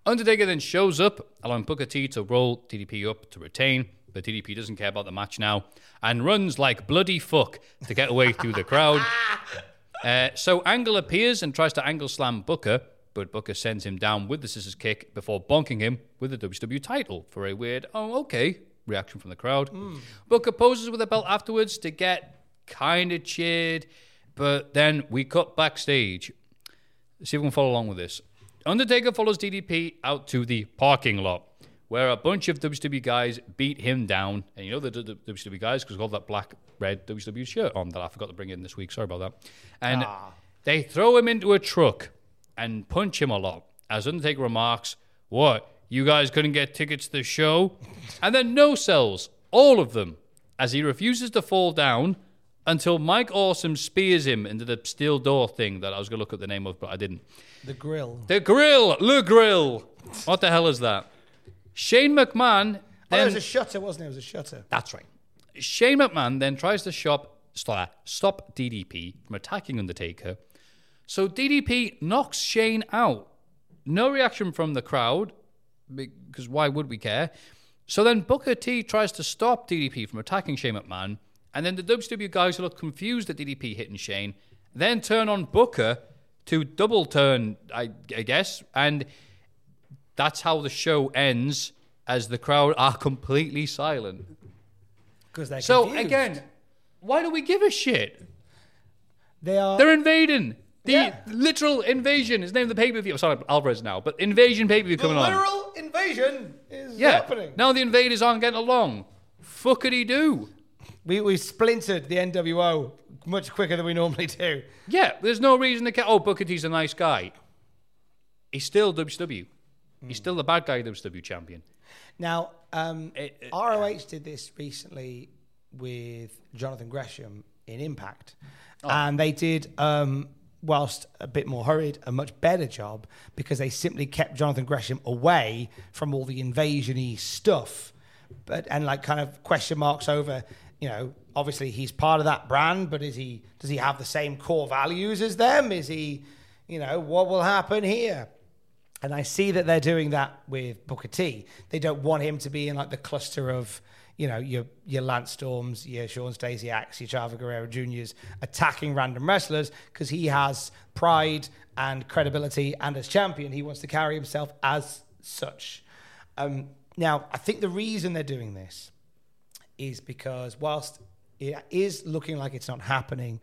Undertaker then shows up, allowing Booker T to roll DDP up to retain, but DDP doesn't care about the match now and runs like bloody fuck to get away through the crowd. <laughs> Uh, so Angle appears and tries to angle slam Booker, but Booker sends him down with the scissors kick before bonking him with the WCW title for a weird, oh, okay reaction from the crowd. Booker poses with the belt afterwards to get kind of cheered, but then we cut backstage. See if we can follow along with this. Undertaker follows DDP out to the parking lot, where a bunch of WWE guys beat him down. And you know the, the, the WCW guys because got that black red WWE shirt on that I forgot to bring in this week. Sorry about that. And ah. they throw him into a truck and punch him a lot. As Undertaker remarks, "What? You guys couldn't get tickets to the show?" and then no sells all of them as he refuses to fall down until Mike Awesome spears him into the steel door thing that I was going to look up the name of, but I didn't. The grill. The grill, Le Grill. What the hell is that? Shane McMahon. Oh, it was a shutter, wasn't it? It was a shutter. that's right. Shane McMahon then tries to shop, stop, stop DDP from attacking Undertaker. So DDP knocks Shane out. No reaction from the crowd, because why would we care? So then Booker T tries to stop DDP from attacking Shane McMahon, and then the WCW guys look confused at DDP hitting Shane, then turn on Booker to double turn, I, I guess, and that's how the show ends as the crowd <laughs> are completely silent. Because they're So confused. again, why do we give a shit? they are. They're invading. The Yeah. literal invasion is named the pay per view. Sorry, Alvarez now, but invasion pay per view the coming on. literal invasion is Yeah. happening. Now the invaders aren't getting along. Fuckity do. We we splintered the NWO much quicker than we normally do. Yeah, there's no reason to care. Oh, Booker T's a nice guy. He's still WCW. He's still the bad guy WCW champion. Now, um, It- it- ROH did this recently with Jonathan Gresham in Impact, Oh. and they did, um, whilst a bit more hurried, a much better job because they simply kept Jonathan Gresham away from all the invasion-y stuff, but and like kind of question marks over. You know, obviously he's part of that brand, but is he? Does he have the same core values as them? Is he? You know, what will happen here? And I see that they're doing that with Booker T. They don't want him to be in like the cluster of, you know, your your Lance Storms, your Shawn Stasiaks, your Chavo Guerrero Juniors attacking random wrestlers because he has pride and credibility, and as champion, he wants to carry himself as such. Um, now, I think the reason they're doing this is because whilst it is looking like it's not happening,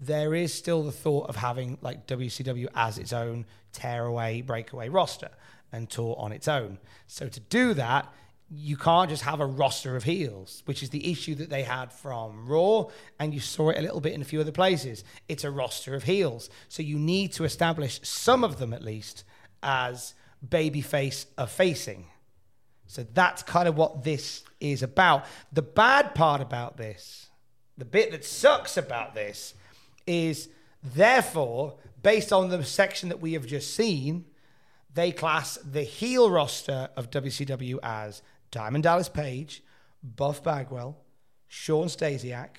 there is still the thought of having like WCW as its own tearaway, breakaway roster and tour on its own. So to do that, you can't just have a roster of heels, which is the issue that they had from Raw, and you saw it a little bit in a few other places. It's a roster of heels. So you need to establish some of them at least as babyface of facing. So that's kind of what this is about. The bad part about this, the bit that sucks about this, is therefore, based on the section that we have just seen, they class the heel roster of WCW as Diamond Dallas Page, Buff Bagwell, Shawn Stasiak,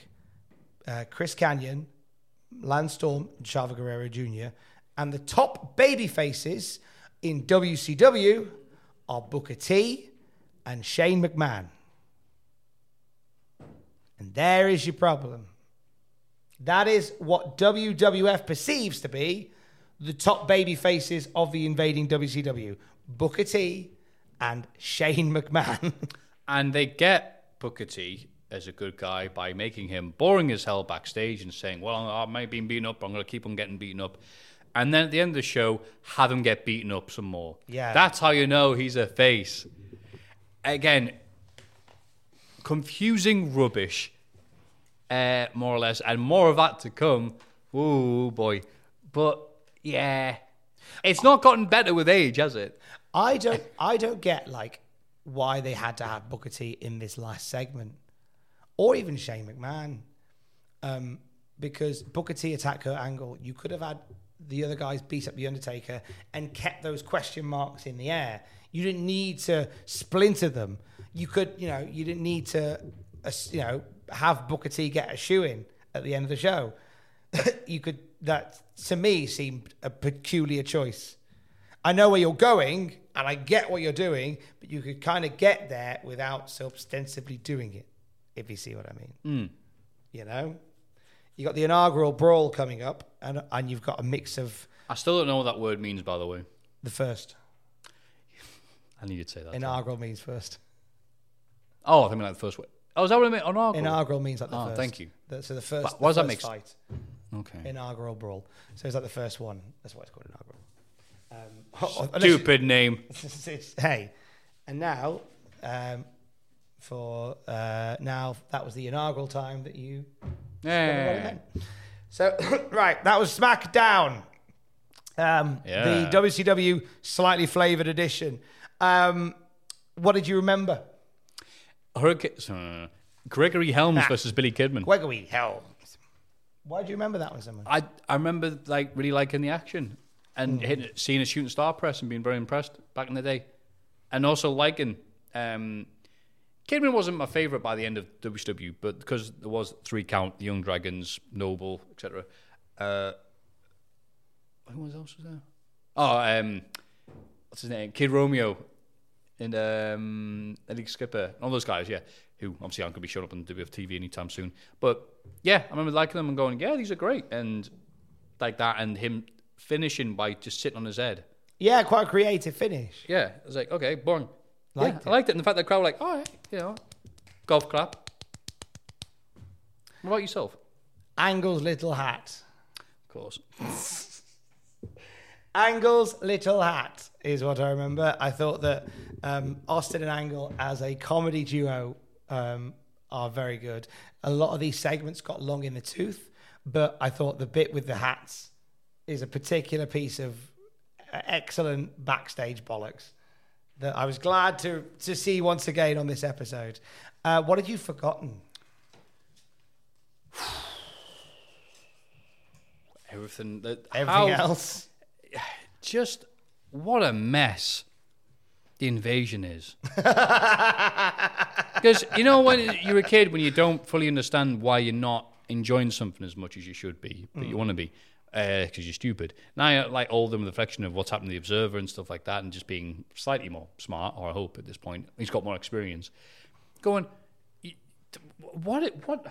uh, Chris Kanyon, Lance Storm, and Chavo Guerrero Jr. And the top baby faces in WCW are Booker T and Shane McMahon. And there is your problem. That is what WWF perceives to be the top baby faces of the invading WCW Booker T and Shane McMahon. <laughs> And they get Booker T as a good guy by making him boring as hell backstage and saying, Well, I may be beaten up, I'm going to keep on getting beaten up. And then at the end of the show, have him get beaten up some more. Yeah. That's how you know he's a face. Again, confusing rubbish, uh, more or less, and more of that to come. Ooh, boy. But yeah, it's not gotten better with age, has it? I don't I don't get like why they had to have Booker T in this last segment. Or even Shane McMahon. Um, because Booker T attacked Kurt Angle, you could have had the other guys beat up the Undertaker and kept those question marks in the air. You didn't need to splinter them. You could, you know, you didn't need to, uh, you know, have Booker T get a shoe in at the end of the show. <coughs> you could. That to me seemed a peculiar choice. I know where you're going and I get what you're doing, but you could kind of get there without so ostensibly doing it, if you see what I mean. Hmm. You know, you got the inaugural brawl coming up, and and you've got a mix of I still don't know what that word means, by the way. the first. I needed to say that. Inaugural means first. Oh, I think like the first word. Oh, is that what I meant? Inaugural. Inaugural means like the Oh, first. thank you. The- so the first. But the what does that first make s- Fight. Okay. Inaugural brawl. So it's like the first one. That's why it's called inaugural. Um, unless you- Stupid name. <laughs> Hey, and now, um, for uh, now, that was the inaugural time that you. discovered what it Yeah. So <coughs> right, that was SmackDown. Um, Yeah. The WCW slightly flavored edition. Um, what did you remember? Hurricane. uh, Gregory Helms Ah. versus Billy Kidman. Gregory Helms. Why do you remember that one so much? I I remember like really liking the action and hitting, seeing a shooting star press and being very impressed back in the day, and also liking. Um, Kidman wasn't my favorite by the end of WCW, but because there was three count, the Young Dragons, Noble, etc. Uh, who was else was there? Oh, um, what's his name? Kid Romeo and um, Eddie Skipper, all those guys, yeah, who obviously aren't going to be showing up on WFTV anytime soon. But yeah, I remember liking them and going, yeah, these are great, and like that, and him finishing by just sitting on his head. Yeah, quite a creative finish. Yeah, I was like, okay, boring. Liked yeah, I liked it, and the fact that the crowd were like, all right, you know, golf clap. What about yourself? Angle's little hat. Of course. <laughs> Angle's little hat is what I remember. I thought that um, Austin and Angle as a comedy duo um, are very good. A lot of these segments got long in the tooth, but I thought the bit with the hats is a particular piece of uh, excellent backstage bollocks that I was glad to to see once again on this episode. Uh, what had you forgotten? <sighs> Everything that Everything how- else? Just what a mess the invasion is. <laughs> Because you know when you're a kid, when you don't fully understand why you're not enjoying something as much as you should be, but you hmm. want to be, uh, because you're stupid. Now like all the reflection of what's happened to the observer and stuff like that, and just being slightly more smart, or I hope at this point he's got more experience. Going, what? What?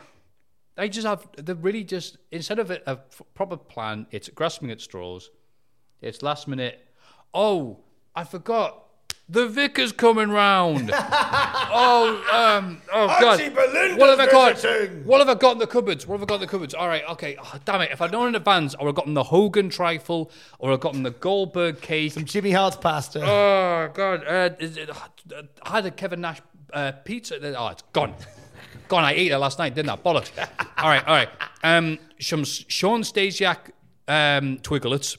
They just have. They're really just instead of a proper plan, it's grasping at straws. It's last minute. Oh, I forgot. The vicar's coming round. <laughs> oh, um, oh God. Auntie Belinda's what have I got? visiting. What have I got in the cupboards? What have I got in the cupboards? All right, okay. Oh, damn it. If I'd known in advance, I would have gotten the Hogan trifle or I've gotten the Goldberg cake. Some Jimmy Hart's pasta. Oh God! Uh, is it, I had a Kevin Nash uh, pizza. Oh, it's gone. Gone. I ate it last night, didn't I? Bollocks. all right, all right. Um, some Shawn Stasiak um, Twiglets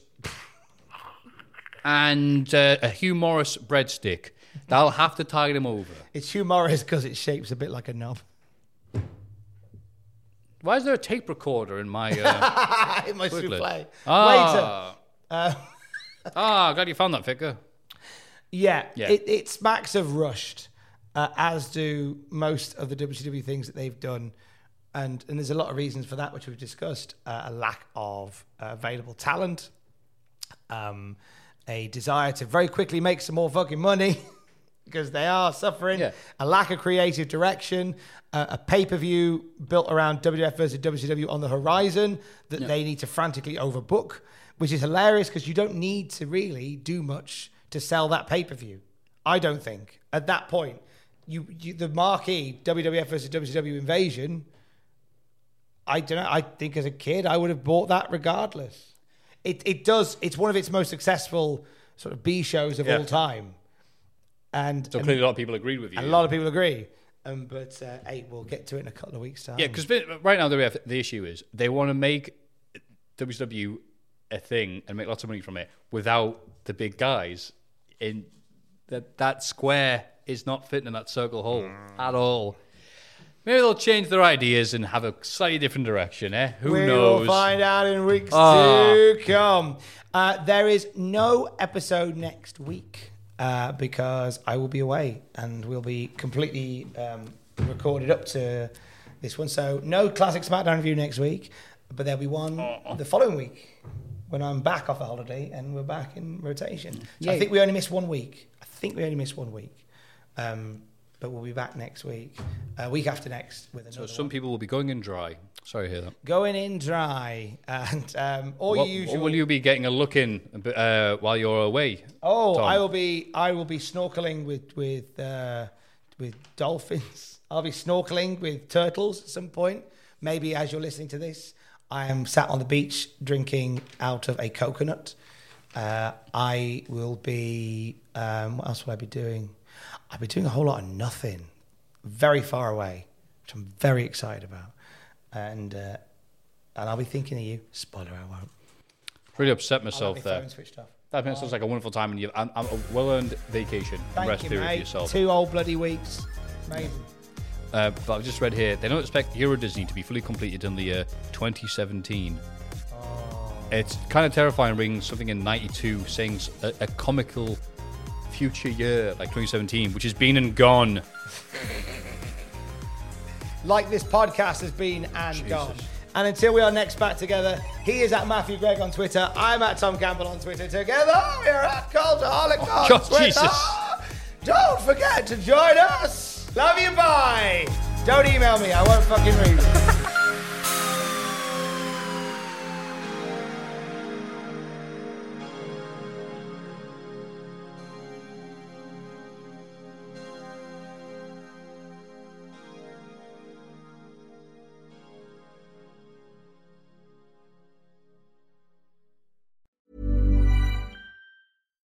and uh, a Hugh Morris breadstick. That'll have to tide him over. It's Hugh Morris because it shapes a bit like a knob. Why is there a tape recorder in my uh, <laughs> in my Twiglet? souffle. Ah. Waiter. ah, glad you found that figure. Yeah, Yeah. It, it smacks of rushed, uh, as do most of the WCW things that they've done. And, and there's a lot of reasons for that, which we've discussed. Uh, a lack of uh, available talent, um, a desire to very quickly make some more fucking money. <laughs> because they are suffering Yeah. a lack of creative direction, a, a pay per view built around WWF versus WCW on the horizon that they need to frantically overbook, which is hilarious because you don't need to really do much to sell that pay per view. I don't think at that point. You, you the marquee WWF versus WCW invasion. I don't know. I think as a kid, I would have bought that regardless. It it does. It's one of its most successful sort of B shows of Yeah. all time, and, So and clearly, a lot of people agreed with you. a lot of people agree. Um, but uh, hey, we'll get to it in a couple of weeks' time. Yeah, because right now the the issue is they want to make WCW a thing and make lots of money from it without the big guys. In that that square is not fitting in that circle hole at all. Maybe they'll change their ideas and have a slightly different direction. Eh? Who knows? We'll find out in weeks Ah. to come. Uh, there is no episode next week uh, because I will be away and we'll be completely um, recorded up to this one. So no classic SmackDown review next week, but there'll be one the following week when I'm back off the holiday and we're back in rotation. So I think we only missed one week. I think we only missed one week. Um, but we'll be back next week, uh, week after next with another. So some one. people will be going in dry. Sorry to hear that. Going in dry <laughs> and um, all What, what will you be getting a look in uh, while you're away? Oh, Tom? I will be. I will be snorkeling with with uh, with dolphins. <laughs> I'll be snorkeling with turtles at some point. Maybe as you're listening to this, I am sat on the beach drinking out of a coconut. Uh, I will be. Um, what else will I be doing? I'll been doing a whole lot of nothing, very far away, which I'm very excited about, and uh, and I'll be thinking of you. Spoiler, I won't. Really upset myself there. switched off. That makes sounds like a wonderful time, and you I'm, I'm a well-earned vacation. Thank Rest you, period for mate. yourself. Two old bloody weeks. Amazing. Uh, but I've just read here they don't expect Euro Disney to be fully completed in the year 2017. It's kind of terrifying reading something in '92 saying a comical future year like 2017, which has been and gone. like this podcast has been and gone. And until we are next back together, he is at Matthew Gregg on Twitter. I'm at Tom Campbell on Twitter. Together, we're at Cultaholic on oh, God, Twitter. Jesus. Don't forget to join us. Love you, bye. Don't email me. I won't fucking read <laughs>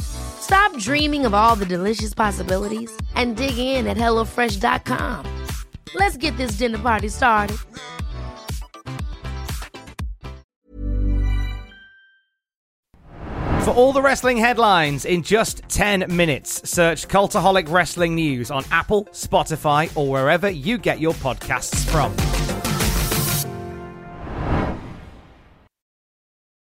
Stop dreaming of all the delicious possibilities and dig in at HelloFresh.com. Let's get this dinner party started. For all the wrestling headlines in just 10 minutes, search Cultaholic Wrestling News on Apple, Spotify, or wherever you get your podcasts from.